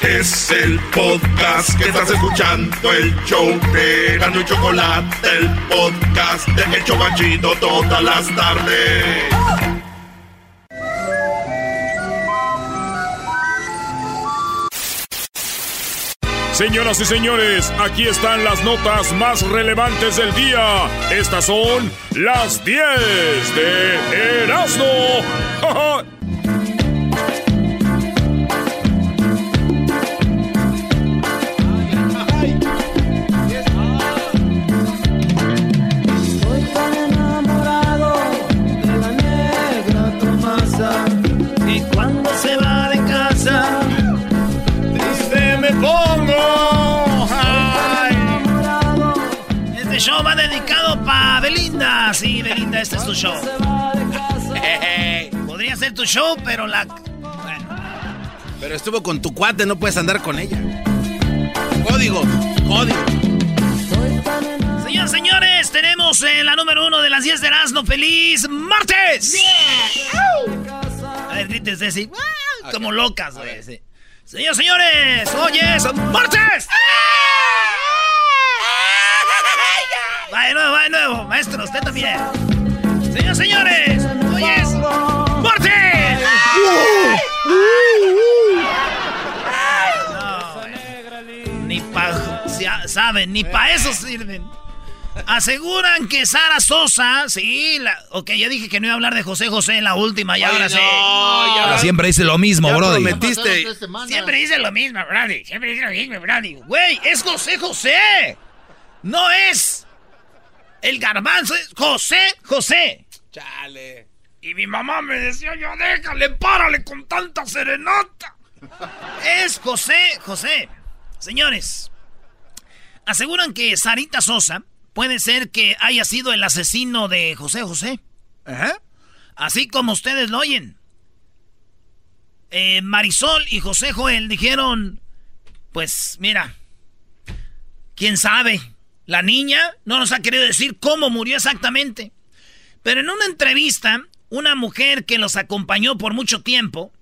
Es el podcast que estás escuchando, el show de Gano y Chocolate, el podcast de El Chobachito todas las tardes. Señoras y señores, aquí están las notas más relevantes del día. Estas son las 10 de Erasmo. pongo. Ay. Este show va dedicado para Belinda. Sí, Belinda, este es tu show. Podría ser tu show, pero la. Pero estuvo con tu cuate, no puedes andar con ella. Código, código. Señoras señores, tenemos en la número uno de las 10 de Erasmo. ¡Feliz martes! A ver, grites. Como locas, güey. Sí. Señoras señores, hoy es martes. Va de nuevo, va de nuevo. Maestro, usted también. Señoras señores, hoy es martes. No, güey. Ni pa... Saben, ni para eso sirven. Aseguran que Sara Sosa, sí, la, ok, ya dije que no iba a hablar de José José en la última, y Oye, ahora no, sí. ya. Pero siempre dice lo mismo, Ya Brody. prometiste. Siempre dice lo mismo, Brady. Siempre dice lo mismo, Brady. Güey, es José José. No es el garbanzo, es José José. Chale. Y mi mamá me decía, yo déjale, párale con tanta serenata. Es José José. Señores, aseguran que Sarita Sosa puede ser que haya sido el asesino de José José. Así como ustedes lo oyen. Eh, Marisol y José Joel dijeron, pues mira, quién sabe, la niña no nos ha querido decir cómo murió exactamente. Pero en una entrevista, una mujer que los acompañó por mucho tiempo,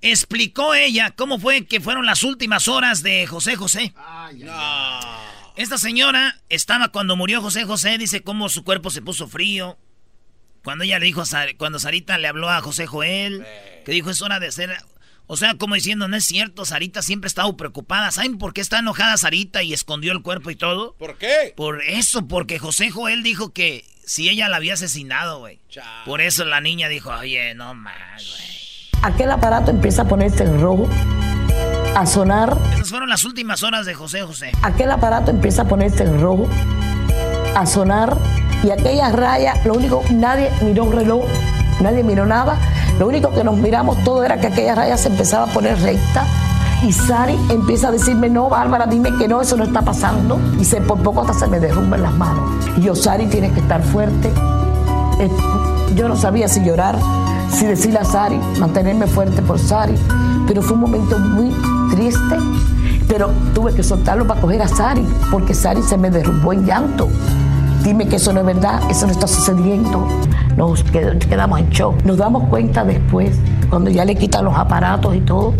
explicó ella cómo fue que fueron las últimas horas de José José. Esta señora estaba cuando murió José José, dice cómo su cuerpo se puso frío. Cuando ella le dijo, a Sar- cuando Sarita le habló a José Joel, que dijo es hora de hacer... O sea, como diciendo, no es cierto, Sarita siempre ha estado preocupada. ¿Saben por qué está enojada Sarita y escondió el cuerpo y todo? ¿Por qué? Por eso, porque José Joel dijo que si ella la había asesinado, güey. Por eso la niña dijo, oye, no más, güey. Aquel aparato empieza a ponerse en rojo, a sonar. Esas fueron las últimas horas de José José. Aquel aparato empieza a ponerse en rojo, a sonar. Y aquella raya, lo único, nadie miró un reloj, nadie miró nada. Lo único que nos miramos todo era que aquella raya se empezaba a poner recta. Y Sari empieza a decirme, no, Bárbara, dime que no, eso no está pasando. Y se, por poco hasta se me derrumban las manos. Y yo, Sari, tienes que estar fuerte. Eh, yo no sabía si llorar, si decirle a Sari, mantenerme fuerte por Sari, pero fue un momento muy triste, pero tuve que soltarlo para coger a Sari, porque Sari se me derrumbó en llanto. Dime que eso no es verdad, eso no está sucediendo. Nos qued- quedamos en shock. Nos damos cuenta después, cuando ya le quitan los aparatos y todo,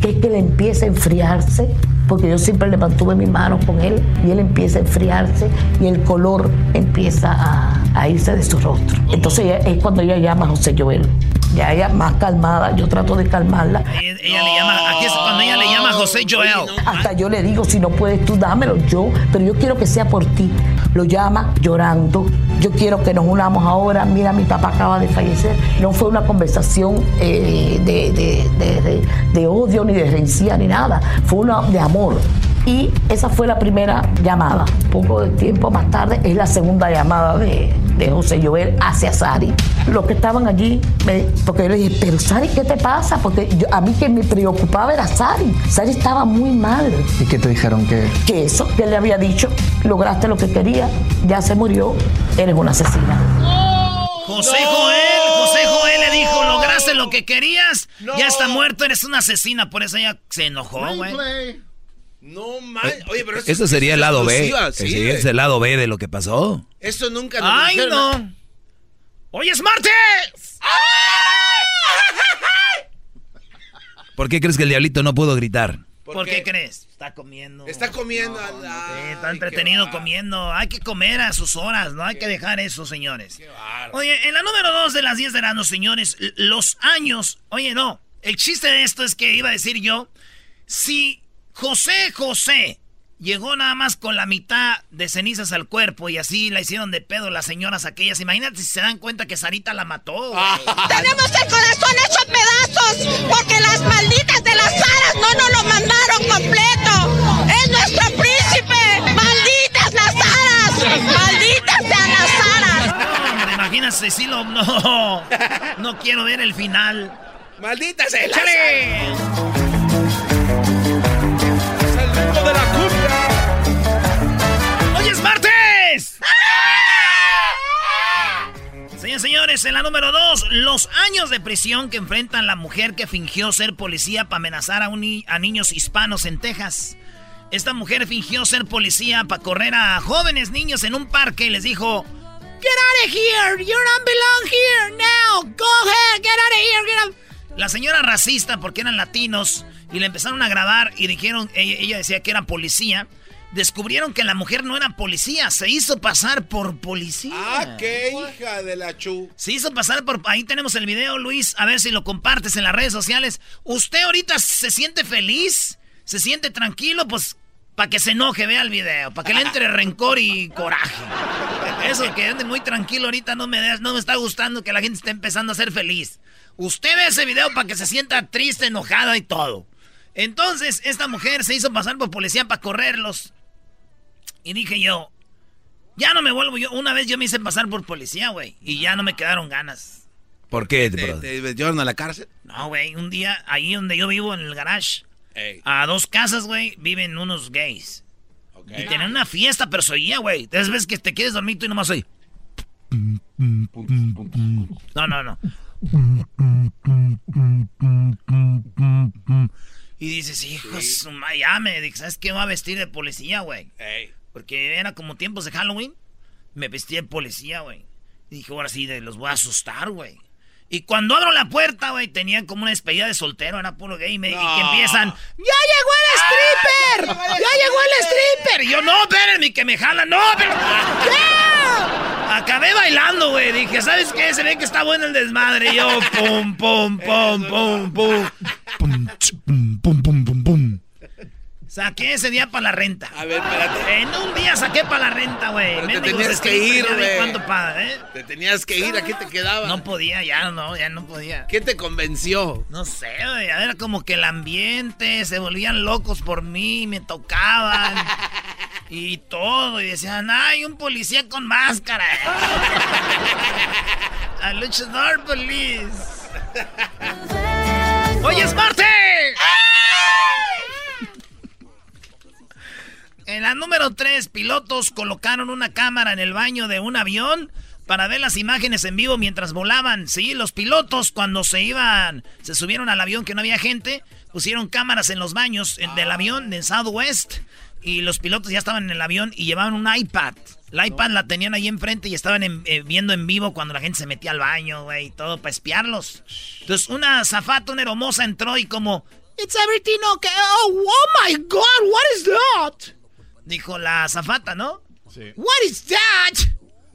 que es que él empieza a enfriarse, porque yo siempre le mantuve mis manos con él, y él empieza a enfriarse y el color empieza a, a irse de su rostro. Entonces es cuando ella llama a José Joel. Ya ella más calmada, yo trato de calmarla. Ella, ella le llama, aquí es cuando ella le llama José Joel. Hasta yo le digo, si no puedes tú, dámelo yo, pero yo quiero que sea por ti. Lo llama llorando. Yo quiero que nos unamos ahora. Mira, mi papá acaba de fallecer. No fue una conversación eh, de, de- de- de- de odio, ni de rencilla, ni nada. Fue una de amor. Y esa fue la primera llamada. Poco de tiempo más tarde es la segunda llamada de, de José Joel hacia Sari. Los que estaban allí, me- porque yo le dije, pero Sari, ¿qué te pasa? Porque yo- a mí que me preocupaba era Sari. Sari estaba muy mal. ¿Y qué te dijeron que Que eso, que él le había dicho, lograste lo que quería, ya se murió, eres una asesina. José Joel, José Joel le dijo, lograste lo que querías, ya está muerto, eres una asesina. Por eso ella se enojó, güey. No mames. Oye, pero eso Eso sería el lado B. Sí, Sí, es el lado B de lo que pasó. Eso nunca ¡Ay, dijeron. no! ¡Hoy es martes! ¿Por qué crees que el diablito no pudo gritar? ¿Por, qué? crees? Está comiendo. Está comiendo. Sí, Ay, está qué entretenido va- comiendo. Hay que comer a sus horas, no hay que dejar eso, señores. Oye, en la número dos de las 10 de verano, señores, los años. Oye, no. El chiste de esto es que iba a decir yo: si José José llegó nada más con la mitad de cenizas al cuerpo y así la hicieron de pedo las señoras aquellas, imagínate si se dan cuenta que Sarita la mató. güey. Tenemos el corazón hecho pedazos porque las malditas de las aras no nos lo mandaron completo. Es nuestro príncipe. Malditas las aras. Malditas sean las aras. No, imagínate si lo. No, no quiero ver el final. ¡Maldita sea! ¡Échale! ¡Saludo de la cumbia! ¡Hoy es martes! Señores, señores, en la número dos, los años de prisión que enfrentan la mujer que fingió ser policía para amenazar a niños hispanos en Texas. Esta mujer fingió ser policía para correr a jóvenes niños en un parque y les dijo: Get out of here, you don't belong here now. Go ahead, get out of here, get out. La señora racista porque eran latinos y le empezaron a grabar y dijeron, ella, ella decía que era policía. Descubrieron que la mujer no era policía, se hizo pasar por policía. ¡Ah, qué hija de la chu! Se hizo pasar por... Ahí tenemos el video, Luis. A ver si lo compartes en las redes sociales. ¿Usted ahorita se siente feliz? ¿Se siente tranquilo? Pues para que se enoje, vea el video. Para que le entre rencor y coraje. Eso, que ande muy tranquilo ahorita no me, no me está gustando que la gente esté empezando a ser feliz. Usted ve ese video para que se sienta triste, enojada y todo. Entonces, esta mujer se hizo pasar por policía para correrlos. Y dije yo, ya no me vuelvo yo. Una vez yo me hice pasar por policía, güey. Y ya no me quedaron ganas. ¿Por qué, ¿Te, bro? te metieron a la cárcel? No, güey. Un día, ahí donde yo vivo, en el garage, Ey. a dos casas, güey, viven unos gays. Y tenían una fiesta, pero se oía, güey. Entonces ves que te quieres dormir tú y nomás soy. No, no, no. Y dices, hijo, ma- ya me dije, ¿sabes qué? Me voy a vestir de policía, güey. Ey. Porque era como tiempos de Halloween. Me vestí de policía, güey. Y dije, ahora sí, de- los voy a asustar, güey. Y cuando abro la puerta, güey, tenían como una despedida de soltero, era puro gay. Y, me- y que empiezan, ¡Ya llegó el stripper! ¡Ya llegó el stripper! Y yo, no, espérenme, que me jalan, no, pero. ¡Ya! Acabé bailando, güey. Dije, ¿sabes qué? Se ve que está bueno el desmadre. Y yo, pum, pum, pum, pum, pum. Pum, pum, pum, pum, pum, pum. Saqué ese día para la renta. A ver, espérate. En un día saqué para la renta, güey. Te tenías que ir, güey. ¿Cuánto paga, eh? Te tenías que ir, ¿a qué te quedaba? No podía, ya no, ya no podía. ¿Qué te convenció? No sé, güey. Era como que el ambiente, se volvían locos por mí, me tocaban. y todo. Y decían, ¡ay, un policía con máscara! ¡Al luchador police! ¡Hoy es martes! En la número 3, pilotos colocaron una cámara en el baño de un avión para ver las imágenes en vivo mientras volaban. Sí, los pilotos cuando se iban, se subieron al avión que no había gente, pusieron cámaras en los baños del avión en Southwest y los pilotos ya estaban en el avión y llevaban un iPad. La iPad la tenían ahí enfrente y estaban en- eh, viendo en vivo cuando la gente se metía al baño, güey, y todo para espiarlos. Entonces una zafata, una hermosa entró y como, It's everything okay. Oh, oh my God, what is that? Dijo la zafata, ¿no? Sí. What is that?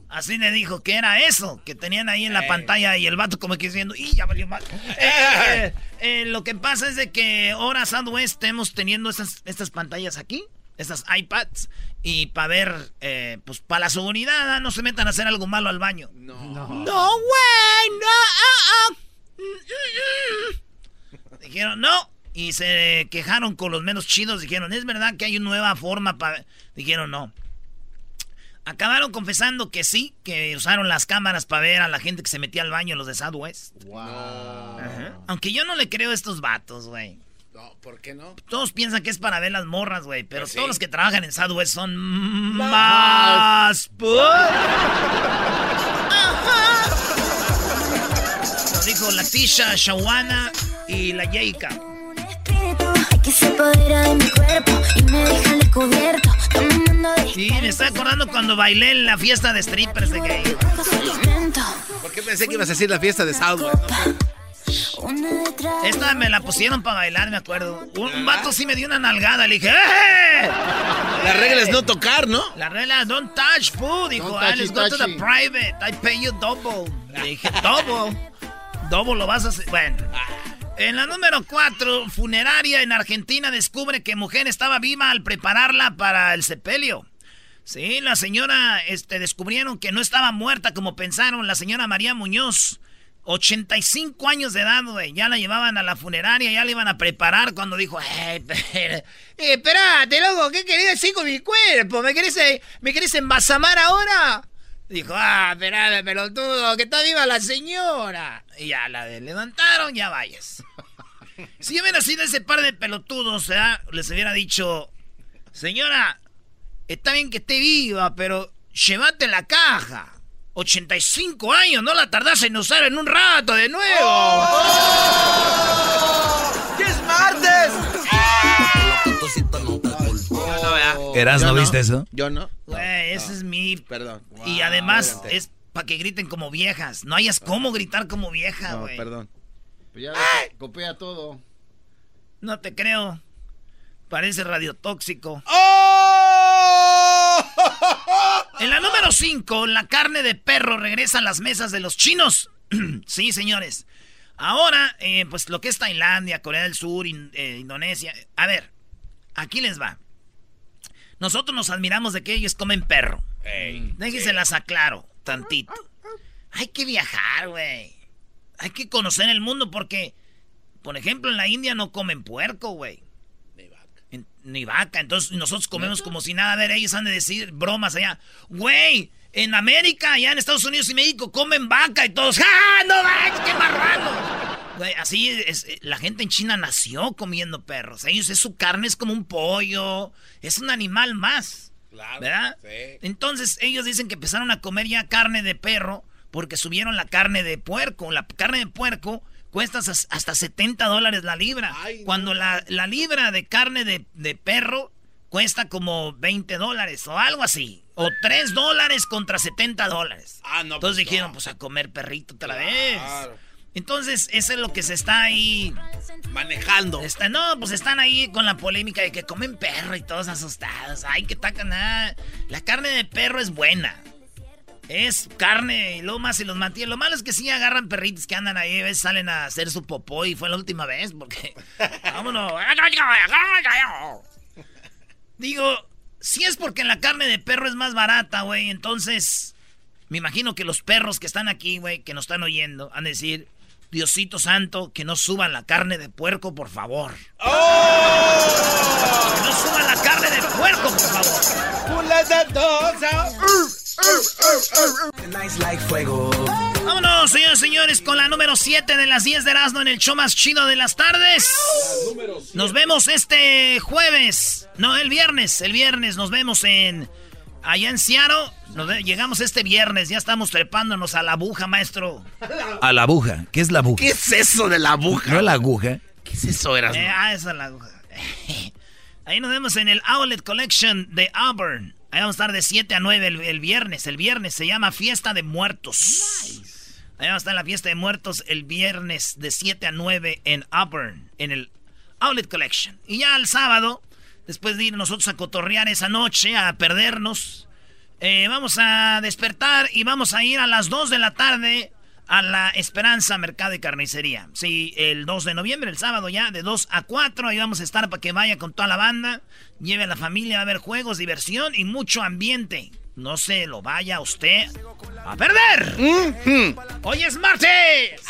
Así le dijo que era eso, que tenían ahí en la pantalla y el vato como que diciendo, ¡y ya valió mal! Eh, eh, eh, lo que pasa es de que ahora Southwest estemos teniendo estas, estas pantallas aquí, estas iPads, y para ver, eh, pues para la seguridad, ¿ah? no se metan a hacer algo malo al baño. No. No, güey, no. ah, ah. Dijeron, no. Y se quejaron con los menos chidos. Dijeron, es verdad que hay una nueva forma para... Dijeron, no. Acabaron confesando que sí, que usaron las cámaras para ver a la gente que se metía al baño, los de Southwest. Ajá. Aunque yo no le creo a estos vatos, güey. No, ¿por qué no? Todos piensan que es para ver las morras, güey. Pero Pues sí. todos los que trabajan en Southwest son más... Lo dijo la Tisha, Shawana y la Yeika. Que se apodera de mi cuerpo y me deja al descubierto. Dominando de Sí, me estoy acordando cuando bailé en la fiesta de strippers de gay. ¿Por qué pensé que ibas a decir la fiesta de Southwest? Esta me la pusieron para bailar, me acuerdo. Un, vato sí me dio una nalgada, le dije, ¡eh! La regla es no tocar, ¿no? La regla es don't touch, food. Dijo, Don't ah, touchy, let's go to the touchy." private. I pay you double. Le dije, double. Double lo vas a hacer. Bueno. En la número 4, funeraria en Argentina descubre que mujer estaba viva al prepararla para el sepelio. Sí, la señora, este, descubrieron que no estaba muerta como pensaron. La señora María Muñoz, 85 años de edad, güey. Ya la llevaban a la funeraria, ya la iban a preparar cuando dijo, "Eh, espera, eh, espérate, loco, ¿qué querés decir con mi cuerpo? ¿Me querés, eh, ¿me querés embalsamar ahora? Dijo, ah, espérate, pelotudo, que está viva la señora. Y ya la de- levantaron, ya vayas. Si yo hubiera sido ese par de pelotudos, ¿verdad? les hubiera dicho, señora, está bien que esté viva, pero llévate la caja. 85 años, no la tardás en usar en un rato de nuevo. ¡Que es martes! Eras, ¿no viste eso? Yo no. Güey, ese es mi... Perdón. Y además es para que griten como viejas. No hayas cómo gritar como vieja, No, güey. perdón. Pues ya copia todo. No te creo. Parece radiotóxico. ¡Oh! En la número 5, la carne de perro regresa a las mesas de los chinos. sí, señores. Ahora, eh, pues lo que es Tailandia, Corea del Sur, In- eh, Indonesia. A ver, aquí les va. Nosotros nos admiramos de que ellos comen perro. Déjenselas aclaro tantito. Hay que viajar, güey. Hay que conocer el mundo porque, por ejemplo, en la India no comen puerco, güey. Ni vaca. Entonces nosotros comemos como si nada. A ver, ellos han de decir bromas allá. Güey, en América, allá en Estados Unidos y México comen vaca y todos. ¡Ah, no manches, qué marrano! Güey, así es. eh, La gente en China nació comiendo perros. Ellos es su carne, es como un pollo. Es un animal más. Claro. ¿Verdad? Sí. Entonces ellos dicen que empezaron a comer ya carne de perro porque subieron la carne de puerco. La carne de puerco cuesta hasta- hasta 70 dólares la libra. Cuando la, la libra de carne de, de perro cuesta como 20 dólares o algo así. O 3 dólares contra 70 dólares. Ah, no, Entonces pues, dijeron, no. pues a comer perrito otra vez. Claro. Entonces, eso es lo que se está ahí Manejando. Está, no, pues están ahí con la polémica de que comen perro y todos asustados. Ay, que tacan nada. La carne de perro es buena. Es carne y lo más y los mantiene. Lo malo es que sí agarran perritos que andan ahí, a veces salen a hacer su popó y fue la última vez porque. Vámonos. Digo, si es porque la carne de perro es más barata, güey, entonces. Me imagino que los perros que están aquí, güey, que nos están oyendo, han de decir. Diosito santo, que no suban la carne de puerco, por favor. Que no suban la carne de puerco, por favor. Vámonos, señores y señores, con la número 7 de las 10 de Erasmo en el show más chido de las tardes. Nos vemos este jueves. No, el viernes. El viernes nos vemos en. Allá en. Nos ve- llegamos este viernes. Ya estamos trepándonos a la aguja, maestro. A la aguja. ¿Qué es la aguja? ¿Qué es eso de la aguja? No la aguja. ¿Qué es eso, Erasmo? Eh, ah, esa es la aguja. Ahí nos vemos en el Outlet Collection de Auburn. Ahí vamos a estar de 7 a 9 el, el viernes. El viernes se llama Fiesta de Muertos. Ahí vamos a estar en la Fiesta de Muertos el viernes de 7 a 9 en Auburn, en el Outlet Collection. Y ya el sábado, después de ir nosotros a cotorrear esa noche, a perdernos, Eh, vamos a despertar y vamos a ir a las 2 de la tarde a la Esperanza Mercado y Carnicería. Sí, el 2 de noviembre, el sábado ya, de 2 a 4. Ahí vamos a estar para que vaya con toda la banda. Lleve a la familia, va a haber juegos, diversión y mucho ambiente. No se lo vaya usted a perder. Hoy es martes.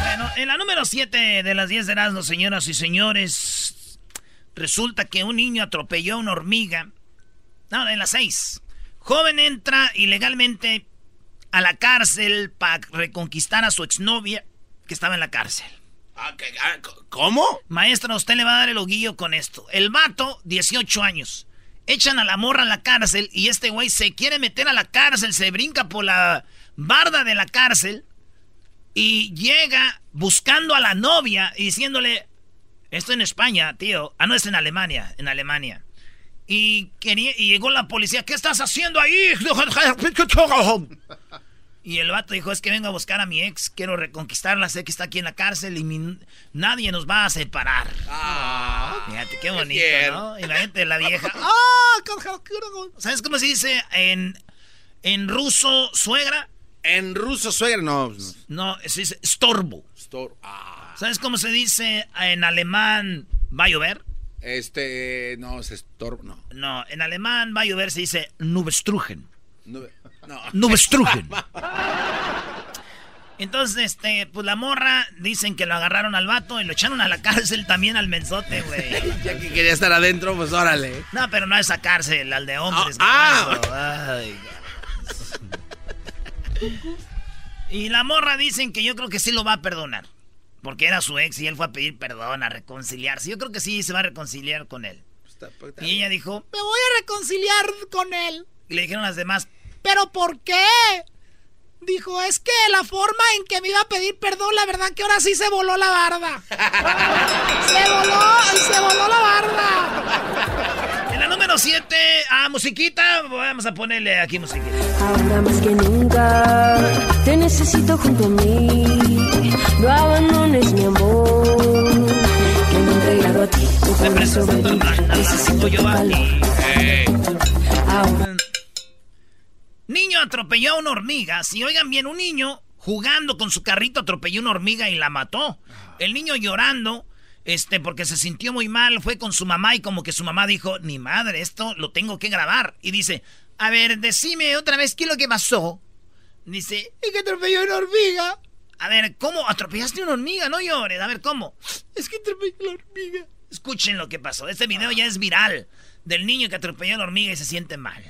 bueno, en la número 7 de las 10 de Erasmo, señoras y señores, resulta que un niño atropelló a una hormiga. No, en la 6. Joven entra ilegalmente a la cárcel para reconquistar a su exnovia que estaba en la cárcel. Ah, ah, ¿Cómo? Maestra, usted le va a dar el oguillo con esto. El vato, 18 años. Echan a la morra a la cárcel y este güey se quiere meter a la cárcel, se brinca por la barda de la cárcel y llega buscando a la novia y diciéndole, esto en España, tío. Ah, no, es en Alemania, en Alemania. Y, quería, y llegó la policía, ¿qué estás haciendo ahí? Y el vato dijo, es que vengo a buscar a mi ex, quiero reconquistarla, sé que está aquí en la cárcel y nadie nos va a separar. Ah, Fíjate, qué bonito, ¿no? Y la gente, la vieja, ¡ah! ¿Sabes cómo se dice en, en ruso suegra? En ruso suegra, no. No, se dice estorbo. Ah. ¿Sabes cómo se dice en alemán va a llover? Este, no, se estorbo, no. No, en alemán va a llover se dice nubestrugen. Nube. No. Nubestrugen. Entonces, este, pues la morra dicen que lo agarraron al vato y lo echaron a la cárcel también al menzote, güey. ya que quería estar adentro, pues órale. No, pero no a esa cárcel, al de hombres. Ah, y la morra dicen que yo creo que sí lo va a perdonar. Porque era su ex y él fue a pedir perdón, a reconciliarse. Yo creo que sí se va a reconciliar con él. Y ella dijo, me voy a reconciliar con él. Y le dijeron las demás, ¿pero por qué? Dijo, es que la forma en que me iba a pedir perdón, la verdad que ahora sí se voló la barda. se voló, se voló la barda. En la número 7, a musiquita, vamos a ponerle aquí musiquita. Ahora más que nunca, te necesito junto a mí. No abandones mi amor, que me he entregado a ti. Tu corazón, necesito yo a ti. Ahora Niño atropelló a una hormiga. Si oigan bien, un niño jugando con su carrito atropelló una hormiga y la mató. El niño llorando, este, porque se sintió muy mal, fue con su mamá y como que su mamá dijo, ni madre, esto lo tengo que grabar. Y dice, a ver, decime otra vez qué es lo que pasó. Dice, es que atropelló una hormiga. A ver, ¿cómo atropellaste una hormiga? No llores. A ver, ¿cómo? Es que atropelló la hormiga. Escuchen lo que pasó. Este video ya es viral. Del niño que atropelló a la hormiga y se siente mal.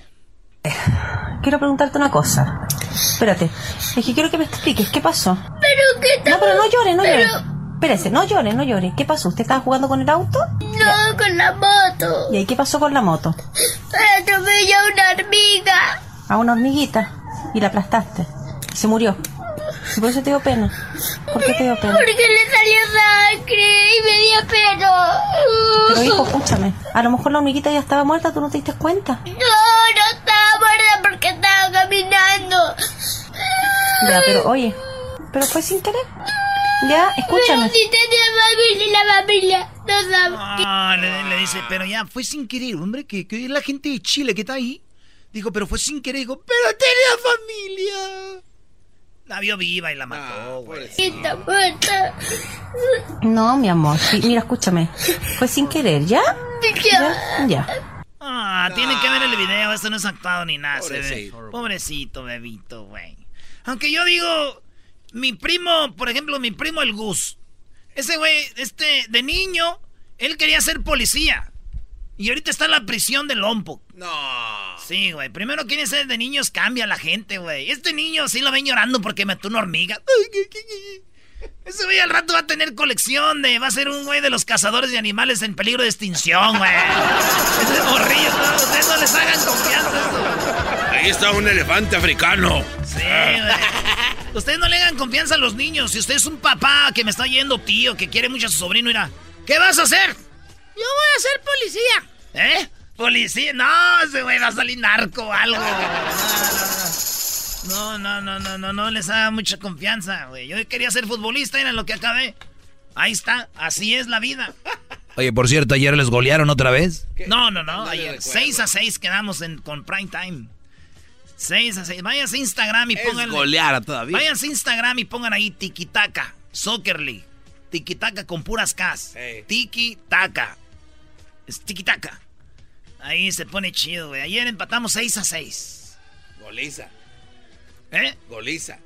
Quiero preguntarte una cosa. Espérate. Es que quiero que me expliques. ¿Qué pasó? Pero qué No, pero no llore, no llore. Espérese, no llore, no llore. ¿Qué pasó? ¿Usted estaba jugando con el auto? No, con la moto. ¿Y ahí qué pasó con la moto? Atropelló a una hormiga. A una hormiguita. Y la aplastaste. Y se murió. Por eso te dio pena. ¿Por qué te dio pena? Porque le salió sangre y me dio pena. Pero hijo, escúchame. A lo mejor la hormiguita ya estaba muerta, ¿tú no te diste cuenta? No, no estaba muerta porque estaba caminando. Ya, pero oye, pero fue sin querer. Ya, escúchame. Pero si tenía familia y la familia no sabe. Ah, le, le dice, pero ya, fue sin querer, hombre, que, que la gente de Chile que está ahí. Dijo, pero fue sin querer. Dijo, pero tenía familia. La vio viva y la mató, güey. Está muerta. No, mi amor. sí, mira, escúchame. Fue sin querer, ¿ya? Ya. Ya. Ah, tienen que ver el video, esto no es actuado ni nada. Pobrecito. Pobrecito, bebito, güey. Aunque yo digo, mi primo, por ejemplo, mi primo el Gus. Ese güey, este, de niño, él quería ser policía. Y ahorita está en la prisión de Lompo. No. Sí, güey. Primero quiere ser de niños, cambia la gente, güey. Este niño sí lo ven llorando porque mató una hormiga. Ese güey al rato va a tener colección de. Va a ser un güey de los cazadores de animales en peligro de extinción, güey. Ese morrillo, ¿no? Ustedes no les hagan confianza. Ahí está un elefante africano. Sí, güey. Ustedes no le hagan confianza a los niños. Si usted es un papá que me está yendo, tío, que quiere mucho a su sobrino, mira. ¿Qué vas a hacer? Yo voy a ser policía. ¿Eh? ¿Policía? No, ese güey va a salir narco o algo. No, no, no, no, no, no les haga mucha confianza, güey. Yo quería ser futbolista, era lo que acabé. Ahí está, así es la vida. Oye, por cierto, ayer les golearon otra vez. No, no, no. Ayer 6 a 6 quedamos en, con Prime Time. 6 a 6. Váyanse a Instagram y pongan. goleada todavía. Váyanse a Instagram y pongan ahí Tiki Taka, Soccer League. Tiki Taka con puras Ks. Tiki Taka. Es Tiki Taka. Ahí se pone chido, güey. Ayer empatamos 6 a 6. Goliza. ¿Eh? Goliza.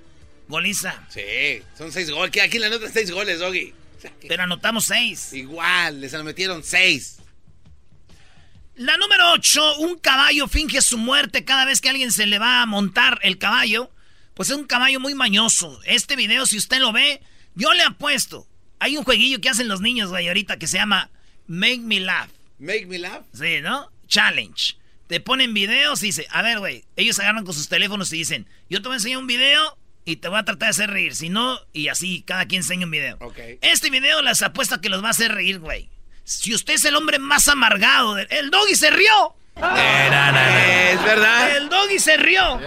Goliza. Sí, son seis goles. ¿Qué- Aquí le anotan seis goles, Doggy. Pero anotamos seis. Igual, les metieron seis. La número 8, un caballo finge su muerte cada vez que alguien se le va a montar el caballo. Pues es un caballo muy mañoso. Este video, si usted lo ve, yo le apuesto. Hay un jueguillo que hacen los niños, güey, ahorita que se llama Make Me Laugh. Make me laugh. Sí, ¿no? Challenge. Te ponen videos y dice, a ver, güey, ellos agarran con sus teléfonos y dicen, yo te voy a enseñar un video y te voy a tratar de hacer reír. Si no, y así, cada quien enseña un video. Este video les apuesta que los va a hacer reír, güey. Si usted es el hombre más amargado, del- el doggy se rió. Es verdad. El doggy se rió.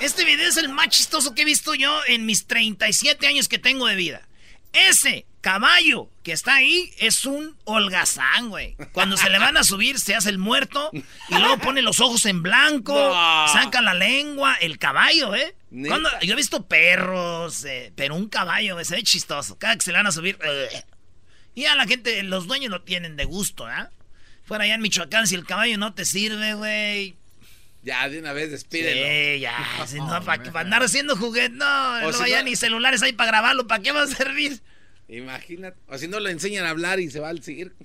Este video es el más chistoso que he visto yo en mis 37 años que tengo de vida. Ese caballo que está ahí es un holgazán, güey. Cuando se le van a subir, se hace el muerto y luego pone los ojos en blanco, No. saca la lengua, el caballo, ¿eh? Cuando- yo he visto perros, eh, pero un caballo, güey, se ve chistoso. Cada que se le van a subir. eh. Y a la gente, los dueños lo tienen de gusto, ¿ah? Fuera allá en Michoacán, si el caballo no te sirve, güey. Ya, de una vez despídelo. Sí, ya. Si no, para andar haciendo juguete, no, no si vaya no- ni celulares ahí para grabarlo, ¿para qué va a servir? Imagínate. O si no le enseñan a hablar y se va al circo.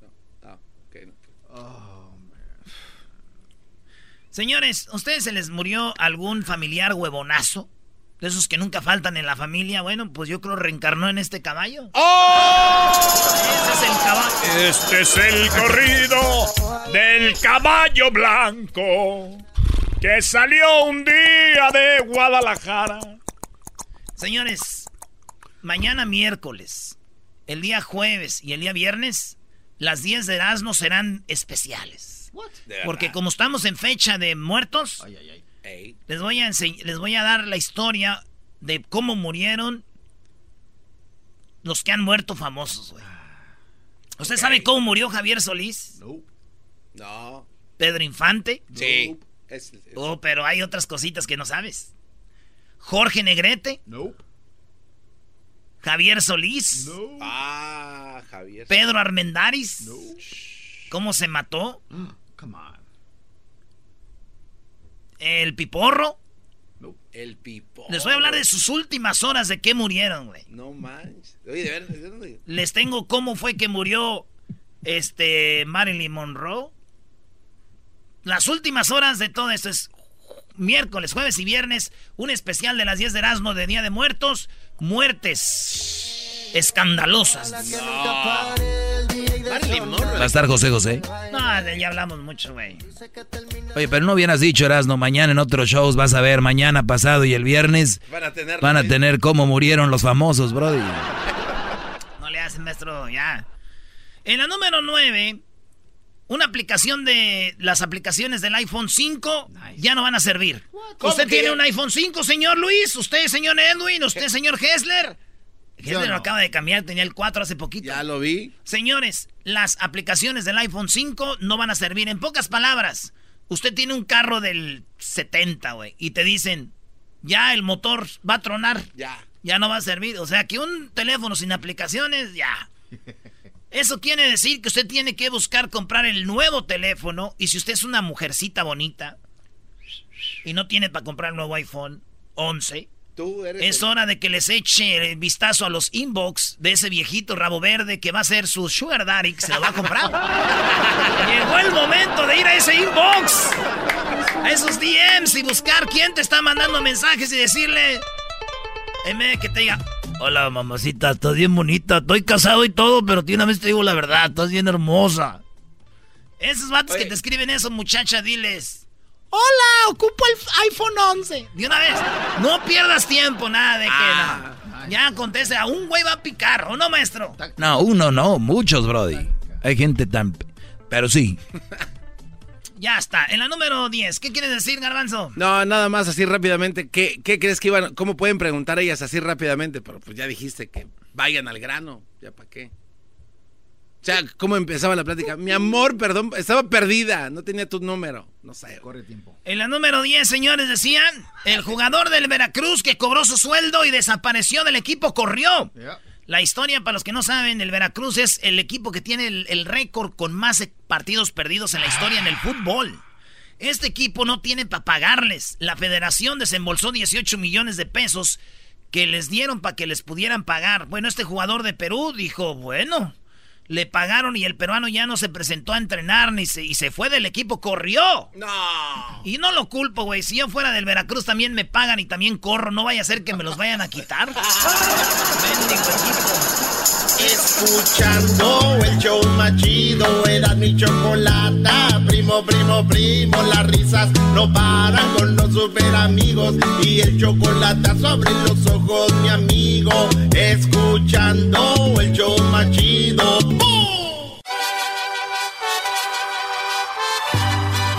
No, no, ok, no. Señores, ¿a ustedes se les murió algún familiar huevonazo? De esos que nunca faltan en la familia. Bueno, pues yo creo reencarnó en este caballo. ¡Oh! Ese es el caballo. Este es el corrido del caballo blanco que salió un día de Guadalajara. Señores, mañana miércoles, el día jueves y el día viernes, las 10 de Erasmo serán especiales. Porque como estamos en fecha de muertos, Ey. les voy a les voy a dar la historia de cómo murieron los que han muerto famosos, güey. ¿Usted sabe cómo murió Javier Solís? No. Pedro Infante. Sí. Es- es- Oh, pero hay otras cositas que no sabes. Jorge Negrete. Javier Solís. Ah, Javier. Pedro Armendáriz. ¿Cómo se mató? Come El Piporro. El pipo. Les voy a hablar de sus últimas horas de qué murieron, güey. No manches. Oye, de ver, ¿de dónde? Les tengo cómo fue que murió este Marilyn Monroe. Las últimas horas de todo esto es miércoles, jueves y viernes, un especial de las 10 de Erasmo de Día de Muertos, muertes escandalosas. Marilyn Monroe. Va a estar José José. No, de ya hablamos mucho, güey. Oye, pero no hubieras dicho, Erasno, mañana en otros shows vas a ver, mañana pasado y el viernes Van a tener. van a tener cómo murieron los famosos, brody. No le hacen, maestro, ya. En la número 9, una aplicación de las aplicaciones del iPhone 5 ya no van a servir. ¿Cómo ¿Usted tiene ya? un iPhone 5, señor Luis? ¿Usted, señor Edwin? ¿Usted, señor Hessler? Hessler lo acaba de cambiar, tenía el 4 hace poquito. Ya lo vi. Señores, las aplicaciones del iPhone 5 no van a servir. En pocas palabras, usted tiene un carro del 70, güey, y te dicen, ya el motor va a tronar. Ya. Ya no va a servir. O sea, que un teléfono sin aplicaciones, ya. Eso quiere decir que usted tiene que buscar comprar el nuevo teléfono. Y si usted es una mujercita bonita y no tiene para comprar el nuevo iPhone 11, Tú eres. es el- hora de que les eche el vistazo a los inbox de ese viejito rabo verde que va a ser su sugar daddy que se lo va a comprar. Llegó el momento de ir a ese inbox, a esos DMs y buscar quién te está mandando mensajes y decirle, de que te diga, hola mamacita, estás bien bonita, estoy casado y todo, pero de una vez te digo la verdad, estás bien hermosa. Esos vatos que te escriben eso, muchacha, diles. Hola, ocupo el iPhone 11. De una vez. No pierdas tiempo, nada de que Ah. no. Ya conteste, a un güey va a picar, ¿o no, maestro? No, uno no, muchos, brody. Hay gente tan... Pero sí. Ya está. En la número 10, ¿qué quieres decir, Garbanzo? No, nada más así rápidamente. ¿Qué, ¿Qué crees que iban? ¿Cómo pueden preguntar ellas así rápidamente? Pero pues ya dijiste que vayan al grano. ¿Ya para qué? O sea, ¿cómo empezaba la plática? Mi amor, perdón, estaba perdida, no tenía tu número. No sé. Corre tiempo. En la número 10, señores, decían, el jugador del Veracruz que cobró su sueldo y desapareció del equipo corrió. La historia, para los que no saben, el Veracruz es el equipo que tiene el, el récord con más partidos perdidos en la historia en el fútbol. Este equipo no tiene para pagarles. La federación desembolsó 18 millones de pesos que les dieron para que les pudieran pagar. Bueno, este jugador de Perú dijo, bueno, le pagaron y el peruano ya no se presentó a entrenar ni se, y se fue del equipo, corrió. No. Y no lo culpo, güey. Si yo fuera del Veracruz también me pagan y también corro. No vaya a ser que me los vayan a quitar. Mendigo equipo. Escuchando el show machido, era mi chocolata. Primo, primo, primo, las risas no paran con los super amigos. Y el chocolate sobre los ojos, mi amigo. Escuchando el show machido.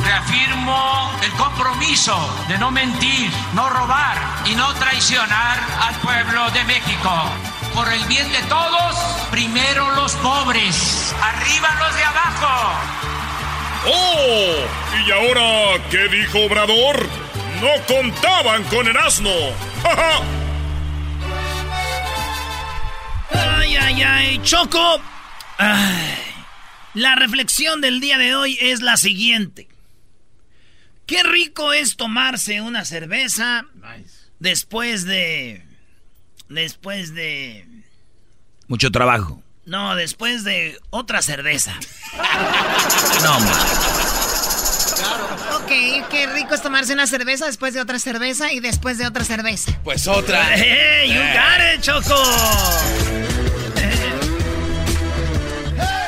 Reafirmo el compromiso de no mentir, no robar y no traicionar al pueblo de México. Por el bien de todos, primero los pobres, arriba los de abajo. ¡Oh! ¿Y ahora qué dijo Obrador? No contaban con el asno. ¡Ja, ja! Ay, ay, ay, Choco. Ay, la reflexión del día de hoy es la siguiente. Qué rico es tomarse una cerveza después de... Después de... Mucho trabajo. No, después de otra cerveza. No, hombre. Ok, qué rico es tomarse una cerveza después de otra cerveza y después de otra cerveza. Pues otra. ¡Hey, you got it, Choco!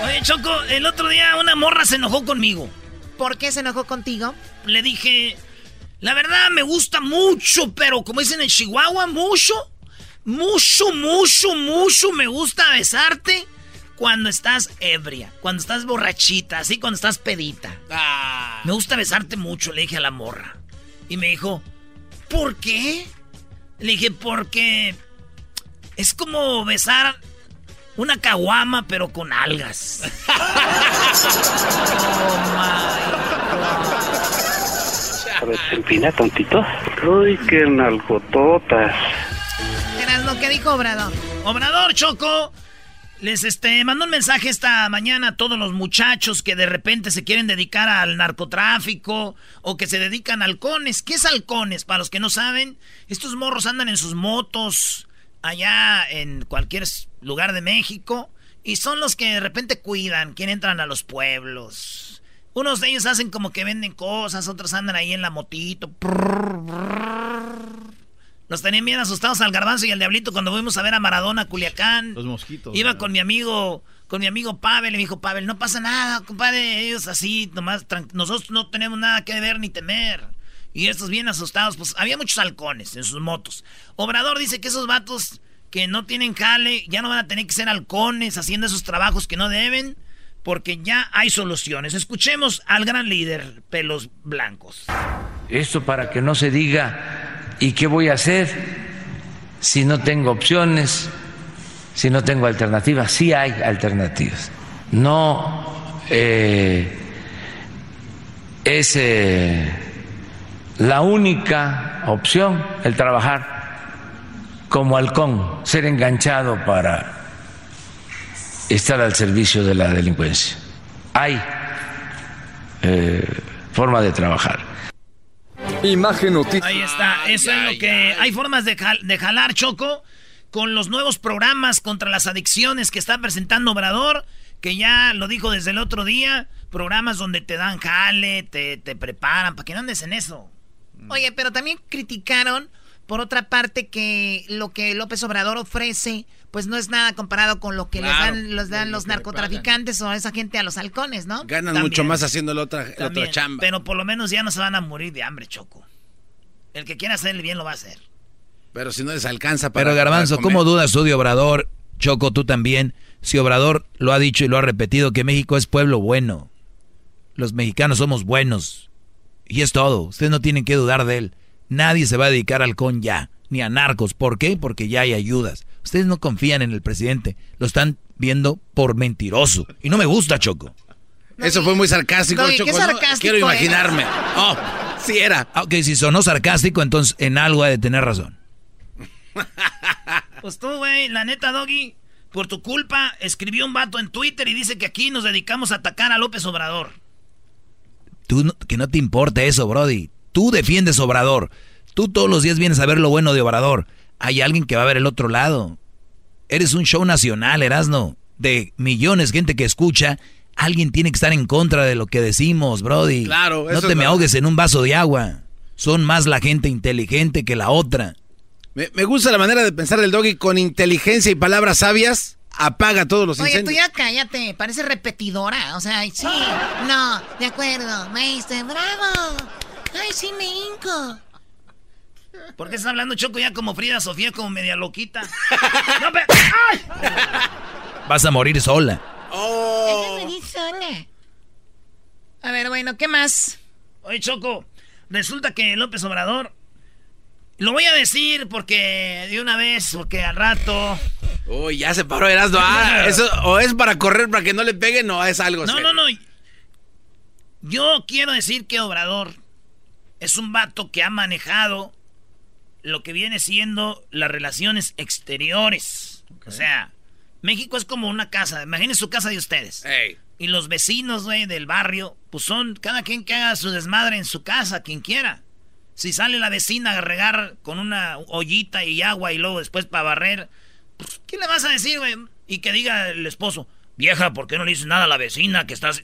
Oye, Choco, el otro día una morra se enojó conmigo. ¿Por qué se enojó contigo? Le dije, la verdad me gusta mucho, pero como dicen en Chihuahua, mucho, mucho, mucho, mucho me gusta besarte cuando estás ebria, cuando estás borrachita, así cuando estás pedita. Me gusta besarte mucho, le dije a la morra. Y me dijo, ¿por qué? Le dije, porque es como besar una caguama, pero con algas. A ver, se empina tantito. Uy, qué nalgototas. Erasmo, ¿qué dijo Obrador? Obrador, Choco. Les este, mandó un mensaje esta mañana a todos los muchachos que de repente se quieren dedicar al narcotráfico o que se dedican a halcones. ¿Qué es halcones? Para los que no saben, estos morros andan en sus motos allá en cualquier lugar de México y son los que de repente cuidan, quien entran a los pueblos. Unos de ellos hacen como que venden cosas, otros andan ahí en la motito. Nos tenían bien asustados al garbanzo y al diablito cuando fuimos a ver a Maradona a Culiacán. Los mosquitos. Iba ¿verdad? con mi amigo, con mi amigo Pavel, y me dijo, Pavel, no pasa nada, compadre, ellos así, nomás, nosotros no tenemos nada que ver ni temer. Y estos bien asustados, pues había muchos halcones en sus motos. Obrador dice que esos vatos que no tienen jale, ya no van a tener que ser halcones haciendo esos trabajos que no deben, porque ya hay soluciones. Escuchemos al gran líder, pelos blancos. Esto para que no se diga, ¿y qué voy a hacer si no tengo opciones, si no tengo alternativas? Sí hay alternativas. No eh, es eh, la única opción el trabajar como halcón, ser enganchado para estar al servicio de la delincuencia. Hay eh, forma de trabajar. Imagen noticia. Ahí está, eso es lo que... Hay formas de, jal- de jalar, Choco, con los nuevos programas contra las adicciones que está presentando Obrador, que ya lo dijo desde el otro día, programas donde te dan jale, te, te preparan, para que no andes en eso. Oye, pero también criticaron, por otra parte, que lo que López Obrador ofrece, pues no es nada comparado con lo que Claro. les dan, les dan los narcotraficantes o esa gente a los halcones, ¿no? Ganan También. mucho más haciendo la otra, la También, otra chamba. Pero por lo menos ya no se van a morir de hambre, Choco. El que quiera hacer el bien lo va a hacer. Pero si no les alcanza para. Pero Garbanzo, para comer. ¿cómo dudas tú de Obrador? Choco, tú también. Si Obrador lo ha dicho y lo ha repetido, que México es pueblo bueno. Los mexicanos somos buenos. Y es todo. Ustedes no tienen que dudar de él. Nadie se va a dedicar al con ya, ni a narcos. ¿Por qué? Porque ya hay ayudas. Ustedes no confían en el presidente, lo están viendo por mentiroso. Y no me gusta, Choco. Eso fue muy sarcástico, Choco. qué ¿no? sarcástico Quiero imaginarme. Oh, sí era. Ah, Ok, si sonó sarcástico, entonces en algo ha de tener razón. Pues tú, güey, la neta, Doggy, por tu culpa, escribió un vato en Twitter y dice que aquí nos dedicamos a atacar a López Obrador. Tú no- que no te importa eso, Brody. Tú defiendes Obrador. Tú todos los días vienes a ver lo bueno de Obrador. Hay alguien que va a ver el otro lado. Eres un show nacional, Erasno. De millones de gente que escucha, alguien tiene que estar en contra de lo que decimos, Brody. Claro, No eso te es me verdad. ahogues en un vaso de agua. Son más la gente inteligente que la otra. Me, me gusta la manera de pensar del doggy con inteligencia y palabras sabias. Apaga todos los Oye, tú incendios. ya cállate, parece repetidora. O sea, ay, sí, no, de acuerdo, maestro, bravo. Ay, sí, me hinco. ¿Por qué estás hablando Choco ya como Frida Sofía, como media loquita? No, pe- ¡Ay! Vas a morir sola. Oh. Déjame ir sola. A ver, bueno, ¿qué más? Oye, Choco, resulta que López Obrador. Lo voy a decir porque de una vez, porque al rato. Uy, ya se paró Erasmo. Ah, eso o es para correr para que no le peguen o es algo No, serio? no, no. Yo quiero decir que Obrador es un vato que ha manejado lo que viene siendo las relaciones exteriores. O sea, México es como una casa. Imaginen su casa de ustedes. Y los vecinos, güey, del barrio, pues son cada quien que haga su desmadre en su casa, quien quiera. Si sale la vecina a regar con una ollita y agua y luego después para barrer, pues, ¿qué le vas a decir, güey? Y que diga el esposo, vieja, ¿por qué no le dices nada a la vecina que estás...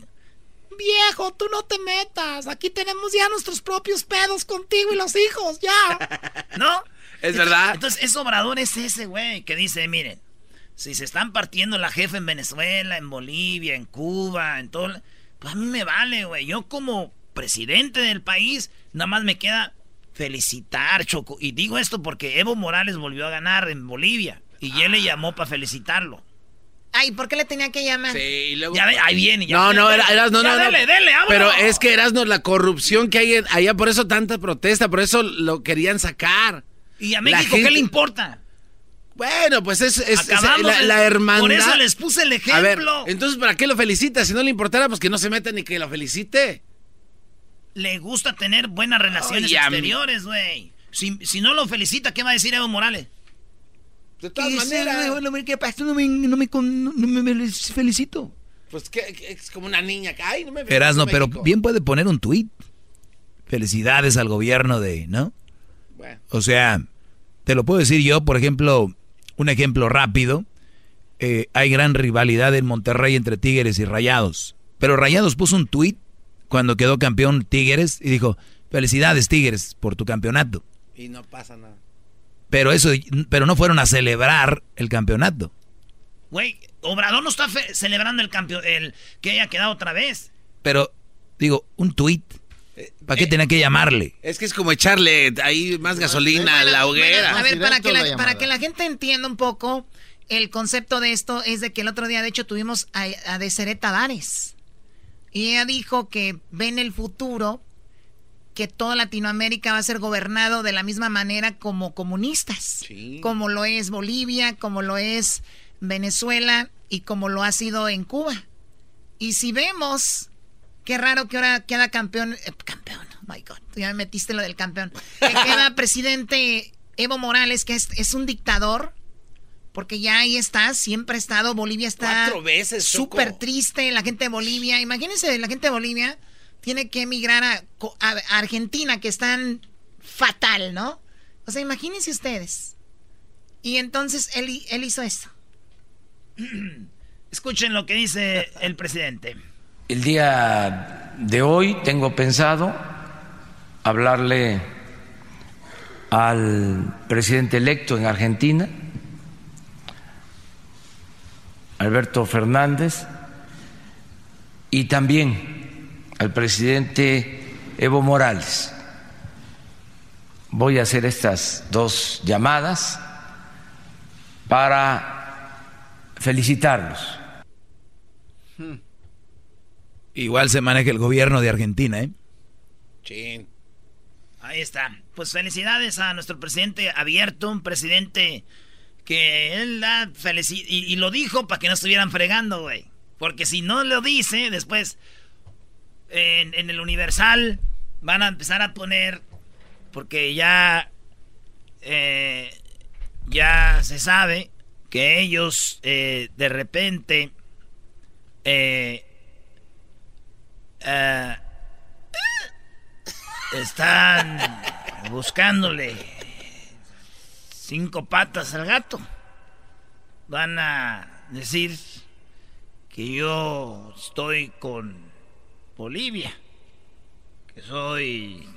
Viejo, tú no te metas. Aquí tenemos ya nuestros propios pedos contigo y los hijos, ya. ¿No? Es verdad. Entonces, ese obrador es ese, güey, que dice, miren, si se están partiendo la jefa en Venezuela, en Bolivia, en Cuba, en todo... Pues a mí me vale, güey. Yo como presidente del país, nada más me queda felicitar, Choco. Y digo esto porque Evo Morales volvió a ganar en Bolivia. Y él le llamó para felicitarlo. Ay, ¿por qué le tenía que llamar? Sí, y luego... Ya ahí viene. Ya No, no, era, Erasmo, ya no, no. Dele, dele, vámonos. Pero es que Erasmo, la corrupción que hay en- allá, por eso tanta protesta, por eso lo querían sacar. ¿Y a México gente- qué le importa? Bueno, pues es, es- la, la hermandad. Por eso les puse el ejemplo. A ver, entonces, ¿para qué lo felicita? Si no le importara, pues que no se meta ni que lo felicite. Le gusta tener buenas relaciones exteriores, güey. Si, si no lo felicita, ¿qué va a decir Evo Morales? De todas maneras. ¿Qué pasa? No me, no me, no felicito. Pues que, que es como una niña que, ay, no me Erasno, pero bien puede poner un tuit. Felicidades al gobierno de, ¿no? Bueno. O sea, te lo puedo decir yo, por ejemplo, un ejemplo rápido. Eh, hay gran rivalidad en Monterrey entre Tigres y Rayados. Pero Rayados puso un tuit cuando quedó campeón Tigres y dijo, felicidades Tigres por tu campeonato. Y no pasa nada. Pero eso, pero no fueron a celebrar el campeonato. Güey, Obrador no está celebrando el campeón, el que haya quedado otra vez. Pero, digo, un tuit. ¿Para qué tenía que llamarle? Es que es como echarle ahí más gasolina a la hoguera. A ver, para que, la, para que la gente entienda un poco, el concepto de esto es de que el otro día, de hecho, tuvimos a, a Deseret Tavares. Y ella dijo que ve en el futuro que toda Latinoamérica va a ser gobernado de la misma manera como comunistas. Como lo es Bolivia, como lo es Venezuela y como lo ha sido en Cuba. Y si vemos, qué raro que ahora queda campeón, eh, campeón, oh my God, ya me metiste lo del campeón, que queda presidente Evo Morales, que es, es un dictador, porque ya ahí está, siempre ha estado, Bolivia está súper triste, la gente de Bolivia, imagínense, la gente de Bolivia tiene que emigrar a, Argentina, que están fatal, ¿no? O sea, imagínense ustedes. Y entonces él, él hizo eso. Escuchen lo que dice el presidente. El día de hoy tengo pensado hablarle al presidente electo en Argentina, Alberto Fernández, y también al presidente Evo Morales. Voy a hacer estas dos llamadas para felicitarlos. Igual se maneja el gobierno de Argentina, ¿eh? Chin. Ahí está. Pues felicidades a nuestro presidente abierto, un presidente que él da felicidad. Y, lo dijo para que no estuvieran fregando, güey. Porque si no lo dice, después en, el Universal van a empezar a poner. Porque ya. Eh, ya se sabe que ellos eh, de repente. Eh, están buscándole cinco patas al gato. Van a decir que yo estoy con Bolivia, que soy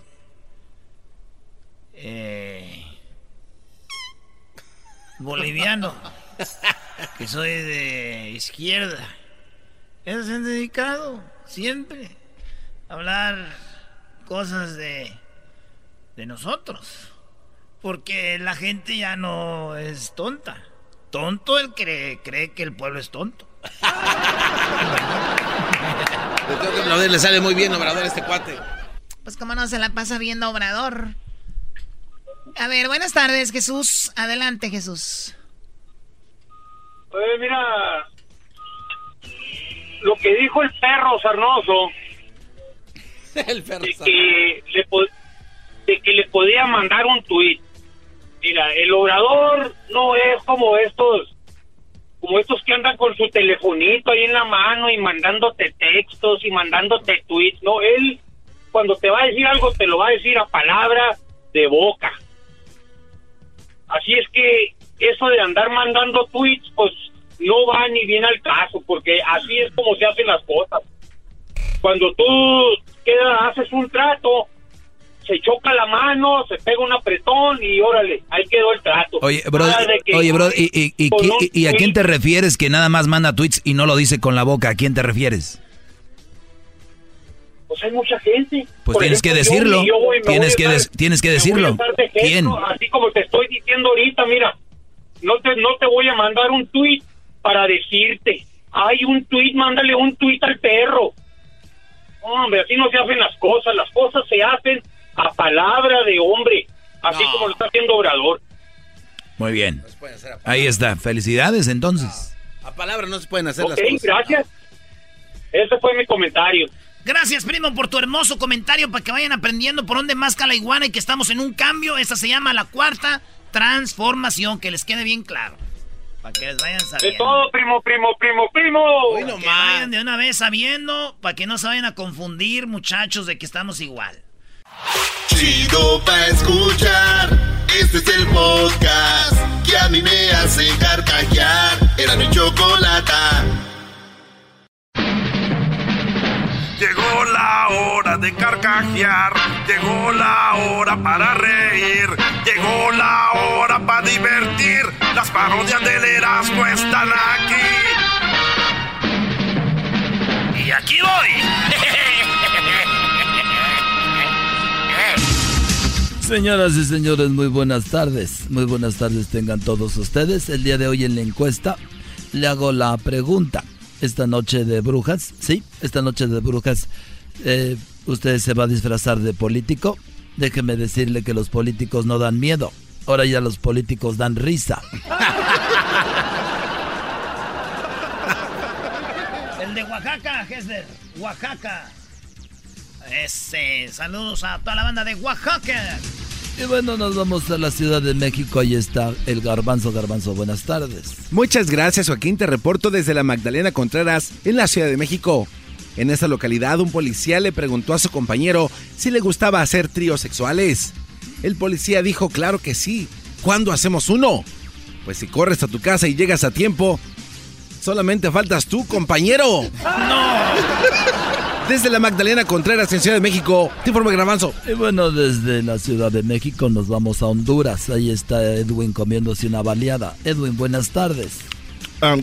eh, boliviano, que soy de izquierda. Ellos se han dedicado siempre a hablar cosas de, de nosotros. Porque la gente ya no es tonta. Tonto el que cree que el pueblo es tonto. Le le sale muy bien Obrador este cuate. Pues como no se la pasa viendo Obrador. A ver, buenas tardes, Jesús. Adelante, Jesús. Oye, mira, lo que dijo el perro Sarnoso, el perro de, que le, de que le podía mandar un tuit. Mira, el obrador no es como estos, como estos que andan con su telefonito ahí en la mano y mandándote textos y mandándote tweets. No, él cuando te va a decir algo te lo va a decir a palabra de boca. Así es que eso de andar mandando tweets, pues no va ni bien al caso, porque así es como se hacen las cosas. Cuando tú haces un trato, se choca la mano, se pega un apretón y órale, ahí quedó el trato. Oye, bro, oye, bro ¿y, y, a quién te refieres que nada más manda tweets y no lo dice con la boca? ¿A quién te refieres? Pues hay mucha gente. Pues tienes que decirlo. tienes, que tienes que decirlo. ¿Quién? Así como te estoy diciendo ahorita, mira, no te, no te voy a mandar un tweet para decirte, hay un tweet, mándale un tweet al perro. Hombre, así no se hacen las cosas, las cosas se hacen a palabra de hombre, así como lo está haciendo Obrador. Muy bien. Ahí está. Felicidades entonces. A palabra no se pueden hacer las cosas. gracias. Ese fue mi comentario. Gracias, primo, por tu hermoso comentario para que vayan aprendiendo por dónde más la iguana y que estamos en un cambio. Esta se llama la cuarta transformación, que les quede bien claro. Para que les vayan sabiendo. De todo, primo, primo, primo, primo. que vayan de una vez sabiendo, para que no se vayan a confundir, muchachos, de que estamos igual. Chido pa' escuchar. Este es el podcast que a mí me hace carcajear. Era mi chocolata. Llegó la hora de carcajear. Llegó la hora para reír. Llegó la hora para divertir. Las parodias del Erasmo están aquí. Y aquí voy. Señoras y señores, muy buenas tardes. Muy buenas tardes tengan todos ustedes. El día de hoy en la encuesta le hago la pregunta. Esta noche de brujas, sí, esta noche de brujas, eh, ¿usted se va a disfrazar de político? Déjeme decirle que los políticos no dan miedo. Ahora ya los políticos dan risa. El de Oaxaca, Hesder. Oaxaca. Ese, saludos a toda la banda de Oaxaca. Y bueno, nos vamos a la Ciudad de México. Ahí está el Garbanzo. Garbanzo, buenas tardes. Muchas gracias, Joaquín. Te reporto desde la Magdalena Contreras, en la Ciudad de México. En esa localidad, un policía le preguntó a su compañero si le gustaba hacer tríos sexuales. El policía dijo, claro que sí. ¿Cuándo hacemos uno? Pues si corres a tu casa y llegas a tiempo, solamente faltas tú, compañero. ¡No! Desde la Magdalena Contreras en Ciudad de México, te informa Grabanzo. Y bueno, desde la Ciudad de México nos vamos a Honduras. Ahí está Edwin comiéndose una baleada. Edwin, buenas tardes. Ah,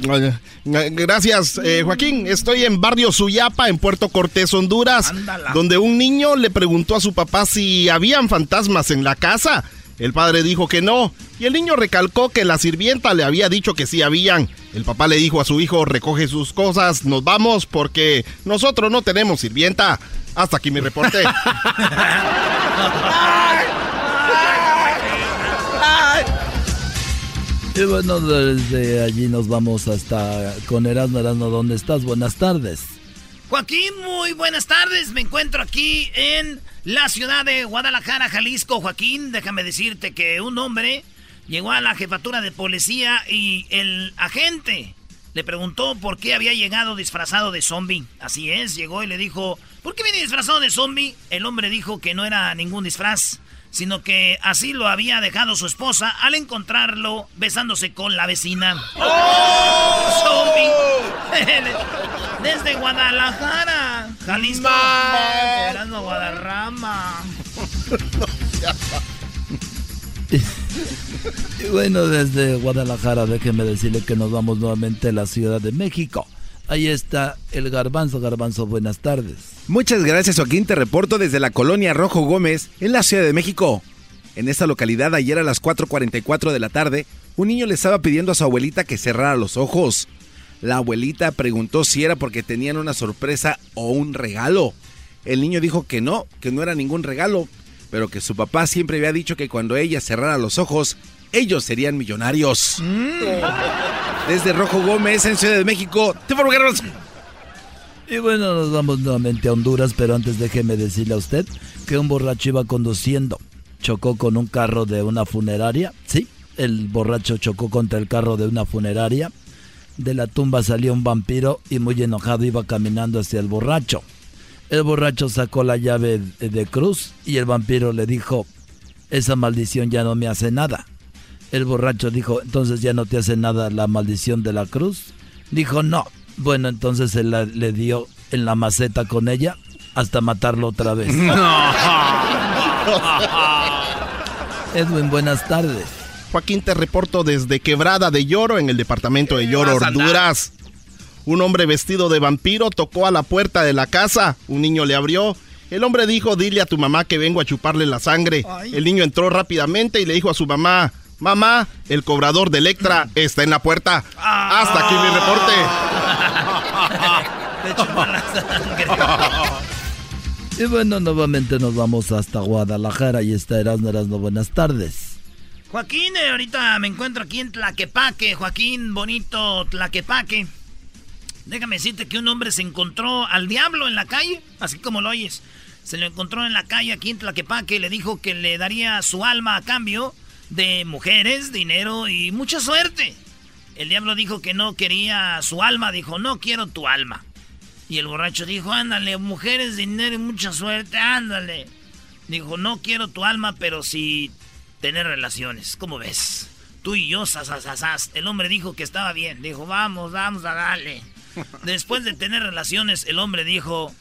gracias, eh, Joaquín. Estoy en Barrio Suyapa, en Puerto Cortés, Honduras, donde un niño le preguntó a su papá si habían fantasmas en la casa. El padre dijo que no, y el niño recalcó que la sirvienta le había dicho que sí habían. El papá le dijo a su hijo, recoge sus cosas, nos vamos porque nosotros no tenemos sirvienta. Hasta aquí mi reporte. Y bueno, desde allí nos vamos hasta con Erasmo. Erasmo, ¿dónde estás? Buenas tardes. Joaquín, muy buenas tardes. Me encuentro aquí en la ciudad de Guadalajara, Jalisco. Joaquín, déjame decirte que un hombre llegó a la jefatura de policía y el agente le preguntó por qué había llegado disfrazado de zombie. Así es, llegó y le dijo, ¿por qué viene disfrazado de zombie? El hombre dijo que no era ningún disfraz, sino que así lo había dejado su esposa al encontrarlo besándose con la vecina. ¡Oh! ¡Zombie! Desde Guadalajara, Jalisco. Esperando Guadarrama. y bueno, desde Guadalajara, déjeme decirle que nos vamos nuevamente a la Ciudad de México. Ahí está el Garbanzo. Garbanzo, buenas tardes. Muchas gracias, Joaquín. Te reporto desde la colonia Rojo Gómez, en la Ciudad de México. En esta localidad, ayer a las 4.44 de la tarde, un niño le estaba pidiendo a su abuelita que cerrara los ojos. La abuelita preguntó si era porque tenían una sorpresa o un regalo. El niño dijo que no, que no era ningún regalo, pero que su papá siempre había dicho que cuando ella cerrara los ojos, ellos serían millonarios. Mm. Desde Rojo Gómez, en Ciudad de México, te Y bueno, nos vamos nuevamente a Honduras, pero antes déjeme decirle a usted que un borracho iba conduciendo. Chocó con un carro de una funeraria. Sí, el borracho chocó contra el carro de una funeraria. De la tumba salió un vampiro y muy enojado iba caminando hacia el borracho. El borracho sacó la llave de cruz y el vampiro le dijo, esa maldición ya no me hace nada. El borracho dijo, entonces ya no te hace nada la maldición de la cruz. Dijo, no. Bueno, entonces él le dio en la maceta con ella hasta matarlo otra vez. Edwin, buenas tardes. Joaquín, te reporto desde Quebrada de Lloro, en el departamento de Lloro, Honduras. Un hombre vestido de vampiro tocó a la puerta de la casa. Un niño le abrió. El hombre dijo, dile a tu mamá que vengo a chuparle la sangre. El niño entró rápidamente y le dijo a su mamá, mamá, el cobrador de Electra está en la puerta. Hasta aquí mi reporte. y bueno, nuevamente nos vamos hasta Guadalajara y está Erasmo Erasmo. Buenas tardes. Joaquín, eh, ahorita me encuentro aquí en Tlaquepaque, Joaquín, bonito Tlaquepaque. Déjame decirte que un hombre se encontró al diablo en la calle, así como lo oyes. Se lo encontró en la calle aquí en Tlaquepaque y le dijo que le daría su alma a cambio de mujeres, dinero y mucha suerte. El diablo dijo que no quería su alma, dijo, no quiero tu alma. Y el borracho dijo, ándale, mujeres, dinero y mucha suerte, ándale. Dijo, no quiero tu alma, pero si tener relaciones. ¿Cómo ves? Tú y yo, sasasasas. El hombre dijo que estaba bien. Dijo, vamos, vamos a darle. Después de tener relaciones, el hombre dijo,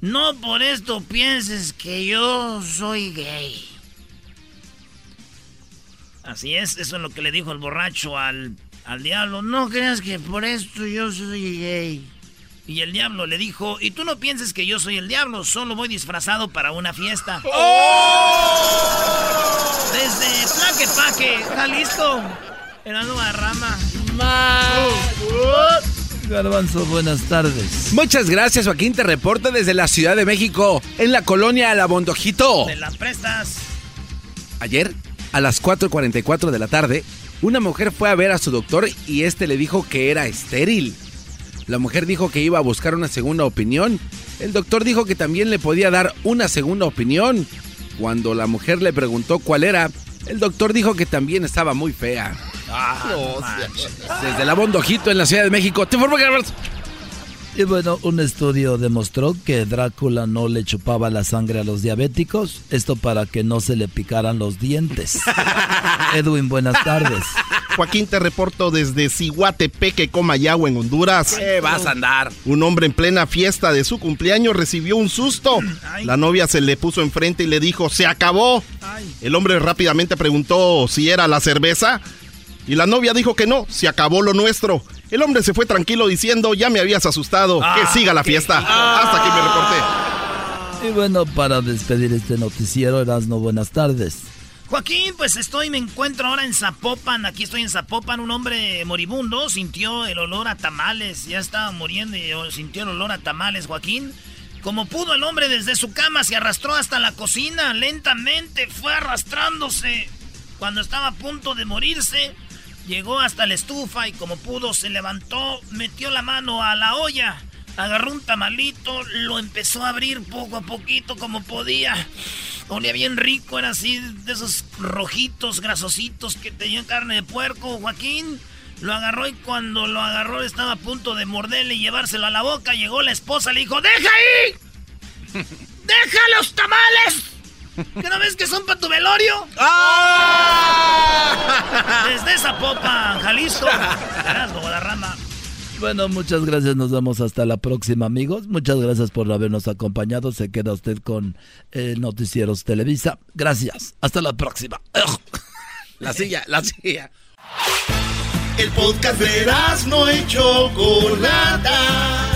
no por esto pienses que yo soy gay. Así es, eso es lo que le dijo el borracho al, al diablo. No creas que por esto yo soy gay. Y el diablo le dijo, y tú no pienses que yo soy el diablo, solo voy disfrazado para una fiesta. ¡Oh! Desde Tlaquepaque, Jalisco, la nueva rama. Garbanzo, buenas tardes. Muchas gracias, Joaquín. Te reporta desde la Ciudad de México, en la colonia La Bondojito. De las prestas. Ayer, a las 4.44 de la tarde, una mujer fue a ver a su doctor y este le dijo que era estéril. La mujer dijo que iba a buscar una segunda opinión. El doctor dijo que también le podía dar una segunda opinión. Cuando la mujer le preguntó cuál era, el doctor dijo que también estaba muy fea. Ah, Desde la Bondojito en la Ciudad de México. Te informo que... Y bueno, un estudio demostró que Drácula no le chupaba la sangre a los diabéticos, esto para que no se le picaran los dientes. Edwin, buenas tardes. Joaquín, te reporto desde Cihuatepeque, Comayagua, en Honduras. ¿Qué vas a andar? Un hombre en plena fiesta de su cumpleaños recibió un susto. La novia se le puso enfrente y le dijo, se acabó. El hombre rápidamente preguntó si era la cerveza. Y la novia dijo que no, se acabó lo nuestro. El hombre se fue tranquilo diciendo, ya me habías asustado, que ah, siga la fiesta. Hasta aquí me reporté. Y bueno, para despedir este noticiero, Erasno, buenas tardes. Joaquín, pues estoy, me encuentro ahora en Zapopan, aquí estoy en Zapopan, un hombre moribundo sintió el olor a tamales, ya estaba muriendo y sintió el olor a tamales, Joaquín. Como pudo el hombre desde su cama se arrastró hasta la cocina, lentamente fue arrastrándose. Cuando estaba a punto de morirse, Llegó hasta la estufa y como pudo se levantó, metió la mano a la olla, agarró un tamalito, lo empezó a abrir poco a poquito como podía. Olía bien rico, era así de esos rojitos, grasositos que tenían carne de puerco, Joaquín. Lo agarró y cuando lo agarró estaba a punto de morderle y llevárselo a la boca. Llegó la esposa, le dijo, ¡deja ahí! ¡Deja los tamales! ¿Qué no ves que son para tu velorio? ¡Ah! Desde esa popa, Jalisco. rama. Bueno, muchas gracias. Nos vemos hasta la próxima, amigos. Muchas gracias por habernos acompañado. Se queda usted con eh, Noticieros Televisa. Gracias. Hasta la próxima. La silla, la silla. El podcast de no hecho Chocolata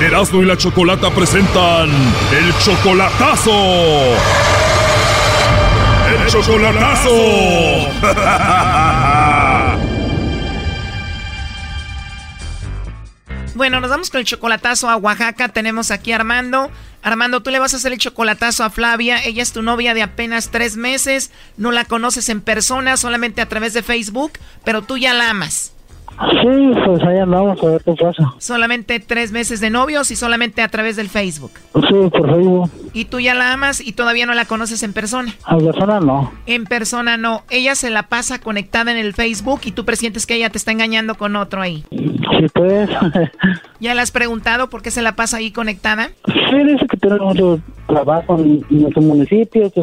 Erasmo y la Chocolata presentan El Chocolatazo. ¡El Chocolatazo! Bueno, nos vamos con el chocolatazo a Oaxaca. Tenemos aquí a Armando. Armando, tú le vas a hacer el chocolatazo a Flavia. Ella es tu novia de apenas tres meses. No la conoces en persona, solamente a través de Facebook, pero tú ya la amas. Sí, pues ahí andamos a ver qué pasa. Solamente tres meses de novios y solamente a través del Facebook. Sí, por Facebook. ¿Y tú ya la amas y todavía no la conoces en persona? En persona no. En persona no. Ella se la pasa conectada en el Facebook y tú presientes que ella te está engañando con otro ahí. Sí, pues. ¿Ya le has preguntado por qué se la pasa ahí conectada? Sí, dice que tiene mucho trabajo en nuestro municipio, que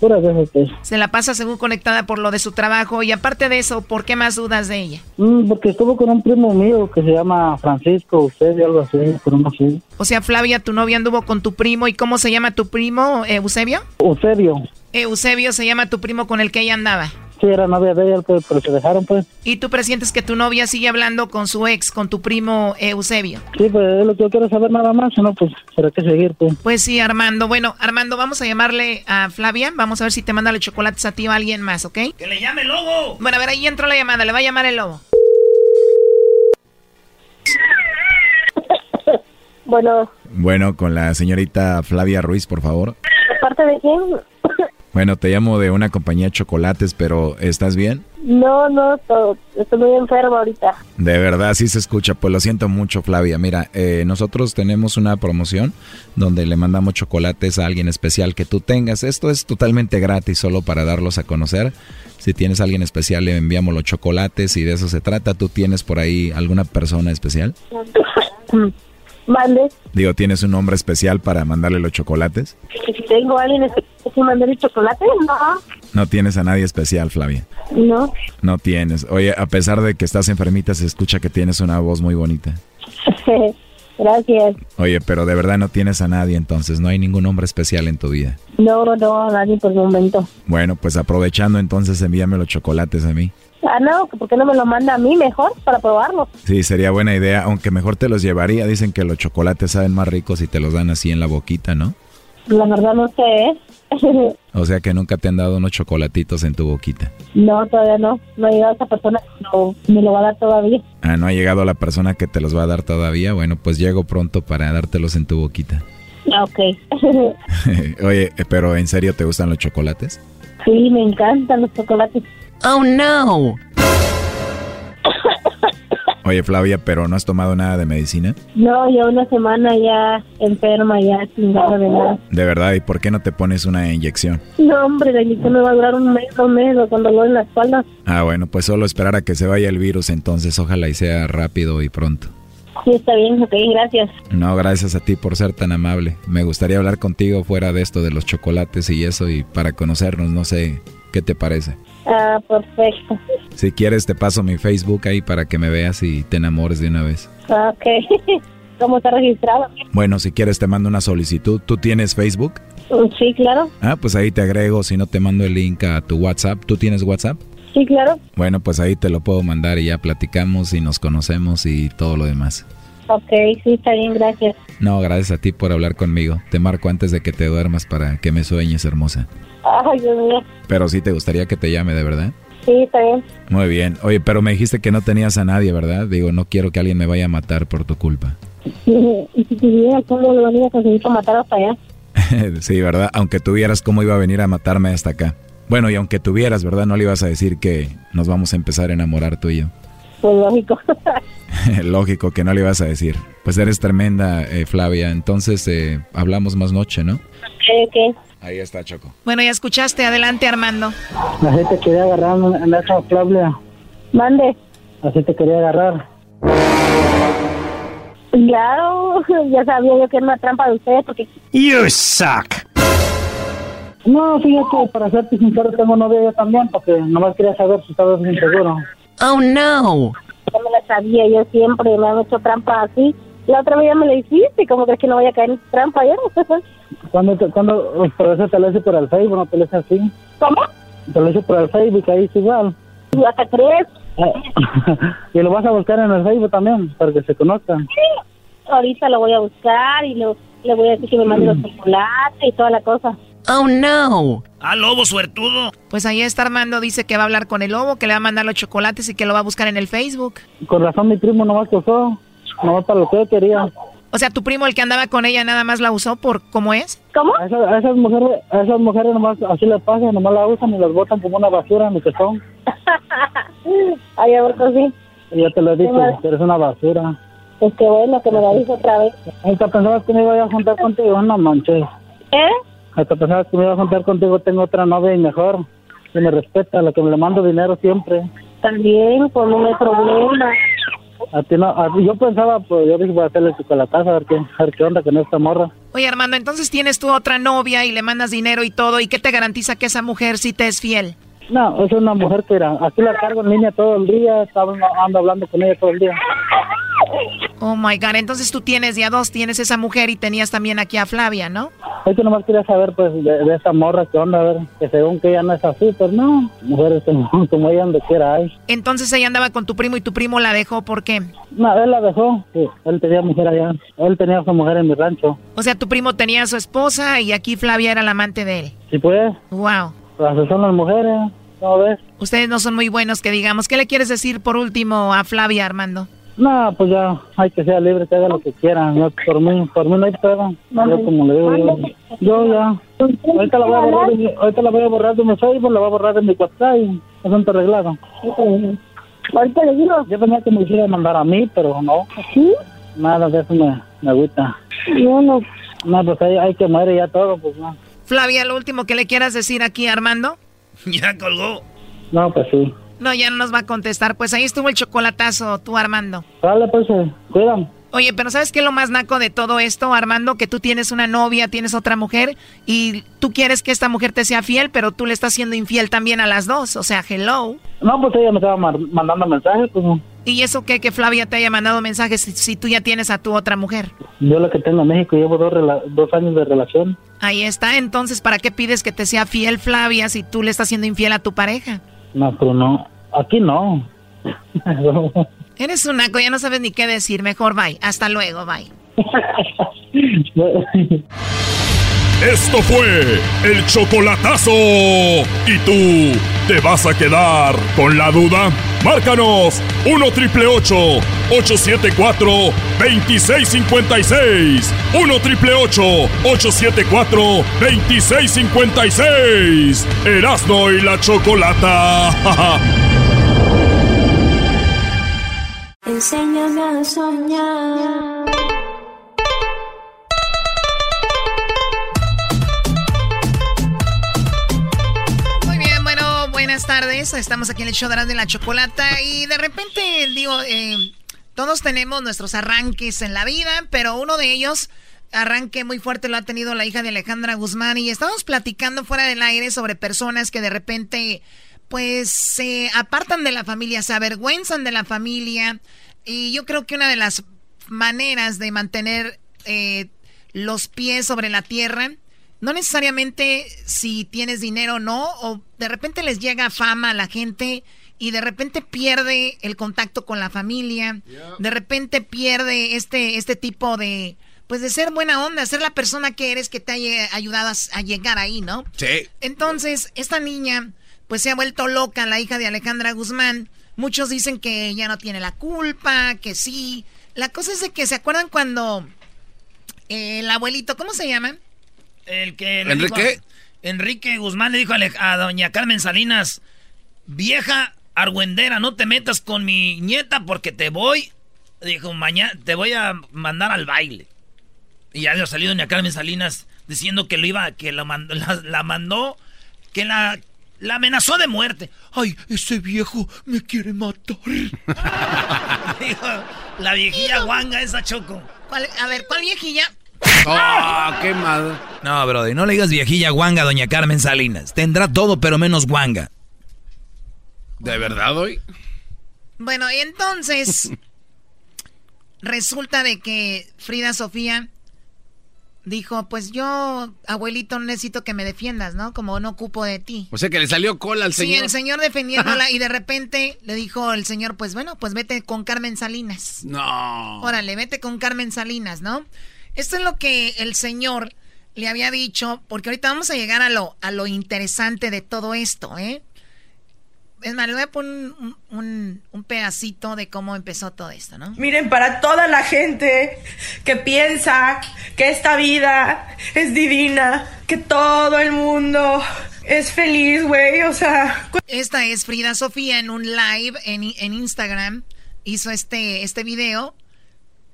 pura veces pues. Se la pasa según conectada por lo de su trabajo y aparte de eso, ¿por qué más dudas de ella? Mm, porque estuvo con un primo mío que se llama Francisco, usted y algo así, pero no sé. O sea, Flavia, tu novia anduvo con tu primo y ¿cómo se llama tu primo, eh, Eusebio? Eusebio. Eusebio se llama tu primo con el que ella andaba. Sí, era novia de ella, pero se dejaron, pues. ¿Y tú presientes que tu novia sigue hablando con su ex, con tu primo Eusebio? Sí, pues es lo que yo quiero saber nada más, no, pues, ¿para qué seguir, pues? Pues sí, Armando. Bueno, Armando, vamos a llamarle a Flavia. Vamos a ver si te manda los chocolates a ti o a alguien más, ¿ok? ¡Que le llame el lobo! Bueno, a ver, ahí entró la llamada. Le va a llamar el lobo. Bueno. Bueno, con la señorita Flavia Ruiz, por favor. ¿De parte de quién? Bueno, te llamo de una compañía de chocolates, pero ¿estás bien? No, no, estoy muy enfermo ahorita. De verdad, sí se escucha. Pues lo siento mucho, Flavia. Mira, eh, nosotros tenemos una promoción donde le mandamos chocolates a alguien especial que tú tengas. Esto es totalmente gratis, solo para darlos a conocer. Si tienes a alguien especial, le enviamos los chocolates y de eso se trata. ¿Tú tienes por ahí alguna persona especial? Mande. Digo, ¿tienes un nombre especial para mandarle los chocolates? Si tengo a alguien especial que mandarle chocolate, no. No tienes a nadie especial, Flavia. No. No tienes. Oye, a pesar de que estás enfermita, se escucha que tienes una voz muy bonita. Gracias. Oye, pero de verdad no tienes a nadie, entonces no hay ningún hombre especial en tu vida. No, no, a nadie por el momento. Bueno, pues aprovechando entonces envíame los chocolates a mí. Ah, no, ¿por qué no me lo manda a mí mejor para probarlos? Sí, sería buena idea, aunque mejor te los llevaría. Dicen que los chocolates saben más ricos si te los dan así en la boquita, ¿no? La verdad no sé. ¿eh? o sea que nunca te han dado unos chocolatitos en tu boquita. No, todavía no. No ha llegado esa persona no, me lo va a dar todavía. Ah, no ha llegado la persona que te los va a dar todavía. Bueno, pues llego pronto para dártelos en tu boquita. Ah, ok. Oye, pero ¿en serio te gustan los chocolates? Sí, me encantan los chocolates. Oh, no. Oye, Flavia, ¿pero no has tomado nada de medicina? No, ya una semana ya enferma, ya sin nada de nada. ¿De verdad? ¿Y por qué no te pones una inyección? No, hombre, la inyección me va a durar un mes, dos meses, con dolor en la espalda. Ah, bueno, pues solo esperar a que se vaya el virus, entonces ojalá y sea rápido y pronto. Sí, está bien, ok, gracias. No, gracias a ti por ser tan amable. Me gustaría hablar contigo fuera de esto de los chocolates y eso y para conocernos, no sé, ¿qué te parece? Ah, perfecto. Si quieres te paso mi Facebook ahí para que me veas y te enamores de una vez. Ah, ok. ¿Cómo está registrado? Bueno, si quieres te mando una solicitud. ¿Tú tienes Facebook? Mm, sí, claro. Ah, pues ahí te agrego, si no te mando el link a tu WhatsApp. ¿Tú tienes WhatsApp? Sí, claro. Bueno, pues ahí te lo puedo mandar y ya platicamos y nos conocemos y todo lo demás. Ok, sí, está bien, gracias. No, gracias a ti por hablar conmigo. Te marco antes de que te duermas para que me sueñes, hermosa. Ay, Dios mío. Pero sí te gustaría que te llame, ¿de verdad? Sí, está bien. Muy bien. Oye, pero me dijiste que no tenías a nadie, ¿verdad? Digo, no quiero que alguien me vaya a matar por tu culpa. Y si tuviera, ¿cómo lo venía a conseguir para matar hasta allá? sí, ¿verdad? Aunque tuvieras, ¿cómo iba a venir a matarme hasta acá? Bueno, y aunque tuvieras, ¿verdad? No le ibas a decir que nos vamos a empezar a enamorar tú y yo. Pues lógico. lógico que no le ibas a decir. Pues eres tremenda, eh, Flavia. Entonces, eh, hablamos más noche, ¿no? Ok, ok. Ahí está, Choco. Bueno, ya escuchaste. Adelante, Armando. Así te quería agarrar Flavia. Mande. Así te quería agarrar. Claro, ya sabía yo que era una trampa de ustedes porque... You suck. No, fíjate, para serte sincero, tengo novia yo también, porque nomás quería saber si estabas bien seguro. Oh, no. Ya me la sabía, yo siempre me han hecho trampa así. La otra vez ya me la hiciste, ¿cómo crees que no vaya a caer en trampa ya? cuando, te, cuando, por eso te lo hice por el Facebook, no te lo hice así. ¿Cómo? Te lo hice por el Facebook, ahí es igual. ¿Y hasta crees? y lo vas a buscar en el Facebook también, para que se conozcan. Sí, ahorita lo voy a buscar y lo, le voy a decir que me mande los chocolates y toda la cosa. Oh, no. Ah, lobo suertudo. Pues ahí está Armando, dice que va a hablar con el lobo, que le va a mandar los chocolates y que lo va a buscar en el Facebook. Con razón mi primo nomás que usó, nomás para lo que yo quería. O sea, tu primo, el que andaba con ella, nada más la usó por cómo es. ¿Cómo? A esas, mujeres, a esas mujeres nomás así les pasa, nomás la usan y las botan como una basura, ni que son. Ay, a ver, pues sí. Ya te lo he dicho, que eres una basura. Pues qué bueno que me lo dijo otra vez. Hasta pensabas que me iba a juntar contigo, no manches. ¿Eh? Hasta pensabas que me iba a juntar contigo, tengo otra novia y mejor. Que me respeta, la que me le mando dinero siempre. También, pues no hay problema. A ti no, a, yo pensaba, pues yo dije, voy a hacerle chocolatazo a ver qué, a ver qué onda con esta morra. Oye, Armando, entonces tienes tú otra novia y le mandas dinero y todo, ¿y qué te garantiza que esa mujer sí te es fiel? No, es una mujer que era, aquí la cargo en línea todo el día, estaba, ando hablando con ella todo el día. Oh my god, entonces tú tienes ya dos, tienes esa mujer y tenías también aquí a Flavia, ¿no? Es que nomás quería saber, pues, de, esa morra que onda, a ver, que según que ella no es así, pues no, mujeres como, como ella donde quiera hay. Entonces ella andaba con tu primo y tu primo la dejó, ¿por qué? No, él la dejó, sí, él tenía mujer allá, él tenía a su mujer en mi rancho. O sea, tu primo tenía a su esposa y aquí Flavia era la amante de él. Sí, pues. Wow. Pues son las mujeres, ¿no ves? Ustedes no son muy buenos, que digamos. ¿Qué le quieres decir por último a Flavia, Armando? No, pues ya hay que ser libre, que haga lo que quiera. Yo, por mí, por mí no hay prueba. Yo como le digo, yo, ya. Ahorita la voy a borrar, de mi, ahorita la voy a borrar de mi Facebook, la voy a borrar de mi WhatsApp y asunto arreglado. Ahorita le digo. Yo tenía que me hiciera mandar a mí, pero no. ¿Sí? Nada de eso me, me agüita. No, no. No, pues hay, hay que morir ya todo, pues no. Flavia, lo último que le quieras decir aquí, Armando. ya colgó. No, pues sí. No, ya no nos va a contestar. Pues ahí estuvo el chocolatazo, tú, Armando. Dale, pues, eh, cuídame. Oye, pero ¿sabes qué es lo más naco de todo esto, Armando? Que tú tienes una novia, tienes otra mujer y tú quieres que esta mujer te sea fiel, pero tú le estás siendo infiel también a las dos. O sea, hello. No, pues ella me estaba mandando mensajes, pues. ¿Y eso qué? Que Flavia te haya mandado mensajes si, si, tú ya tienes a tu otra mujer. Yo la que tengo en México, llevo dos, dos años de relación. Ahí está. Entonces, ¿para qué pides que te sea fiel Flavia si tú le estás siendo infiel a tu pareja? No, pero no. Aquí no. Eres un naco, ya no sabes ni qué decir. Mejor bye. Hasta luego, bye. Esto fue el chocolatazo. ¿Y tú te vas a quedar con la duda? Márcanos 1 triple 874 2656. 1 triple 874 2656. Erasno y la chocolata. Enséñame a soñar. Buenas tardes. Estamos aquí en el show de la Chocolata y de repente, digo, eh, todos tenemos nuestros arranques en la vida, pero uno de ellos arranque muy fuerte lo ha tenido la hija de Alejandra Guzmán y estamos platicando fuera del aire sobre personas que de repente pues se apartan de la familia, se avergüenzan de la familia. Y yo creo que una de las maneras de mantener eh, los pies sobre la tierra no necesariamente si tienes dinero o no, o de repente les llega fama a la gente y de repente pierde el contacto con la familia, de repente pierde este, este tipo de, pues de ser buena onda, ser la persona que eres que te haya ayudado a, llegar ahí, ¿no? Sí. Entonces, esta niña, pues se ha vuelto loca, la hija de Alejandra Guzmán. Muchos dicen que ella no tiene la culpa, que sí. La cosa es de que se acuerdan cuando el abuelito, ¿cómo se llama? El que... ¿Enrique? Enrique Guzmán le dijo a, doña Carmen Salinas, vieja argüendera, no te metas con mi nieta porque te voy, dijo, mañana te voy a mandar al baile. Y ya había salido doña Carmen Salinas diciendo que lo iba, que la, mandó, la, mandó, que la, la amenazó de muerte. Ay, ese viejo me quiere matar. dijo, la viejilla guanga esa choco. a ver, ¿cuál viejilla? ¡Oh, qué mal! No, brother, no le digas viejilla guanga a doña Carmen Salinas. Tendrá todo, pero menos guanga. ¿De verdad hoy? Bueno, y entonces resulta de que Frida Sofía dijo, pues yo, abuelito, necesito que me defiendas, ¿no? Como no ocupo de ti. O sea que le salió cola al señor. Sí, el señor defendiéndola y de repente le dijo el señor, pues bueno, pues vete con Carmen Salinas. No. Órale, vete con Carmen Salinas, ¿no? Esto es lo que el señor le había dicho, porque ahorita vamos a llegar a lo, a lo interesante de todo esto, ¿eh? Es más, le voy a poner un, pedacito de cómo empezó todo esto, ¿no? Miren, para toda la gente que piensa que esta vida es divina, que todo el mundo es feliz, güey, o sea... Esta es Frida Sofía en un live en, en Instagram. Hizo este, este video.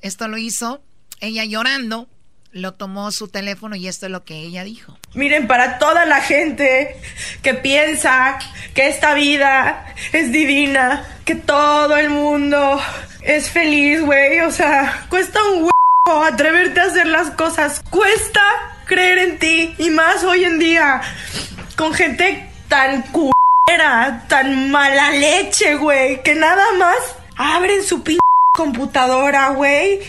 Esto lo hizo ella llorando, lo tomó su teléfono y esto es lo que ella dijo. Miren, para toda la gente que piensa que esta vida es divina, que todo el mundo es feliz, güey, o sea, cuesta un huevo atreverte a hacer las cosas, cuesta creer en ti y más hoy en día con gente tan culera, tan mala leche, güey, que nada más abren su p computadora, güey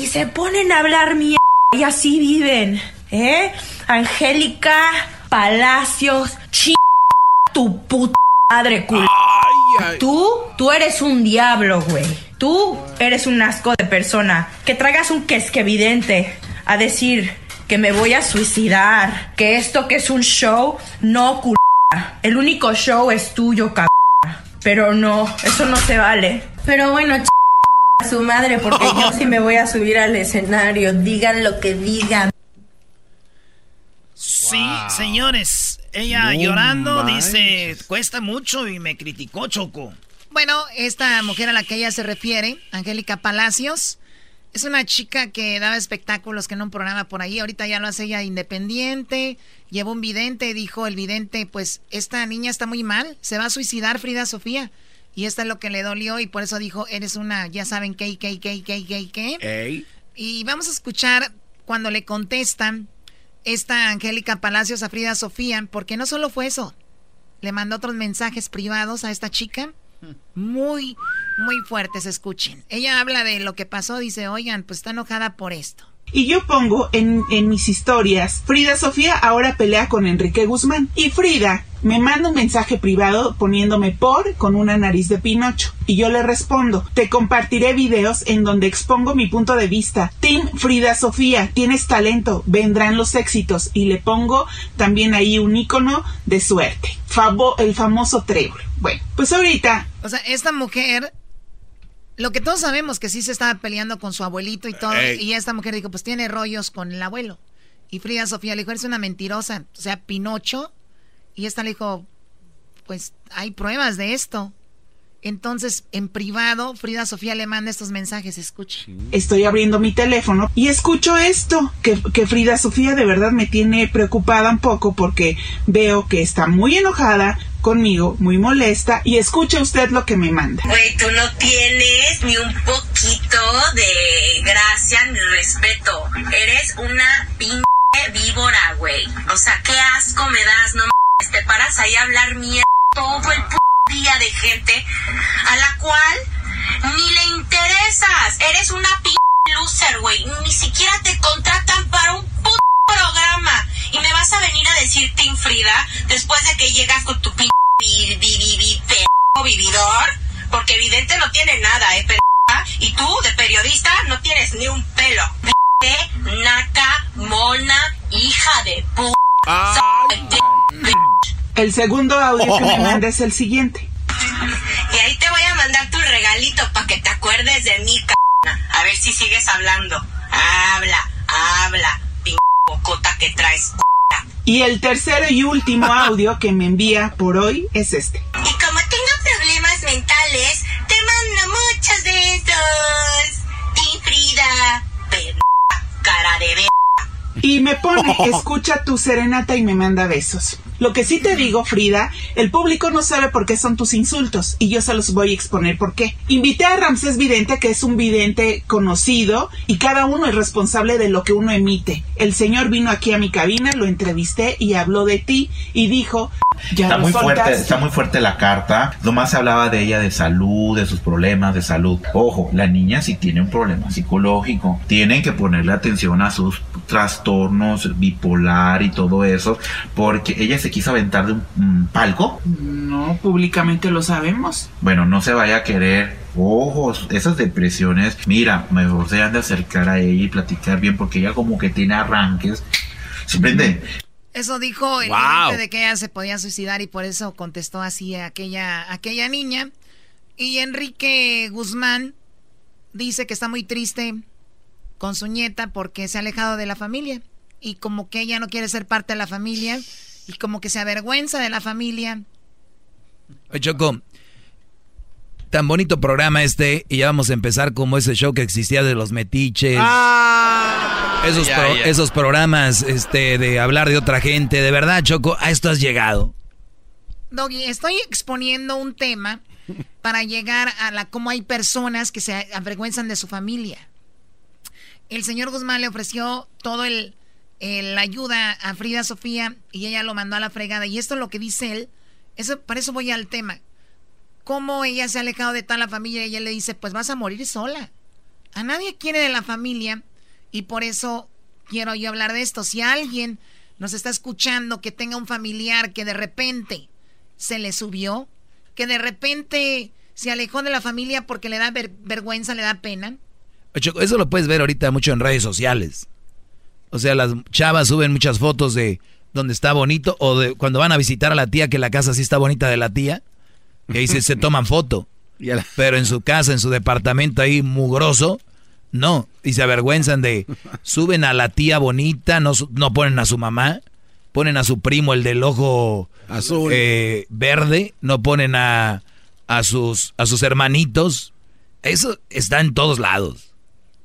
y se ponen a hablar mierda y así viven, ¿eh? Angélica Palacios, ch tu puta madre, culo. Tú, tú eres un diablo, güey. Tú eres un asco de persona. Que traigas un que es que evidente a decir que me voy a suicidar, que esto que es un show, no culo. El único show es tuyo, cabrón. Pero no, eso no se vale. Pero bueno, ch a su madre porque yo sí me voy a subir al escenario, digan lo que digan. Sí, señores, ella llorando dice, cuesta mucho y me criticó Choco. Bueno, esta mujer a la que ella se refiere, Angélica Palacios, es una chica que daba espectáculos que en un programa por ahí, ahorita ya lo hace ella independiente, llevó un vidente, dijo el vidente, pues esta niña está muy mal, se va a suicidar Frida Sofía. Y esto es lo que le dolió y por eso dijo, eres una, ya saben qué, qué, qué, qué, qué, qué. Y vamos a escuchar cuando le contestan esta Angélica Palacios a Frida Sofía, porque no solo fue eso, le mandó otros mensajes privados a esta chica, muy, muy fuertes, escuchen. Ella habla de lo que pasó, dice, oigan, pues está enojada por esto. Y yo pongo en, en mis historias, Frida Sofía ahora pelea con Enrique Guzmán. Y Frida me manda un mensaje privado poniéndome por con una nariz de Pinocho. Y yo le respondo, te compartiré videos en donde expongo mi punto de vista. Team Frida Sofía, tienes talento, vendrán los éxitos. Y le pongo también ahí un icono de suerte. Favo, el famoso trébol. Bueno, pues ahorita... O sea, esta mujer lo que todos sabemos que sí se estaba peleando con su abuelito y todo. Y esta mujer dijo, pues tiene rollos con el abuelo. Y Frida Sofía le dijo, eres una mentirosa. O sea, Pinocho. Y esta le dijo, pues hay pruebas de esto. Entonces, en privado, Frida Sofía le manda estos mensajes, escuche. Estoy abriendo mi teléfono y escucho esto, que, que, Frida Sofía de verdad me tiene preocupada un poco porque veo que está muy enojada conmigo, muy molesta, y escuche usted lo que me manda. Güey, tú no tienes ni un poquito de gracia ni respeto. Eres una pinche víbora, güey. O sea, qué asco me das, no me... Te paras ahí a hablar mierda todo el día de gente a la cual ni le interesas. Eres una p loser, güey. Ni siquiera te contratan para un puto programa. Y me vas decir Team Frida después de que llegas con tu p vividor? Porque evidente no tiene nada, ¿eh, Y tú, de periodista, no tienes ni un pelo. naca, mona, hija de p... El segundo audio que me manda es el siguiente. Y ahí te voy a mandar tu regalito para que te acuerdes de mí, c A ver si sigues hablando. Habla, habla, p bocota que traes. Y el tercero y último audio que me envía por hoy es este. Y como tengo problemas mentales, te mando muchos besos. Y Frida, cara de ver. Y me pone, escucha tu serenata y me manda besos. Lo que sí te digo, Frida, el público no sabe por qué son tus insultos y yo se los voy a exponer por qué. Invité a Ramsés Vidente, que es un vidente conocido y cada uno es responsable de lo que uno emite. El señor vino aquí a mi cabina, lo entrevisté y habló de ti y dijo, ya está muy fuerte, está muy fuerte la carta. Nomás se hablaba de ella de salud, de sus problemas de salud. Ojo, la niña si tiene un problema psicológico. Tienen que ponerle atención a sus trastornos bipolar y todo eso, porque ella se quiso aventar de un, palco. No, públicamente lo sabemos. Bueno, no se vaya a querer ojos, esas depresiones, mira, mejor se han de acercar a ella y platicar bien porque ella como que tiene arranques. ¿Se prende? Eso dijo el de que ella se podía suicidar y por eso contestó así a aquella, aquella niña. Y Enrique Guzmán dice que está muy triste con su nieta porque se ha alejado de la familia y como que ella no quiere ser parte de la familia y como que se avergüenza de la familia. Oye, Choco, tan bonito programa este y ya vamos a empezar como ese show que existía de los metiches. Ah. Esos, esos programas este, de hablar de otra gente, de verdad, Choco, a esto has llegado. Doggy, estoy exponiendo un tema para llegar a la cómo hay personas que se avergüenzan de su familia. El señor Guzmán le ofreció todo el, la ayuda a Frida Sofía y ella lo mandó a la fregada. Y esto es lo que dice él. Eso, para eso voy al tema. Cómo ella se ha alejado de tal la familia y ella le dice, pues vas a morir sola. A nadie quiere de la familia y por eso quiero yo hablar de esto. Si alguien nos está escuchando que tenga un familiar que de repente se le subió, que de repente se alejó de la familia porque le da vergüenza, le da pena. Eso lo puedes ver ahorita mucho en redes sociales. O sea, las chavas suben muchas fotos de donde está bonito o de cuando van a visitar a la tía que la casa sí está bonita de la tía. Y ahí se, se toman foto. Pero en su casa, en su departamento ahí mugroso, no, y se avergüenzan de, suben a la tía bonita, no, no ponen a su mamá, ponen a su primo el del ojo azul eh, verde, no ponen a, a, sus, a sus hermanitos. Eso está en todos lados.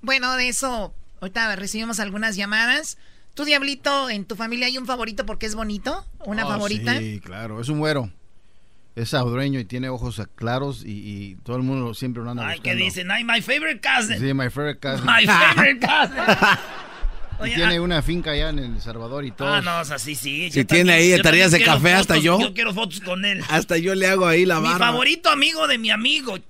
Bueno, de eso, ahorita recibimos algunas llamadas. ¿Tu Diablito, en tu familia hay un favorito porque es bonito? ¿Una oh, favorita? Sí, claro, es un güero es salvadoreño y tiene ojos claros y, todo el mundo siempre lo anda Ay, ¿qué dicen? Ay, my favorite cousin. Sí, my favorite cousin. My favorite cousin. y tiene ah. una finca allá en El Salvador y todo. Ah, no, o sea, sí, sí. Si tiene ahí etarías de café hasta yo. Yo quiero fotos con él. Hasta yo le hago ahí la barba. Mi favorito amigo de mi amigo.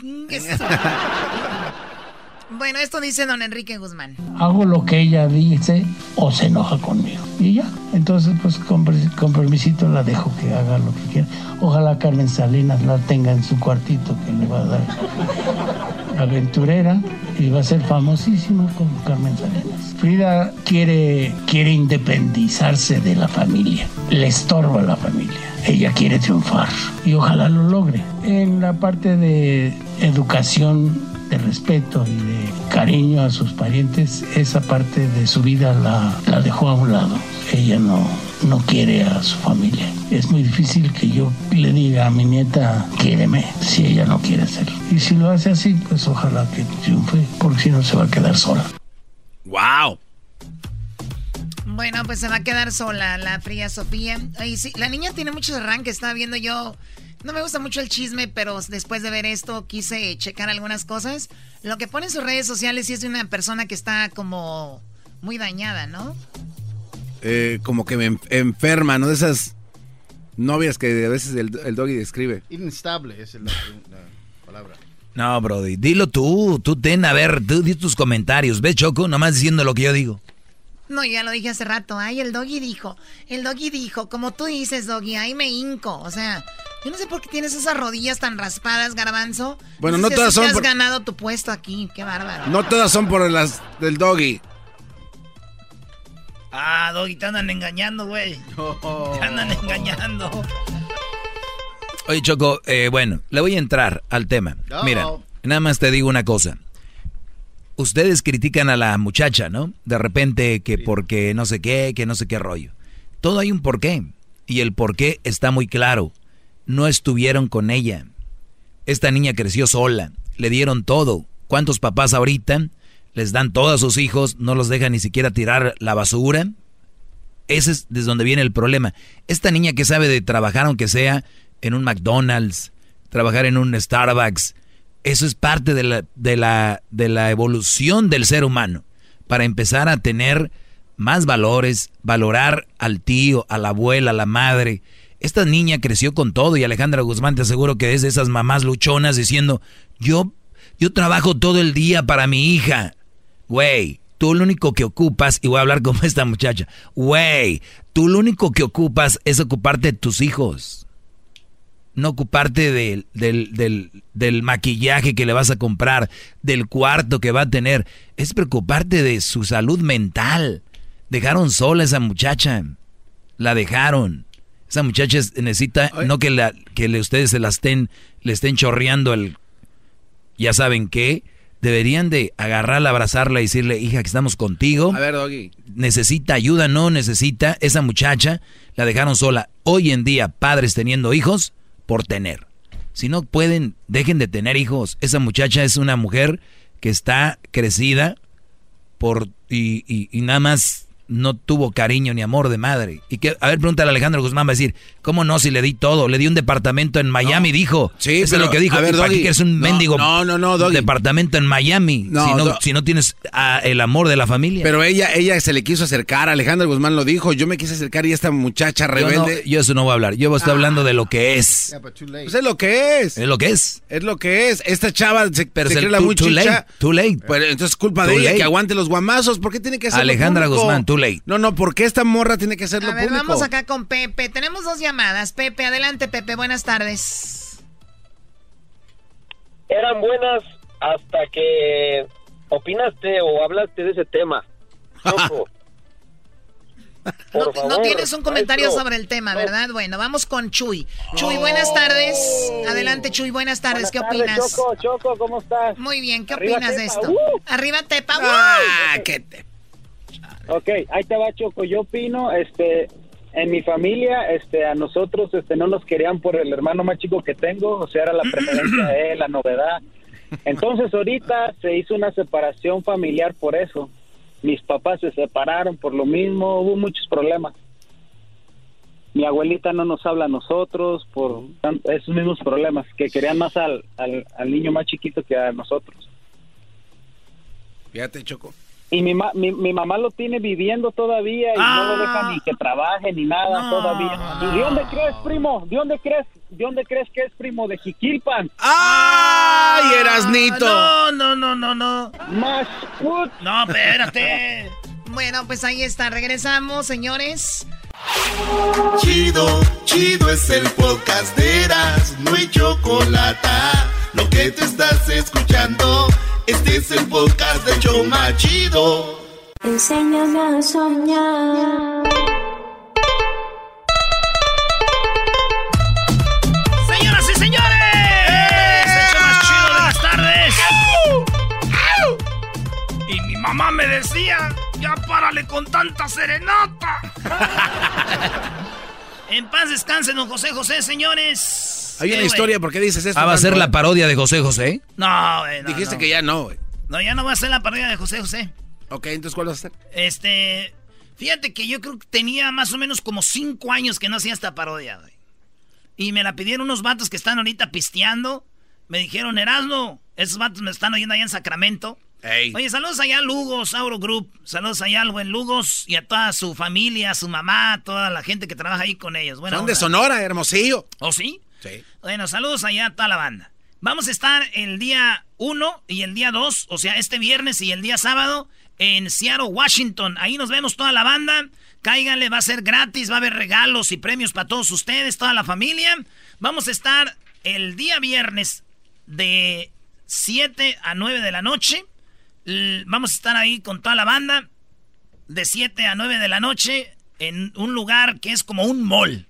Bueno, esto dice don Enrique Guzmán. Hago lo que ella dice o se enoja conmigo. Y ya. Entonces, pues con, permisito la dejo que haga lo que quiera. Ojalá Carmen Salinas la tenga en su cuartito que le va a dar aventurera y va a ser famosísima como Carmen Salinas. Frida quiere, quiere independizarse de la familia. Le estorba la familia. Ella quiere triunfar y ojalá lo logre. En la parte de educación de respeto y de cariño a sus parientes, esa parte de su vida la, dejó a un lado. Ella no, no quiere a su familia. Es muy difícil que yo le diga a mi nieta, quiéreme, si ella no quiere hacerlo. Y si lo hace así, pues ojalá que triunfe, porque si no se va a quedar sola. ¡Wow! Bueno, pues se va a quedar sola la fría Sofía. Ay, sí, la niña tiene muchos arranques, estaba viendo yo no me gusta mucho el chisme, pero después de ver esto quise checar algunas cosas. Lo que pone en sus redes sociales sí es de una persona que está como muy dañada, ¿no? Eh, como que me enferma, ¿no? De esas novias que a veces el, doggy describe. Inestable es la, palabra. No, Brody, dilo tú, tú ten, a ver, tú di tus comentarios. ¿Ves, Choco? Nomás diciendo lo que yo digo. No, ya lo dije hace rato. Ay, el doggy dijo. El doggy dijo, como tú dices, doggy, ahí me hinco. O sea, yo no sé por qué tienes esas rodillas tan raspadas, garbanzo. Bueno, no, no todas son has por- ganado tu puesto aquí. Qué bárbaro. No todas son por las del doggy. Ah, Doggy, te andan engañando, güey. Te andan engañando. Oye, Choco, eh, bueno, le voy a entrar al tema. Mira, nada más te digo una cosa. Ustedes critican a la muchacha, ¿no? De repente que porque no sé qué, que no sé qué rollo. Todo hay un porqué. Y el porqué está muy claro. No estuvieron con ella. Esta niña creció sola. Le dieron todo. ¿Cuántos papás ahorita les dan todo a sus hijos? No los dejan ni siquiera tirar la basura. Ese es desde donde viene el problema. Esta niña que sabe de trabajar, aunque sea en un McDonald's, trabajar en un Starbucks, eso es parte de la, de la, de la evolución del ser humano. Para empezar a tener más valores, valorar al tío, a la abuela, a la madre. Esta niña creció con todo y Alejandra Guzmán te aseguro que es de esas mamás luchonas diciendo, yo, yo trabajo todo el día para mi hija. Güey, tú lo único que ocupas, y voy a hablar como esta muchacha, güey, tú lo único que ocupas es ocuparte de tus hijos. No ocuparte del, del, del, del maquillaje que le vas a comprar, del cuarto que va a tener. Es preocuparte de su salud mental. Dejaron sola a esa muchacha. La dejaron. Esa muchacha es- necesita, no que, la, que le, ustedes se la estén, le estén chorreando el, ya saben qué, deberían de agarrarla, abrazarla y decirle, hija, que estamos contigo. A ver, doggy. Necesita ayuda, no necesita. Esa muchacha la dejaron sola. Hoy en día, padres teniendo hijos por tener. Si no pueden, dejen de tener hijos. Esa muchacha es una mujer que está crecida por y, y- y nada más no tuvo cariño ni amor de madre. Y que, a ver, pregúntale a Alejandro Guzmán, va a decir, ¿cómo no? Si le di todo, le di un departamento en Miami, dijo. Sí, Eso pero, es lo que dijo. a ver, ¿Y para qué un no, mendigo no, no, no, Doggy. departamento en Miami? No, si, no, si no tienes ah, el amor de la familia. Pero ella, ella se le quiso acercar, Alejandra Guzmán lo dijo, yo me quise acercar y esta muchacha Yo, rebelde. no- yo eso no voy a hablar. Yo estoy hablando de lo que es. Pues es lo que es. Es lo que es. Es lo que es. Esta chava se, Pero se cree la too- muy too chicha. late, too late. Pues entonces es culpa de ella late. que aguante los guamazos. ¿Por qué tiene que hacerlo Alejandra? Guzmán, too late. No, no, ¿por qué esta morra tiene que hacerlo A ver, público? vamos acá con Pepe. Tenemos dos llamadas. Pepe, adelante, Pepe. Buenas tardes. eran buenas hasta que opinaste o hablaste de ese tema. Choco. No, favor, no tienes un comentario maestro. sobre el tema, ¿verdad? Bueno, vamos con Chuy. Chuy, buenas tardes. Adelante, Chuy, buenas tardes. ¿Qué tardes, opinas? Choco, Choco, ¿cómo estás? Muy bien, ¿qué Arriba, opinas de Tepa, esto? ¡uh! Arriba, Tepa. Ah, ¡uh! ¿qué te... Ok, ahí te va Choco. Yo opino, este, en mi familia, este, a nosotros, este, no nos querían por el hermano más chico que tengo, o sea, era la preferencia de él, la novedad. Entonces ahorita se hizo una separación familiar por eso. Mis papás se separaron por lo mismo, hubo muchos problemas. Mi abuelita no nos habla a nosotros por esos mismos problemas, que querían más al, al, al niño más chiquito que a nosotros. Fíjate, Choco. Y mi, ma- mi, mi mamá lo tiene viviendo todavía y no lo deja ni que trabaje ni nada todavía. ¿Y de dónde crees, primo? ¿De dónde crees? ¿De dónde crees que es primo? De Jiquilpan. ¡Ay, Erasnito! No, no, no, no, no. Más. No, espérate. Bueno, pues ahí está. Regresamos, señores. Chido, chido es el podcast de Eras, no hay chocolate. Lo que te estás escuchando, este es el podcast de Choma Chido. Enséñame a soñar. Señoras y señores, el show más chido de las tardes. Y mi mamá me decía, ya párale con tanta serenata. en paz descansen, don José José, señores. Hay ¿Qué, una historia, ¿por qué dices esto? Ah, va a ser la parodia de José José. No, güey, no, Dijiste no. que ya no, güey. No, ya no va a ser la parodia de José José. Ok, entonces ¿cuál va a ser? Este, fíjate que yo creo que tenía más o menos como cinco años que no hacía esta parodia, güey. Y me la pidieron unos vatos que están ahorita pisteando. Me dijeron, Erasmo, esos vatos me están oyendo allá en Sacramento. Ey. Oye, saludos allá a Lugos, Auro Group. Saludos allá al buen Lugos y a toda su familia, a su mamá, a toda la gente que trabaja ahí con ellos. Bueno, Son de Sonora, Hermosillo. ¿Oh, sí? Sí. Bueno, saludos allá a toda la banda. Vamos a estar el día 1 y el día 2, o sea, este viernes y el día sábado, en Seattle, Washington. Ahí nos vemos toda la banda. Cáiganle, va a ser gratis, va a haber regalos y premios para todos ustedes, toda la familia. Vamos a estar el día viernes de 7 a 9 de la noche. Vamos a estar ahí con toda la banda de 7 a 9 de la noche en un lugar que es como un mall.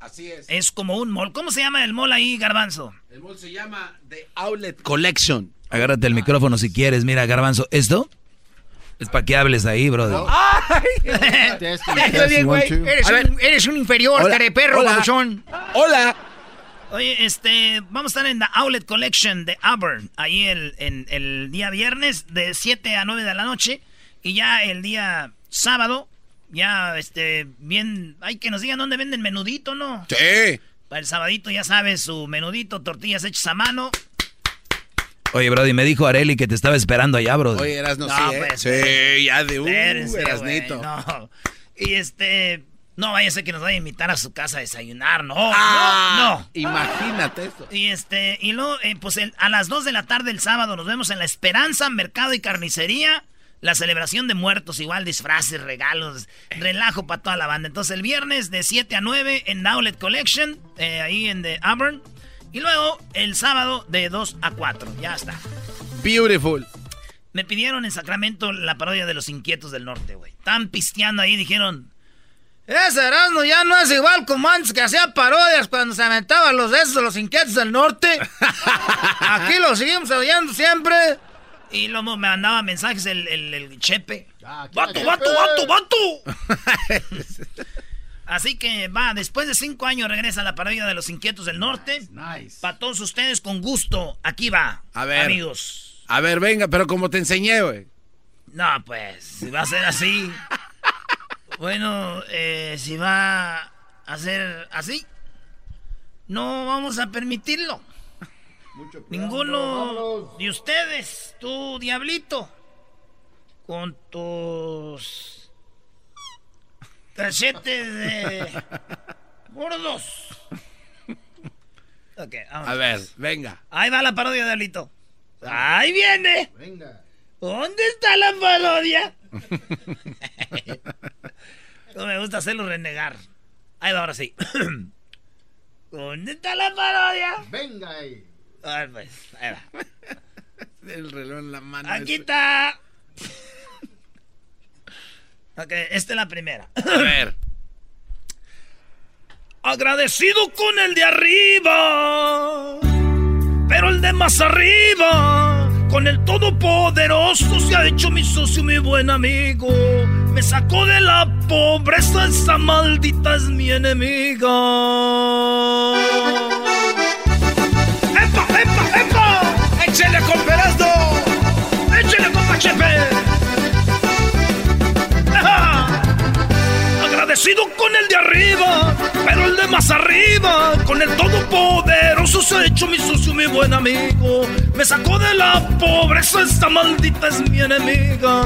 Así es. Es como un mall. ¿Cómo se llama el mall ahí, Garbanzo? El mall se llama The Outlet Collection. Agárrate el micrófono si quieres. Mira, Garbanzo, ¿esto? Es para que hables ahí, brother. eres, un, eres, un, inferior, Hola. perro, Hola. Oye, este, vamos a estar en la Outlet Collection de Auburn, ahí el, en, el día viernes de 7 a 9 de la noche. Y ya el día sábado, ya, este, bien, hay que nos digan dónde venden menudito, ¿no? Sí. Para el sabadito, ya sabes, su menudito, tortillas hechas a mano. Oye, Brody, me dijo Areli que te estaba esperando allá, Brody. Oye, Erasno, No, sí, ¿eh? pues, Sí, ya de un Espérense, Erasnito. no. Y este, no vaya a ser que nos vaya a invitar a su casa a desayunar, no, Ah, no, no. Imagínate esto. Y este, y luego, eh, pues el- a las 2 de la tarde el sábado nos vemos en La Esperanza, Mercado y Carnicería. La celebración de muertos, igual disfraces, regalos, relajo para toda la banda. Entonces el viernes de 7 a 9 en Outlet Collection, eh, ahí en The Auburn. Y luego el sábado de 2 a 4. Ya está. Beautiful. Me pidieron en Sacramento la parodia de los Inquietos del Norte, güey. Están pisteando ahí, dijeron. Ese Erasmo ya no es igual como antes que hacía parodias cuando se aventaban los de esos los Inquietos del Norte. Aquí lo seguimos oyendo siempre. Y luego me mandaba mensajes el, el, el Chepe. ¡Vato, vato, vato, vato! Así que va, después de cinco años regresa la parodia de los Inquietos del Norte. Nice. Para todos ustedes, con gusto. Aquí va, A ver. amigos. A ver, venga, pero como te enseñé, güey. No, pues, si va a ser así. bueno, eh, si va a ser así, no vamos a permitirlo. Ninguno de ustedes, tú, diablito, con tus cachetes de gordos. Ok, vamos. A ver, venga. Ahí va la parodia, diablito. Ahí viene. Venga. ¿Dónde está la parodia? no me gusta hacerlo renegar. Ahí va, ahora sí. ¿Dónde está la parodia? Venga ahí. A ver, pues, ahí va. El reloj en la mano. Aquí ese. está. ok, esta es la primera. A ver. Agradecido con el de arriba, pero el de más arriba, con el todopoderoso se ha hecho mi socio, mi buen amigo. Me sacó de la pobreza, esa maldita es mi enemiga. ¡Epa, epa, epa! ¡Échale con Perazno! ¡Échale, compa Chepe! Agradecido con el de arriba, pero el de más arriba, con el todopoderoso se ha hecho mi socio, mi buen amigo. Me sacó de la pobreza, esta maldita es mi enemiga.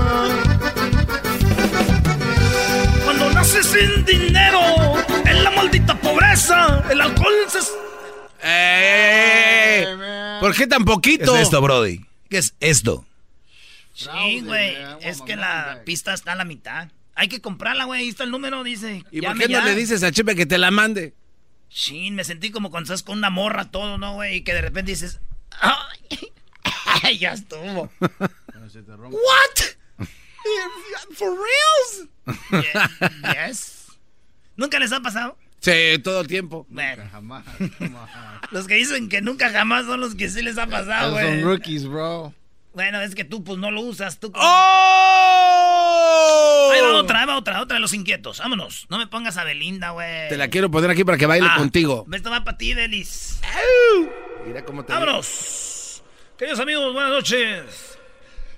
Cuando naces sin dinero, en la maldita pobreza, el alcohol se... ¡Eh! ¿Por qué tan ¿Qué poquito? es esto, Brody? ¿Qué es esto? Sí, güey, es que la pista está a la mitad. Hay que comprarla, güey, ahí está el número, dice. ¿Y Llame por qué no ya. le dices a Chepe que te la mande? Chin, me sentí como cuando estás con una morra todo, ¿no, güey? Y que de repente dices, ¡ay! ay, ya estuvo. ¿What? ¿For reals? Yeah, yes. ¿Nunca les ha pasado? Sí, todo el tiempo. Bueno, Jamás. los que dicen que nunca jamás son los que sí les ha pasado, Esos son güey. rookies, bro. Bueno, es que tú pues no lo usas, tú. ¡Oh! Ahí va otra, ahí va otra, otra de los inquietos. Vámonos. No me pongas a Belinda, güey. Te la quiero poner aquí para que baile Ah, contigo. Esto va para ti, Delis. Mira cómo te ¡Vámonos! Queridos amigos, buenas noches.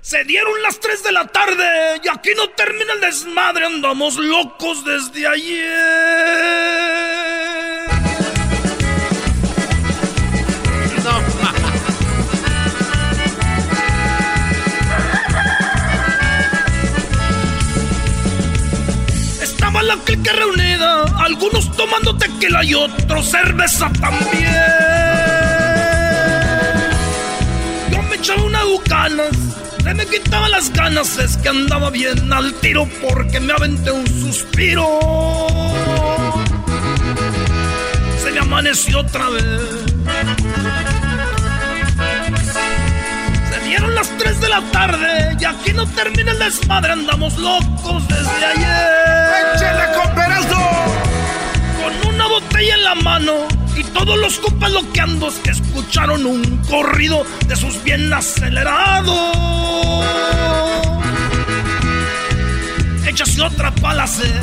Se dieron las 3 de la tarde y aquí no termina el desmadre. Andamos locos desde ayer. Estaba la clica reunida, algunos tomando tequila y otros cerveza también. Yo me echaba unas bucanas, se me quitaban las ganas, es que andaba bien al tiro porque me aventé un suspiro. Se me amaneció otra vez. 3 de la tarde y aquí no termina el desmadre, andamos locos desde ayer. ¡Échale con Con una botella en la mano y todos los compas loqueandos que escucharon un corrido de sus bien acelerados. Échase otra pala hacer.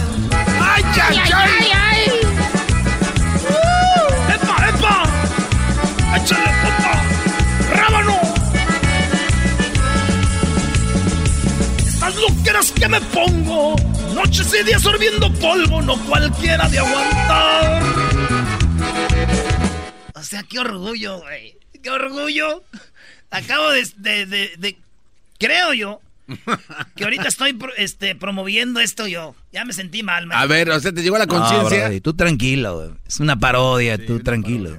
¡Ay, ay, ay! ay, ¡Uh! ¡Epa, epa! ¡Échale, papá! Que me pongo, noches y días sorbiendo polvo, no cualquiera de aguantar. O sea, qué orgullo, güey. Qué orgullo. Acabo de, de, de, de- creo yo, que ahorita estoy pro- este, promoviendo esto yo. Ya me sentí mal, maestro. A ver, o sea, te llegó la conciencia. Tú tranquilo, güey. es una parodia, tú tranquilo.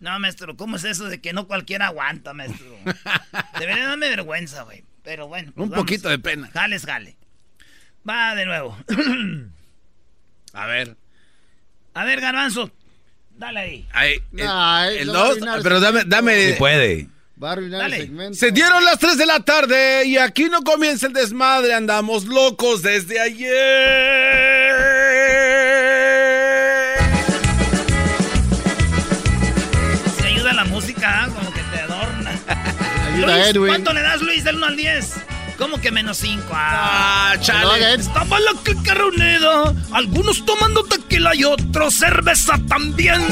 No, maestro, ¿cómo es eso de que no cualquiera aguanta, maestro? Debería darme vergüenza, güey. Pero bueno. pues Un vamos. poquito de pena. Jales, jale. Va de nuevo. A ver. A ver, garbanzo. Dale ahí. Ahí, el, a dos, pero dame, dame. Sí puede. Va a arruinar Dale. el segmento. Se dieron las 3 de la tarde y aquí no comienza el desmadre, andamos locos desde ayer. Luis, Edwin. ¿Cuánto le das, Luis, del 1 al 10? ¿Cómo que menos 5? Ah, Ah, chale. Estaba la clica reunida, algunos tomando tequila y otros cerveza también.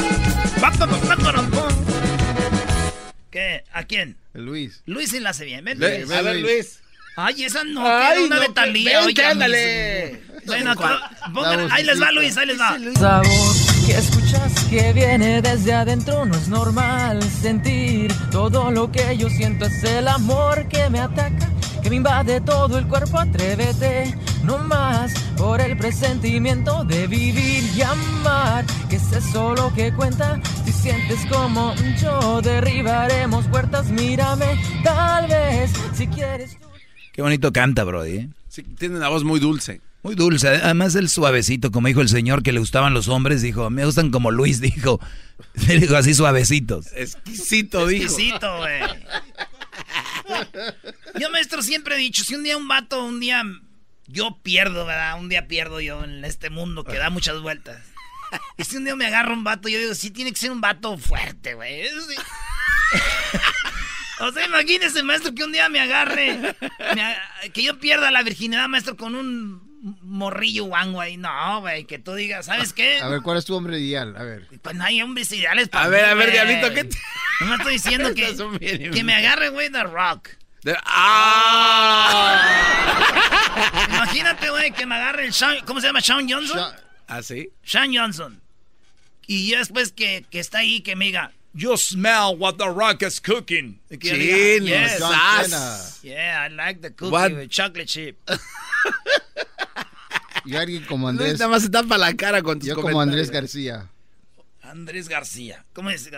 ¿Qué? ¿A quién? Luis. Luis sí la hace bien. Ven, Luis. a ver, Luis. Ay, esa no, Ay, una no, de que- Talía. vente, oiga, ándale. Bueno, pongan- ahí les va, Luis, ahí les va. Sabor que escuchas que viene desde adentro no es normal sentir todo lo que yo siento es el amor que me ataca que me invade todo el cuerpo atrévete no más por el presentimiento de vivir y amar que es eso lo que cuenta si sientes como yo derribaremos puertas mírame tal vez si quieres Qué bonito canta, Brody. ¿eh? Sí, tiene una voz muy dulce. Muy dulce. Además, el suavecito, como dijo el señor que le gustaban los hombres, dijo, me gustan como Luis, dijo. Le dijo así suavecitos. Exquisito, dijo. Exquisito, güey. Yo, maestro, siempre he dicho, si un día un vato, un día yo pierdo, ¿verdad? Un día pierdo yo en este mundo que da muchas vueltas. Y si un día me agarra un vato, yo digo, sí tiene que ser un vato fuerte, güey. Sí. O sea, imagínese, maestro, que un día me agarre, me que yo pierda la virginidad, maestro, con un morrillo guango ahí. No, güey, que tú digas, ¿sabes qué? A ver, ¿cuál es tu hombre ideal? A ver. Pues no hay hombres ideales para A ver, mí, a ver, güey. Diablito, ¿qué te- No me estoy diciendo que, bien que me agarre, güey, The Rock. ¡Ah! Imagínate, güey, que me agarre el Sean, ¿cómo se llama? Sean Johnson. ¿Ah, sí? Sean Johnson. Y ya después que, que está ahí, que me diga, You smell what the rock is cooking. Chin, yes, yes. Yeah, I like the cookie What? with chocolate chip. Y alguien como Luis Andrés. nada más se tapa la cara con tus Yo como Andrés. García. Andrés García. ¿Cómo es?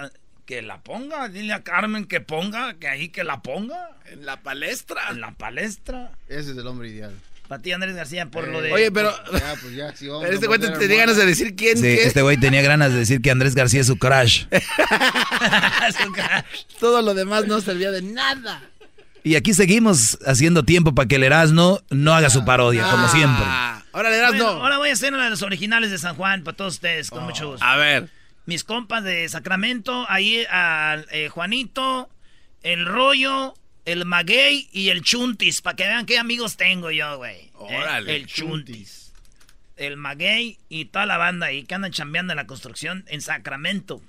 Que la ponga, dile a Carmen que ponga, que ahí que la ponga. En la palestra. En la palestra. Ese es el hombre ideal. Para ti, Andrés García, por lo de. Oye, pero... Ya, pues ya, sí, vamos Pero este güey tenía hermano. ganas de decir quién Sí, qué. este güey tenía ganas de decir que Andrés García es su crush. Todo lo demás no servía de nada. Y aquí seguimos haciendo tiempo para que el Erasmo no haga su parodia, como siempre. Ah, ahora le das Bueno, no. ahora voy a hacer una de los originales de San Juan para todos ustedes, con mucho gusto. A ver. Mis compas de Sacramento, ahí al eh, Juanito, el Rollo, el Maguey y el Chuntis, para que vean qué amigos tengo yo, güey. ¿eh? Órale. El Chuntis. El Maguey y toda la banda ahí que andan chambeando en la construcción en Sacramento.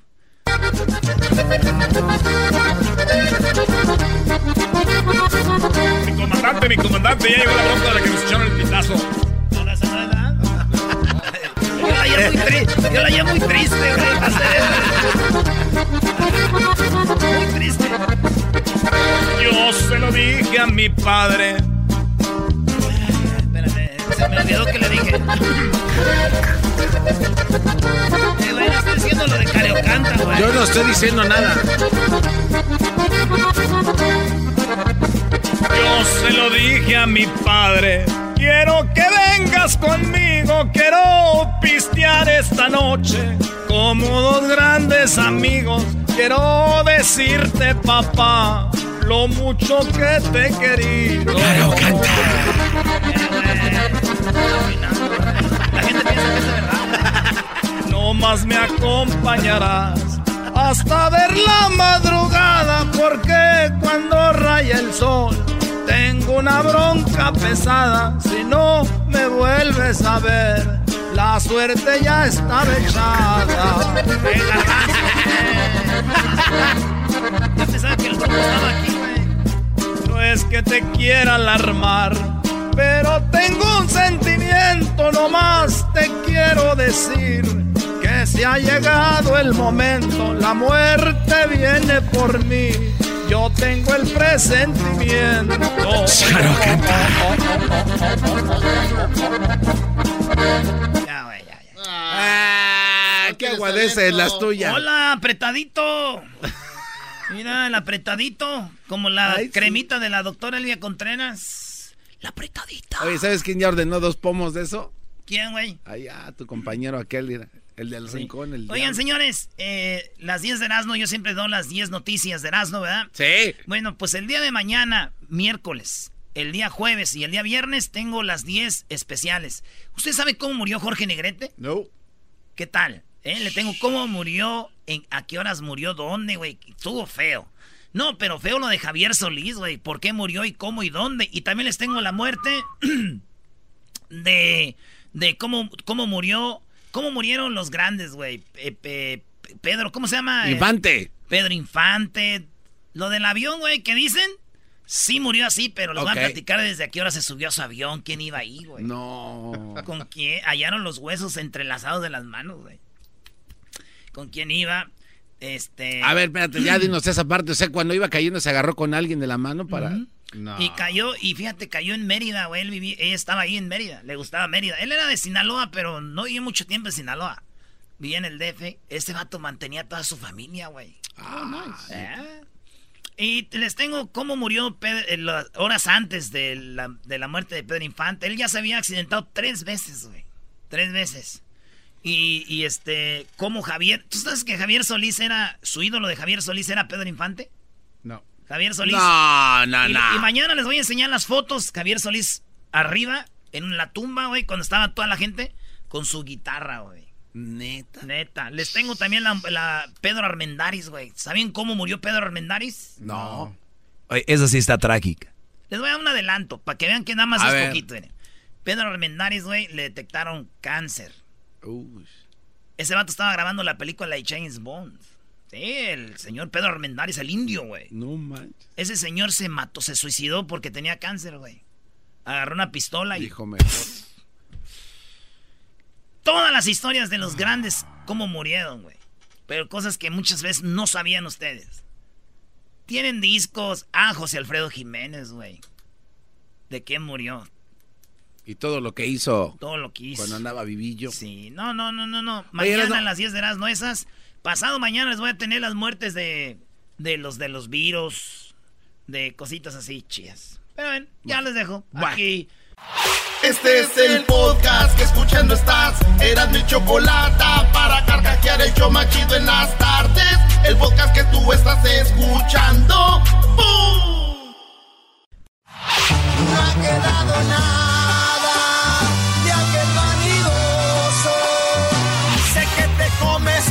Mi comandante, mi comandante, ya llegó la bronca de la que nos echaron el pitazo. La llevo muy triste, yo la llevo muy triste, güey, para hacer eso. Muy triste. Yo se lo dije a mi padre. Espérate, se me olvidó que le dije. Eh, güey, no estoy diciendo lo de Cariocanta, güey. Yo no estoy diciendo nada. Yo se lo dije a mi padre. Quiero que vengas conmigo, quiero pistear esta noche como dos grandes amigos. Quiero decirte, papá, lo mucho que te he querido. Claro, canta. La gente piensa que es verdad. No más me acompañarás hasta ver la madrugada, porque cuando raya el sol tengo una bronca pesada. Si no me vuelves a ver, la suerte ya está echada. Ya pensaba que el grupo estaba aquí, güey. No es que te quiera alarmar, pero tengo un sentimiento nomás. Te quiero decir que si ha llegado el momento, la muerte viene por mí. Yo tengo el presentimiento. Ya, güey, ya, ya. Ah, qué aguadece las tuyas. Hola, apretadito. Mira, el apretadito. Como la Ay, sí. cremita de la doctora Elvia Contreras. La apretadita. Oye, ¿sabes quién ya ordenó dos pomos de eso? ¿Quién, güey? Allá, tu compañero aquel, mira, el del rincón. El Oigan, diablo. señores, eh, las 10 de Erasmo, yo siempre doy las 10 noticias de Erasmo, ¿verdad? Sí. Bueno, pues el día de mañana, miércoles, el día jueves y el día viernes tengo las 10 especiales. ¿Usted sabe cómo murió Jorge Negrete? No. ¿Qué tal? ¿Eh? Le tengo cómo murió, en, a qué horas murió, dónde, güey. Estuvo feo. No, pero feo lo de Javier Solís, güey. ¿Por qué murió y cómo y dónde? Y también les tengo la muerte de, de cómo, cómo murió, cómo murieron los grandes, güey. Pe- Pedro, ¿cómo se llama? Infante. Pedro Infante. Lo del avión, güey, ¿qué dicen? Sí murió así, pero les voy Ok. a platicar desde a qué hora se subió a su avión, quién iba ahí, güey. No. ¿Con quién? Hallaron los huesos entrelazados de las manos, güey. ¿Con quién iba? Este... A ver, espérate, ya dinos esa parte. O sea, cuando iba cayendo se agarró con alguien de la mano para... No. Y cayó, y fíjate, cayó en Mérida, güey. Él vivía, ella estaba ahí en Mérida, le gustaba Mérida. Él era de Sinaloa, pero no vivió mucho tiempo en Sinaloa. Vivía en el DF. Este vato mantenía a toda su familia, güey. Ah, ¿Eh? Y les tengo cómo murió Pedro- eh, las horas antes de la, de la muerte de Pedro Infante. Él ya se había accidentado tres veces, güey. Tres veces. Y, y, este, cómo Javier. ¿Tú sabes que Javier Solís era. Su ídolo de Javier Solís era Pedro Infante? No. Javier Solís. No, no, y, no. y mañana les voy a enseñar las fotos. Javier Solís arriba, en la tumba, güey, cuando estaba toda la gente, con su guitarra, güey. Neta. Neta. Les tengo también la, la Pedro Armendáriz, güey. ¿Saben cómo murió Pedro Armendáriz? No. Oye, esa sí está trágica. Les voy a dar un adelanto, para que vean que nada más A es ver. poquito. miren. Pedro Armendáriz, güey, le detectaron cáncer. Uy. Ese vato estaba grabando la película de James Bond. Sí, el señor Pedro Armendáriz, el indio, güey. No manches. Ese señor se mató, se suicidó porque tenía cáncer, güey. Agarró una pistola y... Dijo mejor. Todas las historias de los grandes, cómo murieron, güey. Pero cosas que muchas veces no sabían ustedes. Tienen discos. Ah, José Alfredo Jiménez, güey. ¿De quién murió? Y todo lo que hizo Todo lo que hizo. cuando andaba vivillo. Sí, no, no, no, no, no. Oye, Mañana Erasmo. a las 10 de las no esas. Pasado mañana les voy a tener las muertes de, de los de los virus, de cositas así chidas. Pero ven, ya les dejo. Aquí. Este es el podcast que escuchando estás. Eran mi chocolate para carcajear el show más chido en las tardes. El podcast que tú estás escuchando. ¡Bum! No ha quedado nada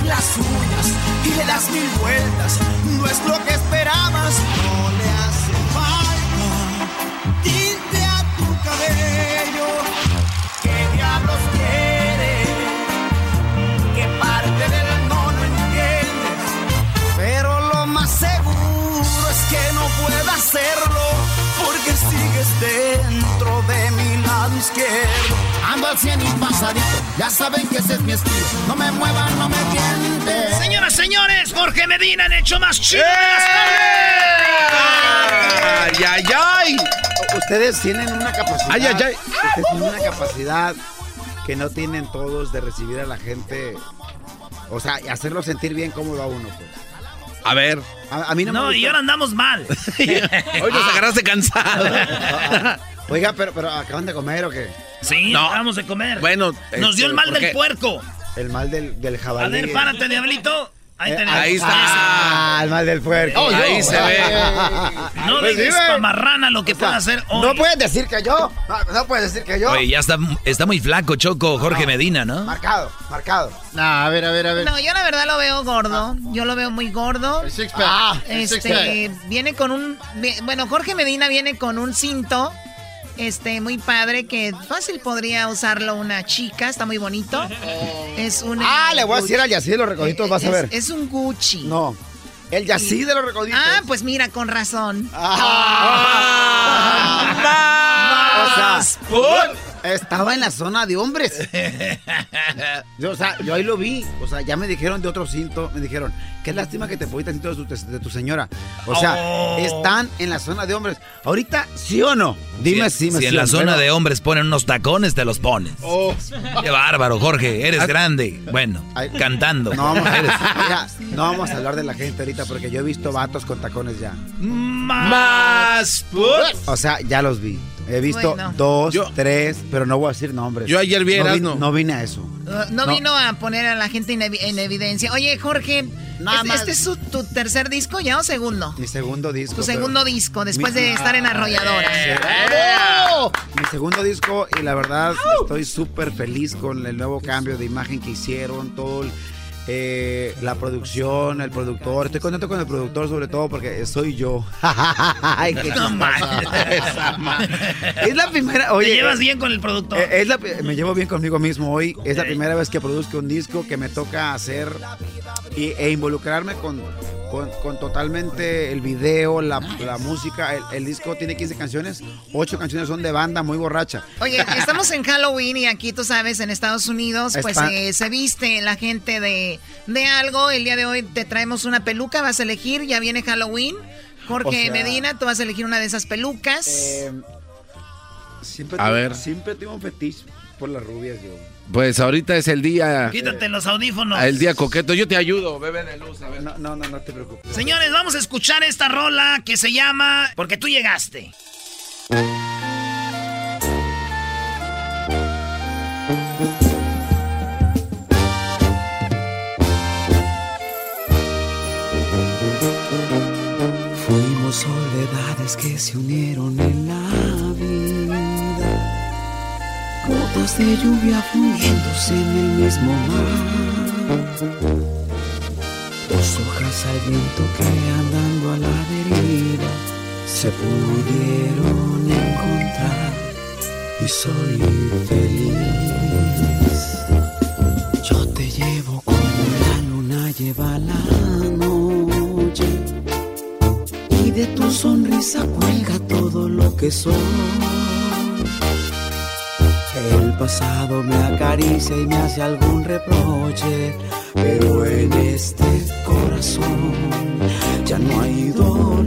las uñas y le das mil vueltas. No es lo que esperabas, no le al cien y pasadito, ya saben que ese es mi estilo. No me muevan, no me tienten. Señoras, señores, Jorge Medina en hecho más chido de las tardes. ¡Ay, ay, ay! Ustedes tienen una capacidad. Ay, ay, ay. Ustedes tienen una capacidad que no tienen todos de recibir a la gente. O sea, hacerlo sentir bien cómo va uno, pues. A ver. A, mí no, No, me y ahora andamos mal. Hoy nos agarraste cansado. Oiga, pero, pero ¿acaban de comer o qué? Sí, No. acabamos de comer. Bueno, Nos dio este, el mal ¿por del puerco. El mal del, del A jabalí. ver, párate, diablito. Ahí Eh, tenemos. ahí está. Ah, el mal del puerco. Ahí se ve. No Pues digas sí, pamarrana lo que O sea, puede hacer hoy. No puedes decir que yo. No, no puedes decir que yo. Oye, ya está, está muy flaco, Choco, Jorge Medina, ¿no? Marcado, marcado. Nah, a ver, a ver, a ver. No, yo la verdad lo veo gordo. Yo lo veo muy gordo. El six pack. Ah, el six Este, viene con un. Bueno, Jorge Medina viene con un cinto. Este, muy padre, que fácil podría usarlo una chica, está muy bonito. Es un. Ah, le voy a decir al Yací de los recoditos, vas a ver. Es un Gucci. No. El Yací de los recoditos. Ah, pues mira, con razón. Ah. o sea, estaba en la zona de hombres. Yo, o sea, yo ahí lo vi. O sea, ya me dijeron de otro cinto. Me dijeron, qué lástima que te pusiste el cinto de tu, de tu señora. O sea, Oh. están en la zona de hombres. Ahorita, ¿sí o no? Dime si, me si en la zona pero- de hombres ponen unos tacones, te los pones. Oh. Qué bárbaro, Jorge. Eres grande. Bueno, cantando. No vamos, a, Eres- mira, no vamos a hablar de la gente ahorita porque yo he visto vatos con tacones ya. Más. O sea, ya los vi. He visto Bueno. dos, tres, pero no voy a decir nombres. Yo ayer vi no, Erasmo. vi- no vine a eso. Uh, no, No. vino a poner a la gente en, evi- en evidencia. Oye, Jorge, Nada ¿es- más. ¿este es su- tu tercer disco ya o segundo? Mi segundo disco. Tu pero- segundo disco, después Mi- de estar en Arrolladora. Mi segundo disco y la verdad estoy súper feliz con el nuevo cambio de imagen que hicieron, todo el- eh, la producción, el productor. Estoy contento con el productor sobre todo porque soy yo. Ay, qué No es la primera, oye. ¿Te llevas bien con el productor? eh, Es la, me llevo bien conmigo mismo hoy. Es la primera vez que produzco un disco que me toca hacer y, e involucrarme con, con, con totalmente el video, la, la música. El, el disco tiene 15 canciones, 8 canciones son de banda muy borracha. Oye, estamos en Halloween y aquí, tú sabes, en Estados Unidos, pues Espa- eh, se viste la gente de, de algo. El día de hoy te traemos una peluca, vas a elegir, ya viene Halloween. Jorge O sea- Medina, tú vas a elegir una de esas pelucas. Eh, siempre, A tuve- ver. siempre tuve un fetiche por las rubias yo. Pues ahorita es el día. Quítate los audífonos. El día coqueto. Yo te ayudo, bebé de luz. A ver. No, no, no, no te preocupes. Señores, vamos a escuchar esta rola que se llama Porque tú llegaste. Fuimos soledades que se unieron en la gotas de lluvia fundiéndose en el mismo mar. Dos hojas al viento que andando a la deriva se pudieron encontrar y soy feliz. Yo te llevo como la luna lleva la noche y de tu sonrisa cuelga todo lo que soy. Pasado me acaricia y me hace algún reproche, pero en este corazón ya no hay dolor.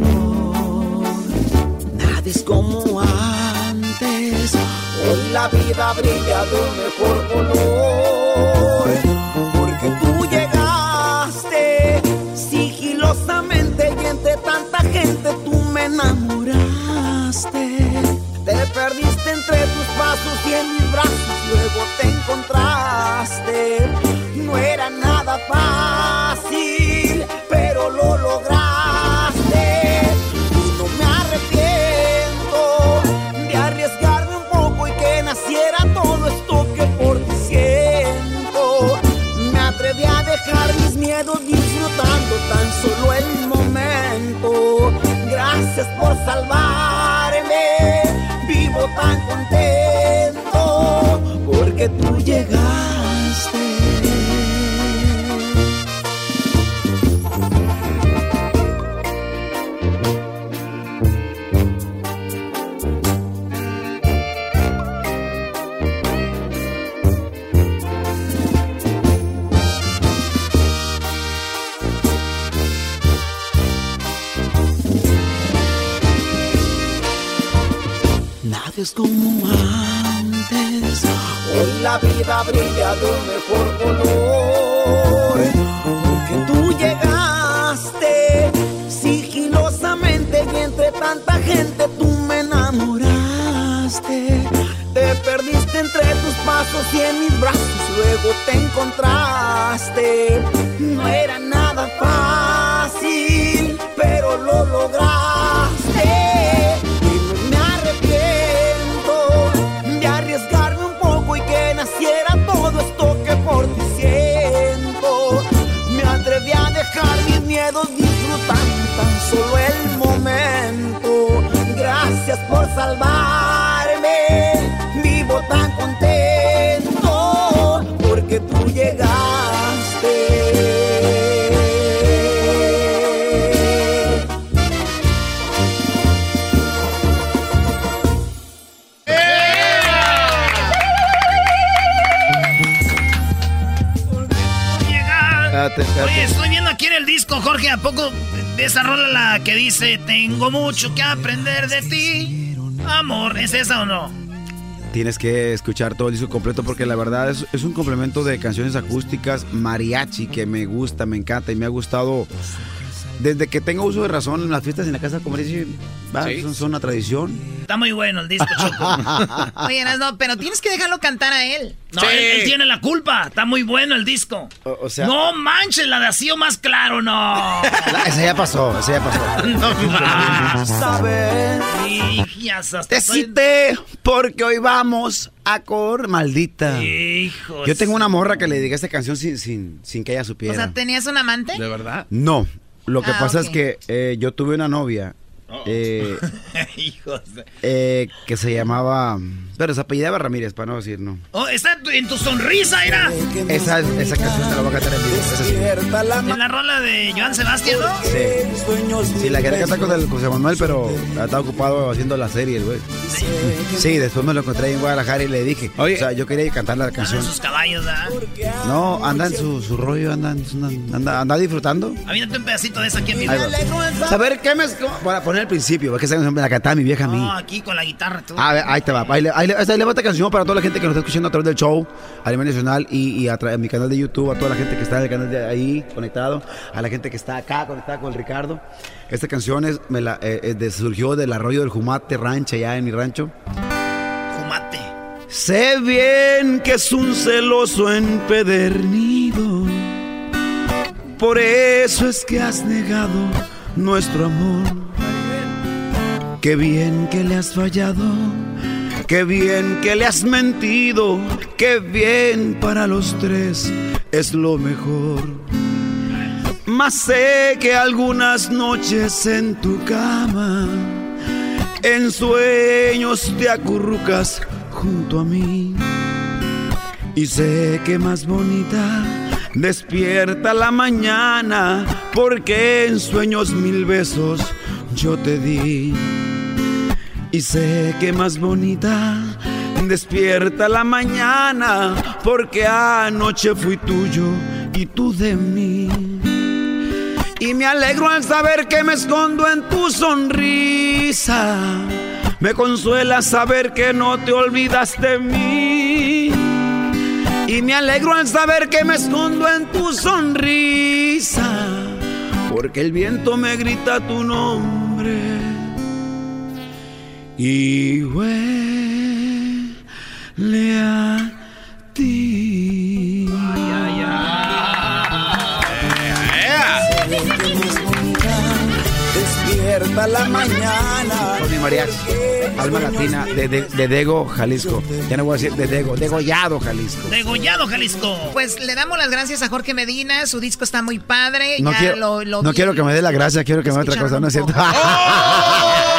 Nada es como antes, hoy la vida brilla de un mejor color, porque tú llegaste sigilosamente y entre tanta gente tú me enamoraste. Era como antes. Hoy la vida brilla de un mejor color. Porque tú llegaste sigilosamente y entre tanta gente tú me enamoraste. Te perdiste entre tus pasos y en mis brazos luego te encontraste. No era nada fácil, pero lo lograste. Salvarme, vivo tan contento porque tú llegaste. Oye, estoy viendo aquí en el disco, Jorge, ¿a poco de esa rola la que dice Tengo mucho que aprender de ti? Amor, ¿es esa o no? Tienes que escuchar todo el disco completo porque la verdad es, es un complemento de canciones acústicas mariachi que me gusta, me encanta y me ha gustado desde que tengo uso de razón en las fiestas en la casa, como dice, va, son, son una tradición. Está muy bueno el disco, Choco. Oye, no, pero tienes que dejarlo cantar a él. No, él, él tiene la culpa. Está muy bueno el disco. O, sea, No manches, la de así o más claro, no. la- esa ya pasó, esa ya pasó. no más. ¿Sabes? Sí, hasta Te cité porque hoy vamos a cor maldita. Hijo. Yo tengo una morra que le dediqué esta canción sin, sin, sin que ella O supiera. sea, ¿tenías un amante? verdad? No. Lo que Ah, pasa es que eh, yo tuve una novia eh, Hijos. de- eh, que se llamaba. Pero se apellidaba Ramírez, para no decir no. Oh, está en tu- sonrisa, era. Esa, esa canción te la voy a cantar en vivo. esa sí. En la rola de Joan Sebastián, ¿no? Sí. Sí, la quería cantar con el José Manuel, pero estaba ocupado haciendo la serie, güey. Sí, después me lo encontré en Guadalajara y le dije. o sea, yo quería cantar la canción. Sus caballos, ¿verdad? No, anda en su, su rollo, anda, en- anda, anda disfrutando. Aviéntate un pedacito de esa aquí en mi Ahí. Saber qué me... Para poner el principio, porque esa canción me la cantaba mi vieja a mí. No, aquí con la guitarra, tú. A ver, ahí te va. Ahí, le- ahí, le- ahí le va esta canción para toda la gente que nos está escuchando a través del show a nivel nacional y, y a través de mi canal de YouTube, a toda la gente que está en el canal de ahí conectado, a la gente que está acá conectada con el Ricardo. Esta canción es, me la, eh, eh, de- surgió del arroyo del Jumate Rancho, allá en mi rancho. Jumate. Sé bien que es un celoso empedernido. Por eso es que has negado nuestro amor. Qué bien que le has fallado. Qué bien que le has mentido. Qué bien para los tres es lo mejor. Mas sé que algunas noches en tu cama, en sueños te acurrucas junto a mí. Y sé que más bonita despierta la mañana, porque en sueños mil besos yo te di. Y sé que más bonita despierta la mañana, porque anoche fui tuyo y tú de mí. Y me alegro al saber que me escondo en tu sonrisa. Me consuela saber que no te olvidas de mí. Y me alegro al saber que me escondo en tu sonrisa. Porque el viento me grita tu nombre. Y huele a ti. Despierta la mañana. Tony Mariachi, Alma Latina, de, de, de Dego, Jalisco. Ya no voy a decir de Dego, Degollado, Jalisco. Degollado, Jalisco. Pues le damos las gracias a Jorge Medina, su disco está muy padre. No, ya quiero, lo, lo no quiero que me dé la gracia, quiero que me dé otra cosa, ¿no es cierto? Ando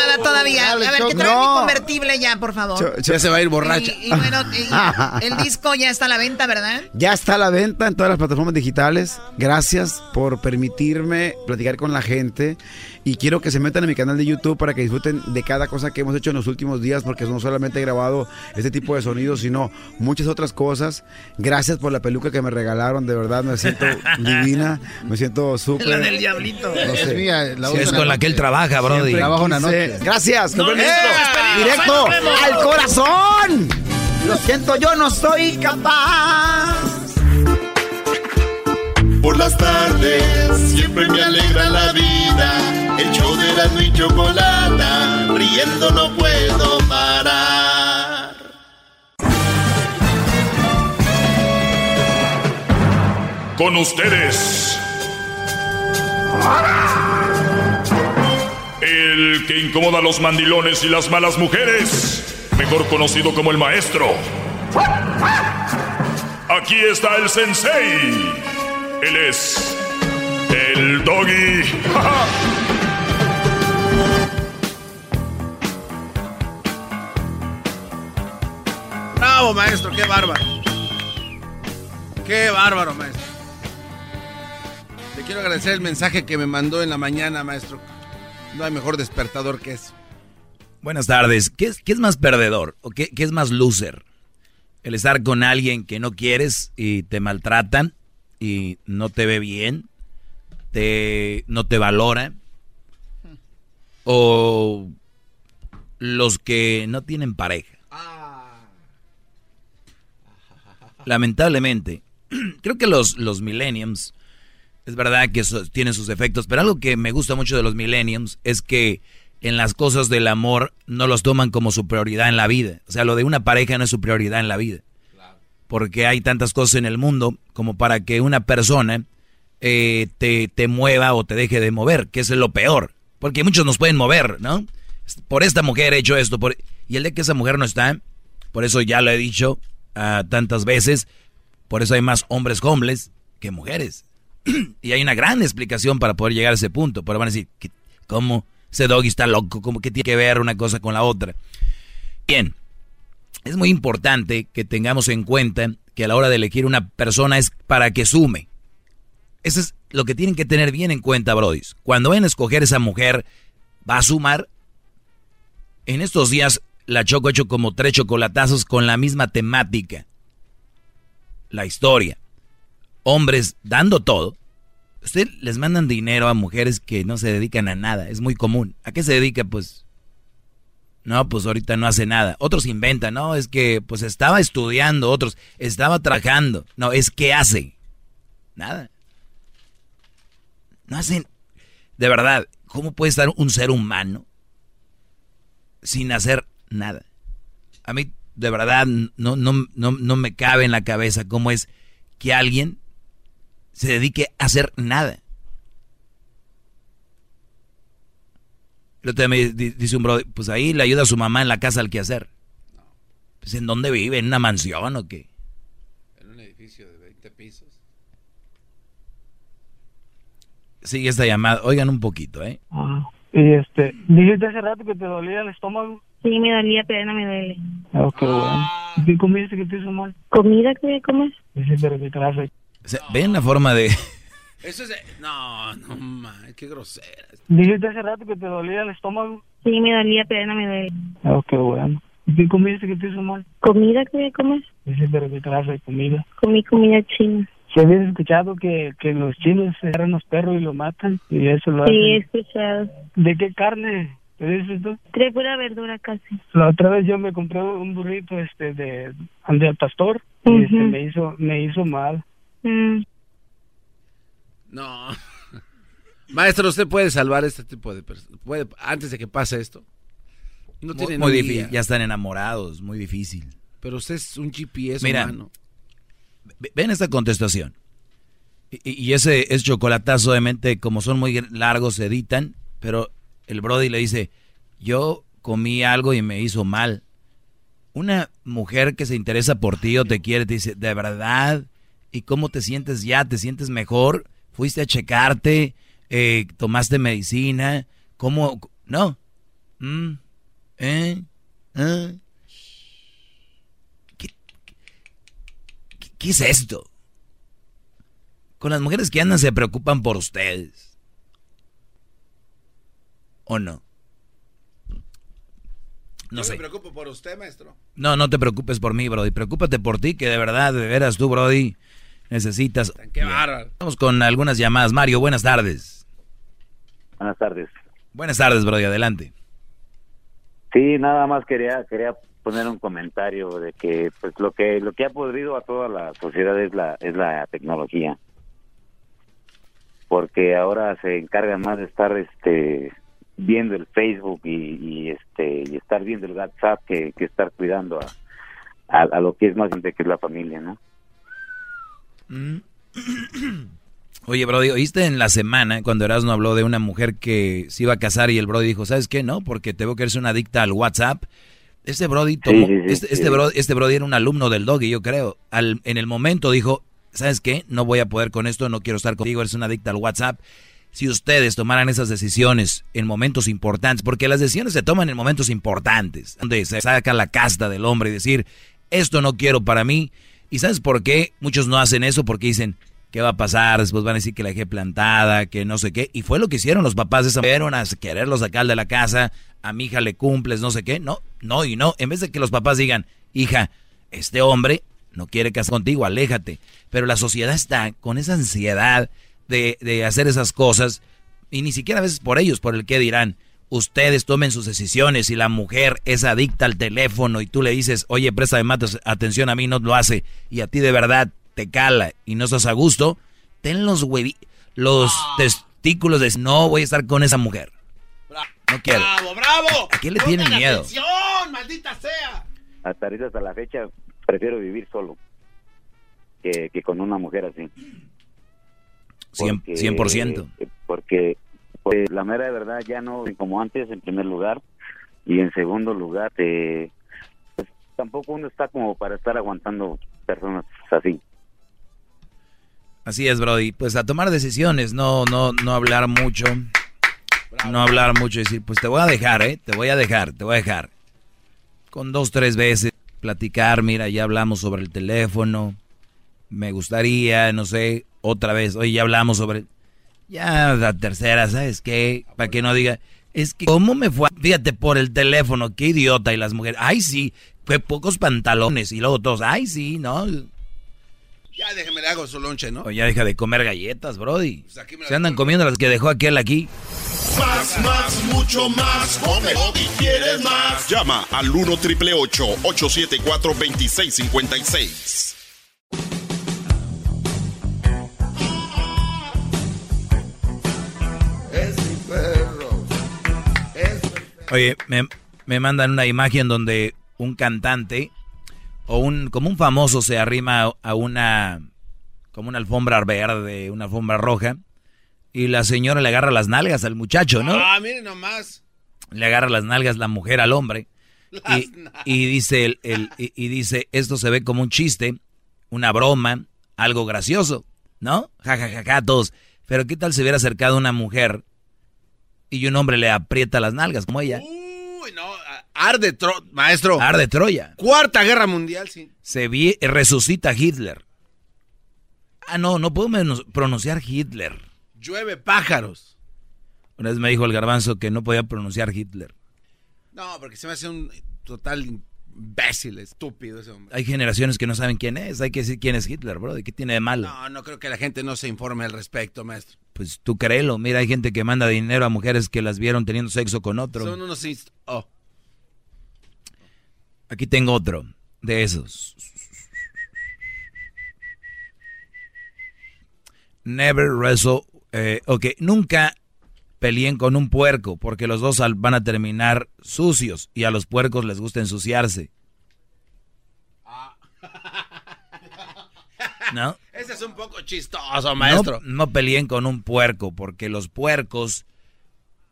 tomada todavía. A ver, que trae No. mi convertible ya, por favor. Cho- cho- Ya se va a ir borracha. Y, y bueno, y el disco ya está a la venta, ¿verdad? Ya está a la venta en todas las plataformas digitales. Gracias por permitirme platicar con la gente. Y quiero que se metan en mi canal de YouTube para que disfruten de cada cosa que hemos hecho en los últimos días, porque no solamente he grabado este tipo de sonidos, sino muchas otras cosas. Gracias por la peluca que me regalaron, de verdad me siento divina, me siento súper. La del diablito. No sé. Es mía, la Sí, uso es en con la que él trabaja, Brody. Trabajo una quise- Gracias. No, Directo al corazón. Lo siento, yo no soy capaz. Por las tardes siempre me alegra la vida. El show de la y chocolata, riendo no puedo parar. Con ustedes. ¡Ara! El que incomoda a los mandilones y las malas mujeres. Mejor conocido como el maestro. Aquí está el sensei. Él es el doggy. Bravo, maestro, qué bárbaro. Qué bárbaro, maestro. Te quiero agradecer el mensaje que me mandó en la mañana, maestro. No hay mejor despertador que eso. Buenas tardes. ¿Qué es, qué es más perdedor o qué, qué es más loser? El estar con alguien que no quieres y te maltratan y no te ve bien, te, no te valora. O los que no tienen pareja. Lamentablemente, creo que los, los millenniums, es verdad que eso tienen sus efectos, pero algo que me gusta mucho de los millenniums es que en las cosas del amor no los toman como su prioridad en la vida. O sea, lo de una pareja no es su prioridad en la vida. Porque hay tantas cosas en el mundo como para que una persona eh, te, te mueva o te deje de mover, que es lo peor. Porque muchos nos pueden mover, ¿no? Por esta mujer he hecho esto. Por... Y el de que esa mujer no está, por eso ya lo he dicho ah, tantas veces, por eso hay más hombres homeless que mujeres. y hay una gran explicación para poder llegar a ese punto. Pero van a decir, ¿qué- ¿cómo? Ese doggy está loco, ¿cómo que tiene que ver una cosa con la otra? Bien, es muy importante que tengamos en cuenta que a la hora de elegir una persona es para que sume. Eso es lo que tienen que tener bien en cuenta, Brody. Cuando vayan a escoger esa mujer, ¿va a sumar? En estos días, la Choco ha hecho como tres chocolatazos con la misma temática. La historia. Hombres dando todo. Usted les mandan dinero a mujeres que no se dedican a nada. Es muy común. ¿A qué se dedica? Pues no, pues ahorita no hace nada. Otros inventan, no, es que pues estaba estudiando, otros estaba trabajando. No, es que hace. Nada. No hacen. De verdad, ¿cómo puede estar un ser humano sin hacer nada? A mí, de verdad, no, no, no, no me cabe en la cabeza cómo es que alguien se dedique a hacer nada. El otro día me di- dice un brother, pues ahí le ayuda a su mamá en la casa al quehacer. Pues ¿en dónde vive? ¿En una mansión o qué? En un edificio de 20 pisos. Sigue esta llamada. Oigan un poquito, ¿eh? Y este, dijiste hace rato que te dolía el estómago. Sí, me dolía, pero no me duele. Ah, qué bueno. ¿Y ¿Qué comiste que te hizo mal? ¿Comida que voy a comer? Dice, pero qué clase. O sea, ven la forma de... Eso es. No, no, ma, qué grosera. Dijiste hace rato que te dolía el estómago. Sí, me dolía, pero no me duele. Ah, qué bueno. ¿Y ¿Qué comiste que te hizo mal? ¿Comida que voy a comer? Dice, pero qué clase de comida. Comí comida china. ¿Se habías escuchado que, que los chinos agarran los perros y lo matan? Y eso lo Sí, he hacen. escuchado. ¿De qué carne? ¿Te dices tú? Trae pura verdura casi. La otra vez yo me compré un burrito este de, de al pastor y este, me hizo me hizo mal. Mm, No. Maestro, ¿usted puede salvar este tipo de personas? ¿Puede, antes de que pase esto? No muy, tiene muy ni difícil. Ya están enamorados, muy difícil. Pero usted es un GPS Mira, humano. ven esta contestación. Y ese es chocolatazo, obviamente, como son muy largos, se editan, pero el Brody le dice, yo comí algo y me hizo mal. Una mujer que se interesa por ti o te quiere, te dice, ¿de verdad? ¿Y cómo te sientes ya? ¿Te sientes mejor? ¿Fuiste a checarte? Eh, ¿Tomaste medicina? ¿Cómo? No. Mm. ¿Eh? ¿Eh? ¿Qué, qué- qué es esto? Con las mujeres que andan se preocupan por ustedes. ¿O no? No Yo sé. me preocupo por usted, maestro. No, no te preocupes por mí, Brody. Preocúpate por ti, que de verdad, de veras tú, Brody, necesitas. Qué bárbaro. Vamos con algunas llamadas. Mario, buenas tardes. Buenas tardes. Buenas tardes, Brody, adelante. Sí, nada más quería quería poner un comentario de que pues lo que lo que ha podrido a toda la sociedad es la es la tecnología. Porque ahora se encargan más de estar este viendo el Facebook y, y, este y estar viendo el WhatsApp que, que estar cuidando a, a, a lo que es más importante que es la familia, ¿no? Mm, Oye, Brody, ¿oíste en la semana cuando Erasmo habló de una mujer que se iba a casar y el Brody dijo, ¿sabes qué? No, porque te veo que eres una adicta al WhatsApp. Este Brody tomó, Sí, sí, sí, este, este, Brody, este Brody era un alumno del Doggy, yo creo. Al, en el momento dijo, ¿sabes qué? No voy a poder con esto, no quiero estar contigo, eres una adicta al WhatsApp. Si ustedes tomaran esas decisiones en momentos importantes, porque las decisiones se toman en momentos importantes, donde se saca la casta del hombre y decir, esto no quiero para mí. ¿Y sabes por qué muchos no hacen eso? Porque dicen, ¿qué va a pasar? Después van a decir que la dejé plantada, que no sé qué. Y fue lo que hicieron los papás de esa fueron a quererlo sacar de la casa, a mi hija le cumples, no sé qué. No, no y no. En vez de que los papás digan, hija, este hombre no quiere casar contigo, aléjate. Pero la sociedad está con esa ansiedad de, de hacer esas cosas y ni siquiera a veces por ellos, por el que dirán. Ustedes tomen sus decisiones. Si la mujer es adicta al teléfono y tú le dices, oye, préstame más atención a mí, no lo hace, y a ti de verdad te cala y no estás a gusto, ten los huevi los testículos de no voy a estar con esa mujer. No quiero. ¡Bravo, bravo! ¿A qué le tienen miedo? atención, maldita sea! Hasta ahorita, hasta la fecha, prefiero vivir solo que, que con una mujer así. Cien- Porque- 100%. Porque, porque la mera de verdad ya no como antes, en primer lugar. Y en segundo lugar, eh, pues, tampoco uno está como para estar aguantando personas así. Así es, Brody. Pues a tomar decisiones, no, no, no hablar mucho. No hablar mucho decir, pues te voy a dejar, ¿eh? Te voy a dejar, te voy a dejar. Con dos, tres veces, platicar, mira, ya hablamos sobre el teléfono. Me gustaría, no sé, otra vez, oye, ya hablamos sobre... Ya la tercera, ¿sabes qué? Para que no diga, es que, ¿cómo me fue? Fíjate, por el teléfono, qué idiota. Y las mujeres, ay, sí, fue pocos pantalones. Y luego todos, ay, sí, ¿no? Ya déjeme le hago su lonche, ¿no? O ya deja de comer galletas, Brody. Pues aquí me Se andan comiendo las que dejó aquel aquí. Más, más, mucho más. Con el Brody quieres más. Llama al 1 triple 874 2656. Oye, me, me mandan una imagen donde un cantante o un como un famoso se arrima a- una como una alfombra verde, una alfombra roja y la señora le agarra las nalgas al muchacho, ¿no? Ah, miren nomás. Le agarra las nalgas la mujer al hombre y, y dice el, el- y, y dice esto se ve como un chiste, una broma, algo gracioso, ¿no? Ja ja ja ja todos. Pero qué tal si hubiera acercado una mujer y un hombre le aprieta las nalgas como ella. Uy, no. Arde, tro maestro. Arde Troya. Cuarta guerra mundial, sí. Se vi, resucita Hitler. Ah, no, no puedo pronunciar Hitler. Llueve pájaros. Una vez me dijo el garbanzo que no podía pronunciar Hitler. No, porque se me hace un total imbécil, estúpido ese hombre. Hay generaciones que no saben quién es. Hay que decir quién es Hitler, bro. ¿Qué tiene de malo? No, no creo que la gente no se informe al respecto, maestro. Pues tú créelo. Mira, hay gente que manda dinero a mujeres que las vieron teniendo sexo con otro. Son unos... Oh. Aquí tengo otro de esos. Never wrestle. eh, ok, nunca peleen con un puerco porque los dos van a terminar sucios y a los puercos les gusta ensuciarse. ¿No? Ese es un poco chistoso, maestro. No, no peleen con un puerco, porque los puercos,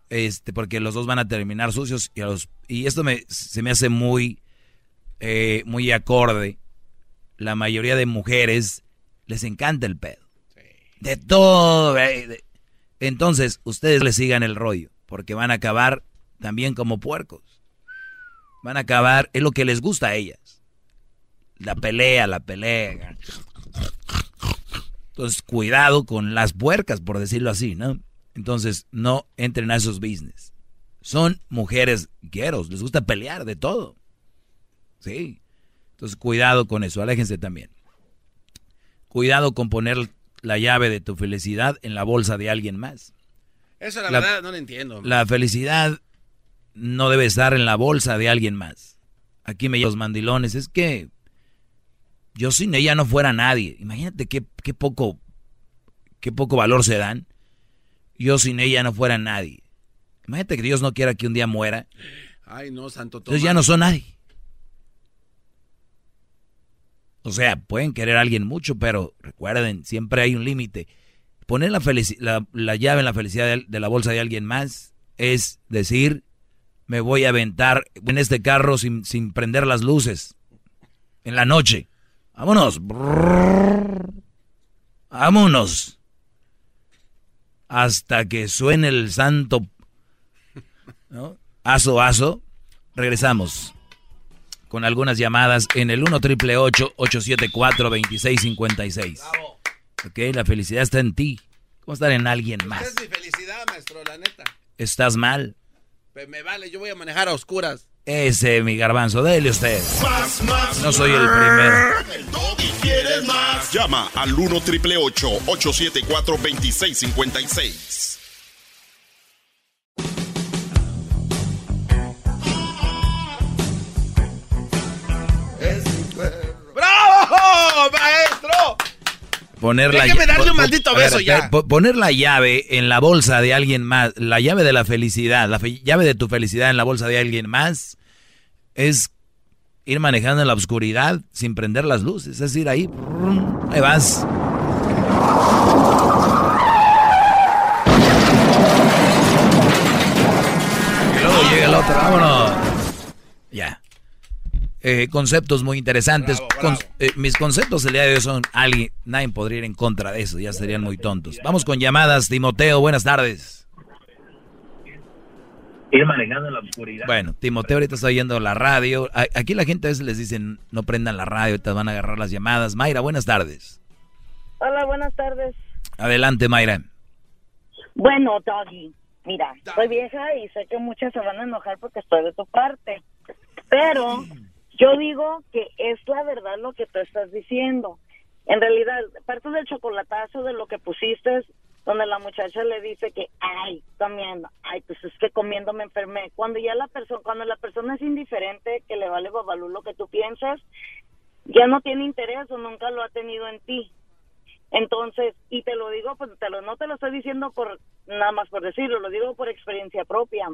este, porque los dos van a terminar sucios y, a los, y esto me, se me hace muy, eh, muy acorde. La mayoría de mujeres les encanta el pedo. De todo. eh, de- Entonces, ustedes le sigan el rollo, porque van a acabar también como puercos. Van a acabar, es lo que les gusta a ellas. La pelea, la pelea. Entonces, cuidado con las puercas, por decirlo así, ¿no? Entonces, no entren a esos business. Son mujeres gueros, les gusta pelear de todo. Sí. Entonces, cuidado con eso, aléjense también. Cuidado con poner la llave de tu felicidad en la bolsa de alguien más. Eso la, La- verdad no lo entiendo. La felicidad no debe estar en la bolsa de alguien más. Aquí me llevan los mandilones. Es que yo sin ella no fuera nadie. Imagínate qué, qué poco, qué poco valor se dan. Yo sin ella no fuera nadie. Imagínate que Dios no quiera que un día muera. Ay, no, santo Tomás. Entonces ya no son nadie. O sea, pueden querer a alguien mucho, pero recuerden, siempre hay un límite. Poner la, la, la, llave en la felicidad de, la bolsa de alguien más es decir, me voy a aventar en este carro sin, sin prender las luces en la noche. Vámonos. Vámonos. Hasta que suene el santo. ¿no? Aso, aso. Regresamos con algunas llamadas en el 1 triple 874 2656. Ok, la felicidad está en ti. ¿Cómo estar en alguien más? Esa es mi felicidad, maestro, la neta. ¿Estás mal? Me vale, yo voy a manejar a oscuras. Ese, mi garbanzo, dele usted. Más, más, no soy el primero. El doggy quiere más. Llama al 1 triple 874 2656. Maestro! Poner la, Déjeme darle un maldito beso ver, ya. po- Poner la llave en la bolsa de alguien más, la llave de la felicidad, la fe- llave de tu felicidad en la bolsa de alguien más, es ir manejando en la oscuridad sin prender las luces. Es ir ahí, brum, ahí vas. Y luego llega el otro, vámonos. Ya. Eh, conceptos muy interesantes. Con- eh, mis conceptos el día de hoy son alguien, nadie podría ir en contra de eso, ya serían muy tontos. Vamos con llamadas, Timoteo, buenas tardes. Ir manejando en la oscuridad. Bueno, Timoteo ahorita está oyendo la radio. Aquí la gente a veces les dicen, no prendan la radio, ahorita van a agarrar las llamadas. Mayra, buenas tardes. Hola, buenas tardes. Adelante, Mayra. Bueno, Doggy, mira, soy vieja y sé que muchas se van a enojar porque estoy de tu parte. Pero yo digo que es la verdad lo que tú estás diciendo. En realidad, parte del chocolatazo de lo que pusiste, donde la muchacha le dice que, ay, comiendo, ay, pues es que comiendo me enfermé. Cuando ya la persona, cuando la persona es indiferente, que le vale babalú lo que tú piensas, ya no tiene interés o nunca lo ha tenido en ti. Entonces, y te lo digo, pues te lo, no te lo estoy diciendo por nada más por decirlo, lo digo por experiencia propia,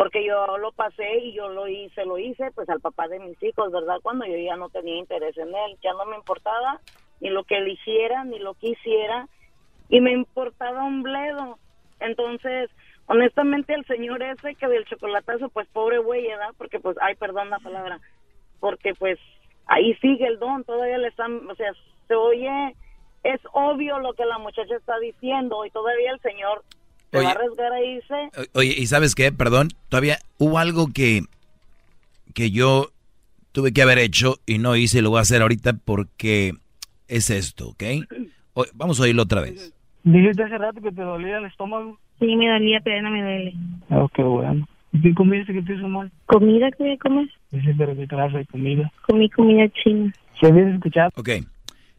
porque yo lo pasé y yo lo hice, lo hice pues al papá de mis hijos, ¿verdad? Cuando yo ya no tenía interés en él, ya no me importaba ni lo que eligiera, ni lo que hiciera, y me importaba un bledo. Entonces, honestamente, el señor ese que del chocolatazo, pues pobre güey, ¿verdad? Porque pues, ay, perdón la palabra, porque pues ahí sigue el don, todavía le están, o sea, se oye, es obvio lo que la muchacha está diciendo y todavía el señor se Oye. va a arriesgar a irse. Oye, ¿y sabes qué? Perdón, todavía hubo algo que, que yo tuve que haber hecho y no hice y lo voy a hacer ahorita porque es esto, ¿ok? O- vamos a oírlo otra vez. Dijiste hace rato que te dolía el estómago. Sí, me dolía, pero no me duele. Oh, qué bueno. ¿Y qué comiste que te hizo mal? ¿Comida que voy a comer? Dice, pero qué clase de comida. Comí comida china. ¿Se habías escuchado? Ok.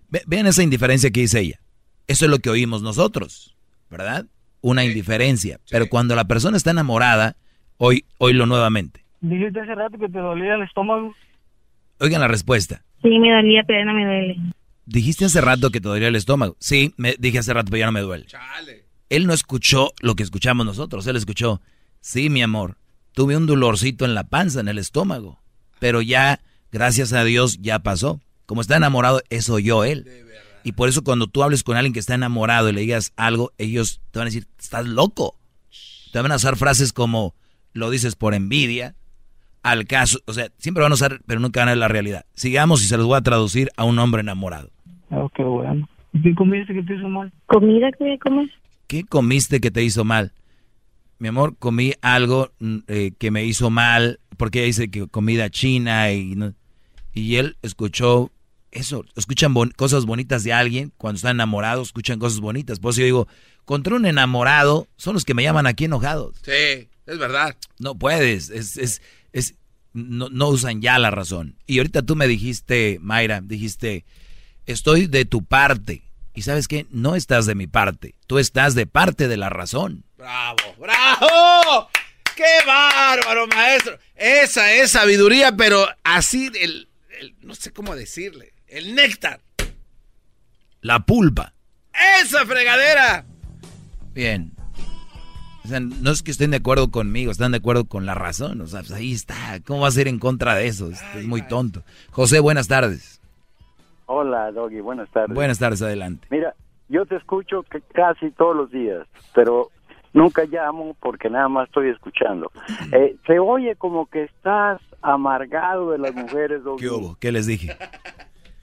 Ve- vean esa indiferencia que dice ella. Eso es lo que oímos nosotros, ¿verdad? Una indiferencia. Pero cuando la persona está enamorada, hoy, oílo nuevamente. Dijiste hace rato que te dolía el estómago. Oigan la respuesta. Sí, me dolía, pero ya no me duele. Dijiste hace rato que te dolía el estómago. Sí, me dije hace rato, pero ya no me duele. Él no escuchó lo que escuchamos nosotros. Él escuchó, sí, mi amor, tuve un dolorcito en la panza, en el estómago. Pero ya, gracias a Dios, ya pasó. Como está enamorado, eso oyó él. Y por eso cuando tú hables con alguien que está enamorado y le digas algo, ellos te van a decir, estás loco. Te van a usar frases como, lo dices por envidia, al caso, o sea, siempre van a usar, pero nunca van a ver la realidad. Sigamos y se los voy a traducir a un hombre enamorado. Oh, qué bueno. ¿Y qué comiste que te hizo mal? ¿Comida que comer? ¿Qué comiste que te hizo mal? Mi amor, comí algo mm, eh, que me hizo mal, porque ella dice que comida china y, no- y él escuchó eso, escuchan bon- cosas bonitas de alguien, cuando están enamorados escuchan cosas bonitas. Por eso yo digo, contra un enamorado son los que me llaman aquí enojados. Sí, es verdad. No puedes, es, es, es, no, no usan ya la razón. Y ahorita tú me dijiste, Mayra, dijiste, estoy de tu parte. Y sabes qué, no estás de mi parte, tú estás de parte de la razón. ¡Bravo! ¡Bravo! ¡Qué bárbaro, maestro! Esa es sabiduría, pero así, el, el- no sé cómo decirle, el néctar. La pulpa. ¡Esa fregadera! Bien. O sea, no es que estén de acuerdo conmigo, están de acuerdo con la razón. O sea, pues ahí está. ¿Cómo va a ser en contra de eso? Es, es muy tonto. José, buenas tardes. Hola, Doggy, buenas tardes. Buenas tardes, adelante. Mira, yo te escucho casi todos los días, pero nunca llamo porque nada más estoy escuchando. Eh, se oye como que estás amargado de las mujeres, Doggy. ¿Qué hubo? ¿Qué les dije?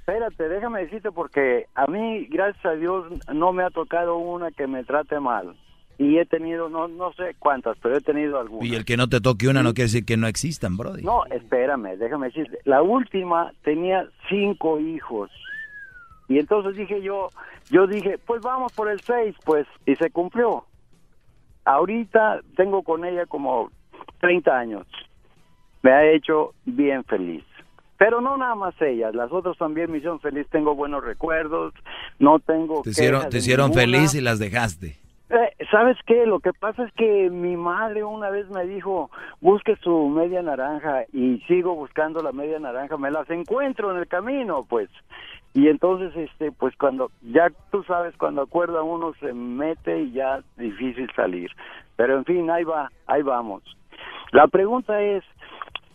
Espérate, déjame decirte porque a mí, gracias a Dios, no me ha tocado una que me trate mal. Y he tenido, no, no sé cuántas, pero he tenido algunas. Y el que no te toque una no quiere decir que no existan, Brody. No, espérame, déjame decirte. La última tenía cinco hijos. Y entonces dije yo, yo dije, pues vamos por el seis, pues, y se cumplió. Ahorita tengo con ella como 30 años. Me ha hecho bien feliz. Pero no nada más ellas, las otras también me hicieron feliz, tengo buenos recuerdos, no tengo... Te hicieron, te hicieron feliz y las dejaste. Eh, ¿Sabes qué? Lo que pasa es que mi madre una vez me dijo, busque su media naranja y sigo buscando la media naranja, me las encuentro en el camino, pues. Y entonces, este, pues cuando, ya tú sabes, cuando acuerda uno se mete y ya difícil salir. Pero en fin, ahí va, ahí vamos. La pregunta es,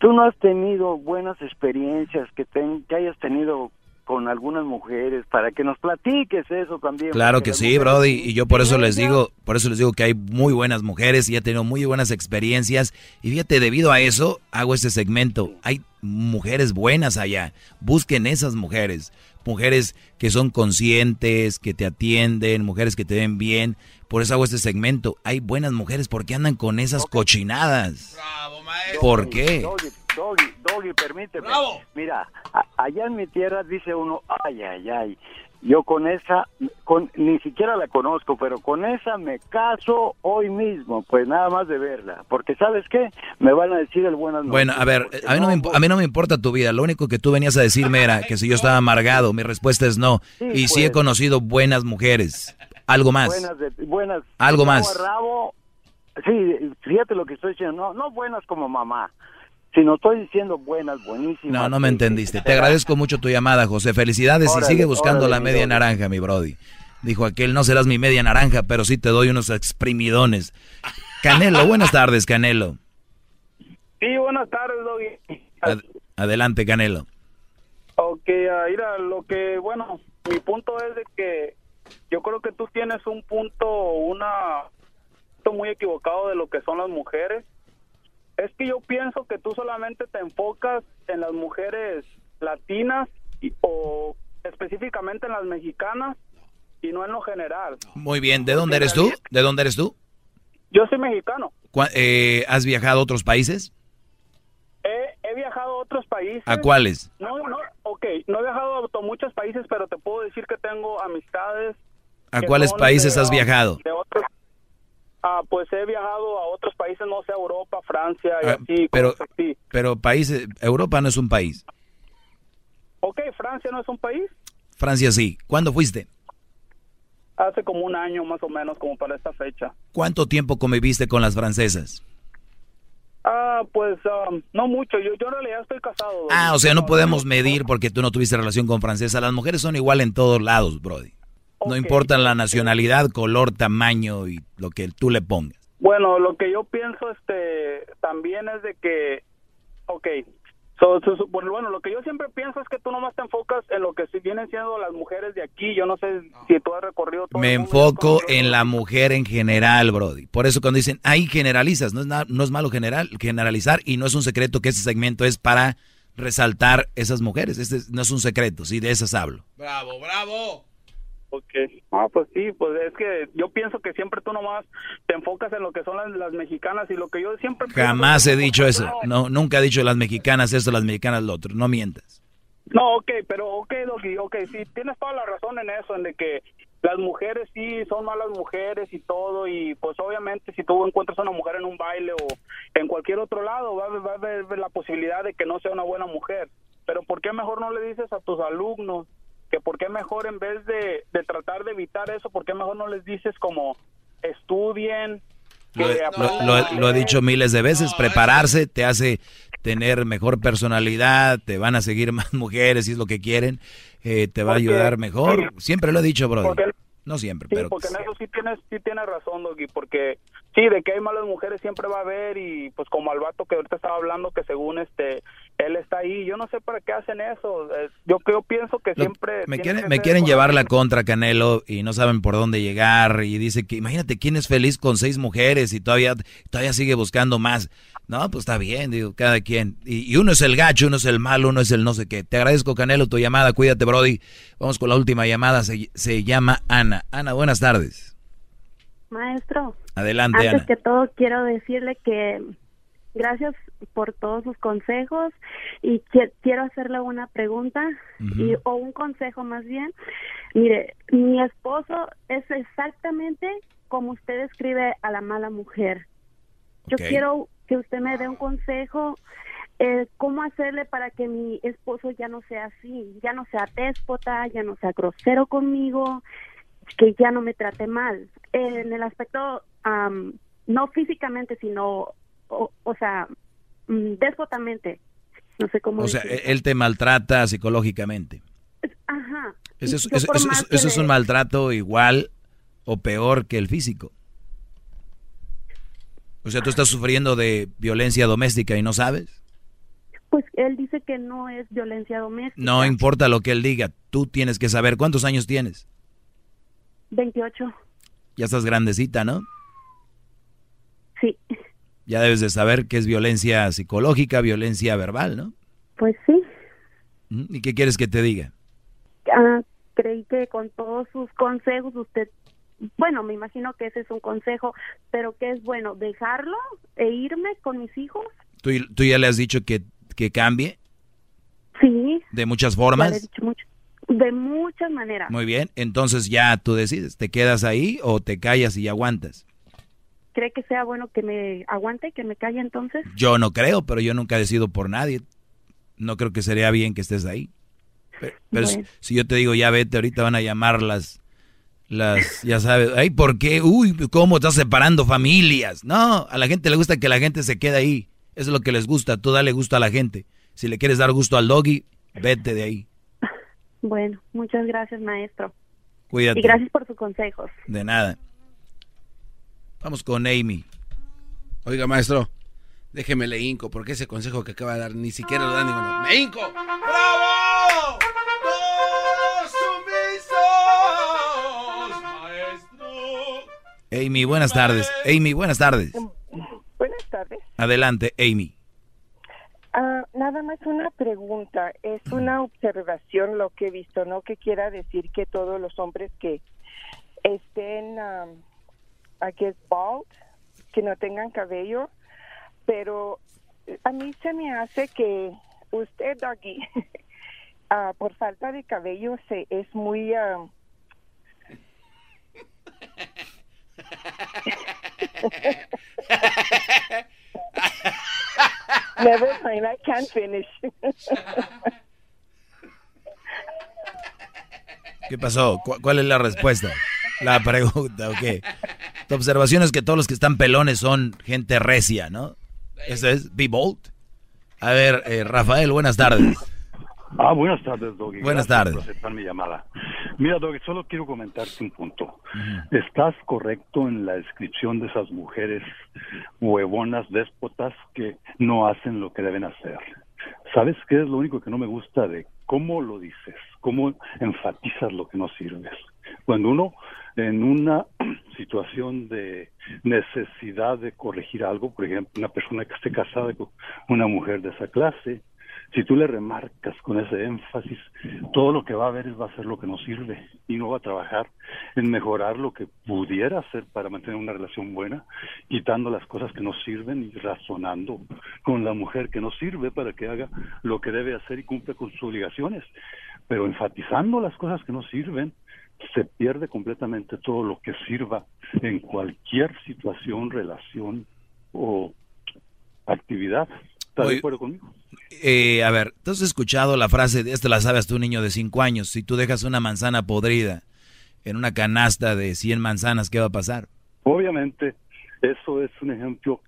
¿tú no has tenido buenas experiencias que, ten- que hayas tenido con algunas mujeres para que nos platiques eso también? Claro Porque que sí, Brody, y yo por eso les digo, por eso les digo que hay muy buenas mujeres y he tenido muy buenas experiencias y fíjate, debido a eso hago este segmento. Hay mujeres buenas allá. Busquen esas mujeres, mujeres que son conscientes, que te atienden, mujeres que te ven bien. Por eso hago este segmento. Hay buenas mujeres, ¿por qué andan con esas cochinadas? ¿Por qué? Doggy, Doggy, Doggy, permíteme. Mira, a- allá en mi tierra dice uno, ay, ay, ay, yo con esa, con, ni siquiera la conozco, pero con esa me caso hoy mismo, pues nada más de verla, porque ¿sabes qué? Me van a decir el buenas noches. Bueno, a ver, a mí, no me, a mí no me importa tu vida. Lo único que tú venías a decirme era que si yo estaba amargado, mi respuesta es no. Sí, Y sí he pues. conocido buenas mujeres. Algo más. Buenas, de- buenas. Algo más. rabo. Sí, fíjate lo que estoy diciendo, no, no buenas como mamá, sino estoy diciendo buenas, buenísimas. No, no me entendiste. Te agradezco mucho tu llamada, José. Felicidades y sigue buscando órale, la media naranja, mi Brody. Dijo aquel, no serás mi media naranja, pero sí te doy unos exprimidones. Canelo, buenas tardes, Canelo. Sí, buenas tardes, Doggy. Ad- adelante, Canelo. Ok, ah, mira, lo que, bueno, mi punto es de que yo creo que tú tienes un punto, una muy equivocado de lo que son las mujeres. Es que yo pienso que tú solamente te enfocas en las mujeres latinas y- o específicamente en las mexicanas y no en lo general. Muy bien, ¿de dónde eres tú? ¿De dónde eres tú? Yo soy mexicano. ¿Cuá- eh, ¿Has viajado a otros países? He, he viajado a otros países. ¿A cuáles? No, no, ok, no he viajado a muchos países, pero te puedo decir que tengo amistades. ¿A que cuáles países has viajado? de otros- ah, pues he viajado a otros países, no sé, Europa, Francia y Ah, así. pero, así. pero países, Europa no es un país. Ok, Francia no es un país. Francia sí. ¿Cuándo fuiste? Hace como un año más o menos, como para esta fecha. ¿Cuánto tiempo conviviste con las francesas? Ah, pues ah, no mucho. Yo, yo en realidad estoy casado. Ah, o sea, no podemos medir porque tú no tuviste relación con francesa. Las mujeres son igual en todos lados, Brody. No importa la nacionalidad, color, tamaño y lo que tú le pongas. Bueno, lo que yo pienso este también es de que, ok, so- so- so- bueno, bueno, lo que yo siempre pienso es que tú nomás te enfocas en lo que si vienen siendo las mujeres de aquí. Yo no sé si tú has recorrido todo. Me el mundo. enfoco en la mujer en general, Brody. Por eso cuando dicen, ahí generalizas, no es, na- no es malo general, generalizar y no es un secreto que este segmento es para resaltar esas mujeres. Este es- no es un secreto, sí, de esas hablo. Bravo, bravo. Ok. Ah, pues sí, pues es que yo pienso que siempre tú nomás te enfocas en lo que son las, las mexicanas y lo que yo siempre Jamás he dicho eso. No, nunca he dicho las mexicanas esto, las mexicanas lo otro. No mientas. No, ok, pero ok, Doggy, ok, sí, tienes toda la razón en eso, en de que las mujeres sí son malas mujeres y todo, y pues obviamente si tú encuentras a una mujer en un baile o en cualquier otro lado, va, va a haber la posibilidad de que no sea una buena mujer. Pero ¿por qué mejor no le dices a tus alumnos que por qué mejor en vez de, de tratar de evitar eso, por qué mejor no les dices como estudien? Lo, que lo- lo- lo he dicho miles de veces, prepararse te hace tener mejor personalidad, te van a seguir más mujeres si es lo que quieren, eh, te va a ayudar mejor. Siempre lo he dicho, Brody. No siempre, Sí, pero porque en eso sí tienes, sí tienes razón, Doggy, porque sí, de que hay malas mujeres siempre va a haber y pues como al vato que ahorita estaba hablando que según este, él está ahí, yo no sé para qué hacen eso, eh, yo, yo pienso que siempre... me quieren, me quieren llevar la contra Canelo y no saben por dónde llegar y dice que imagínate quién es feliz con seis mujeres y todavía, todavía sigue buscando más. No, pues está bien, digo, cada quien. Y, y uno es el gacho, uno es el malo, uno es el no sé qué. Te agradezco, Canelo, tu llamada. Cuídate, Brody. Vamos con la última llamada. Se, se llama Ana. Ana, buenas tardes. Maestro, Adelante, antes Ana. que todo quiero decirle que gracias por todos sus consejos y qui- quiero hacerle una pregunta y, o un consejo más bien. Mire, mi esposo es exactamente como usted describe a la mala mujer. Yo quiero que usted me dé un consejo. eh, ¿Cómo hacerle para que mi esposo ya no sea así? Ya no sea déspota, ya no sea grosero conmigo, que ya no me trate mal. En el aspecto, am, no físicamente, sino, o, o sea, mm, déspotamente. No sé cómo O sea, él te maltrata psicológicamente. Ajá. Eso es, eso- eso- eso un maltrato igual o peor que el físico. O sea, tú estás sufriendo de violencia doméstica y no sabes. Pues él dice que no es violencia doméstica. No importa lo que él diga, tú tienes que saber cuántos años tienes. 28. Ya estás grandecita, ¿no? Sí, Ya debes de saber que es violencia psicológica, violencia verbal, ¿no? pues sí. ¿Y qué quieres que te diga? Ah, creí que con todos sus consejos usted, bueno, me imagino que ese es un consejo, pero que es bueno dejarlo e irme con mis hijos. ¿Tú, tú ya le has dicho que, que cambie Sí. de muchas ya le he formas? dicho mucho. De muchas maneras. Muy bien, entonces ya tú decides, ¿te quedas ahí o te callas y aguantas? ¿Cree que sea bueno que me aguante, que me calle entonces? Yo no creo, pero yo nunca decido por nadie. No creo que sería bien que estés ahí. Pe- Pero, si- si yo te digo, ya vete, ahorita van a llamar las, las, ya sabes, ay, ¿por qué? Uy, ¿cómo estás separando familias? No, a la gente le gusta que la gente se quede ahí. Eso es lo que les gusta, tú dale gusto a la gente. Si le quieres dar gusto al doggy, vete de ahí. Bueno, muchas gracias, maestro. Cuídate. Y gracias por sus consejos. De nada. Vamos con Amy. Oiga, maestro, déjeme le hinco, porque ese consejo que acaba de dar ni siquiera lo da ninguno. ¡Me hinco! ¡Bravo! Amy, buenas tardes. Amy, buenas tardes. Buenas tardes. Adelante, Amy. Ah, nada más una pregunta, es una observación lo que he visto, no que quiera decir que todos los hombres que estén, um, I guess, bald, que no tengan cabello, pero a mí se me hace que usted, Doggy, ah, por falta de cabello se es muy... ah, Never mind, I can't finish. ¿Qué pasó? ¿Cu- ¿Cuál es la respuesta? La pregunta, ok. Tu observación es que todos los que están pelones son gente recia, ¿no? Eso es, be bold. A ver, eh, Rafael, buenas tardes. Ah, buenas tardes, Doggy. Buenas Gracias tardes. por aceptar mi llamada. Mira, Doggy, solo quiero comentarte un punto. Estás correcto en la descripción de esas mujeres huevonas, déspotas, que no hacen lo que deben hacer. ¿Sabes qué es lo único que no me gusta de cómo lo dices? ¿Cómo enfatizas lo que no sirves? Cuando uno en una situación de necesidad de corregir algo, por ejemplo, una persona que esté casada con una mujer de esa clase, si tú le remarcas con ese énfasis, todo lo que va a ver va a ser lo que no sirve y no va a trabajar en mejorar lo que pudiera hacer para mantener una relación buena, quitando las cosas que no sirven y razonando con la mujer que no sirve para que haga lo que debe hacer y cumpla con sus obligaciones. Pero enfatizando las cosas que no sirven, se pierde completamente todo lo que sirva en cualquier situación, relación o actividad. ¿Estás de acuerdo conmigo? Eh, a ver, ¿tú has escuchado la frase, de esto la sabes tú, niño de 5 años, si tú dejas una manzana podrida en una canasta de 100 manzanas, ¿qué va a pasar? Obviamente, eso es un ejemplo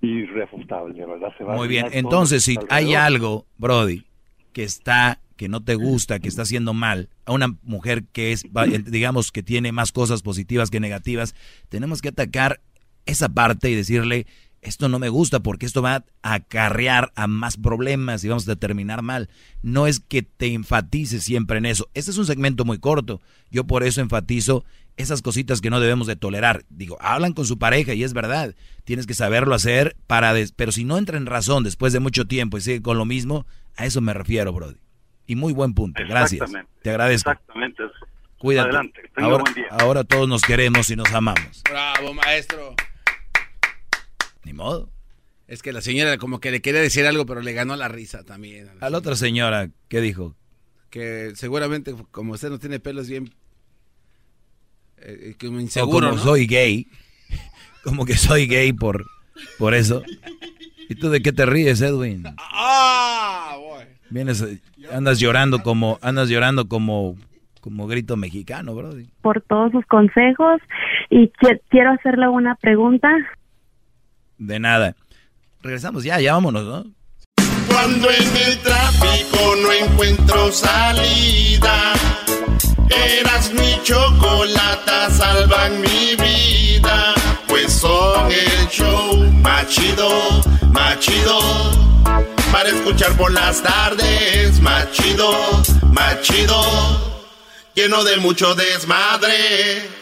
irrefutable, ¿verdad? Se va a Muy bien, entonces si alrededor. hay algo, Brody, que está, que no te gusta, que está haciendo mal, a una mujer que es, digamos, que tiene más cosas positivas que negativas, tenemos que atacar esa parte y decirle, esto no me gusta porque esto va a acarrear a más problemas y vamos a terminar mal. No es que te enfatices siempre en eso. Este es un segmento muy corto. Yo por eso enfatizo esas cositas que no debemos de tolerar. Digo, hablan con su pareja y es verdad. Tienes que saberlo hacer para... Pero si no entra en razón después de mucho tiempo y sigue con lo mismo, a eso me refiero, Brody. Y muy buen punto. Gracias. Te agradezco. Exactamente. Cuídate. Adelante. Ahora, buen día. ahora todos nos queremos y nos amamos. Bravo, maestro. Ni modo. Es que la señora como que le quería decir algo, pero le ganó la risa también. A la otra señora, ¿qué dijo? Que seguramente, como usted no tiene pelos bien... Eh, como O inseguro, como ¿no? soy gay. Como que soy gay por, por eso. ¿Y tú de qué te ríes, Edwin? Ah, boy. Vienes, eh, andas llorando como, andas llorando como, como grito mexicano, Brody. por todos sus consejos y qui- quiero hacerle una pregunta. De nada. Regresamos ya, ya vámonos, ¿no? Cuando en el tráfico no encuentro salida, eras mi chocolata, salvan mi vida. Pues son el show más chido, más chido. Para escuchar por las tardes, más chido, más chido. Lleno de mucho desmadre.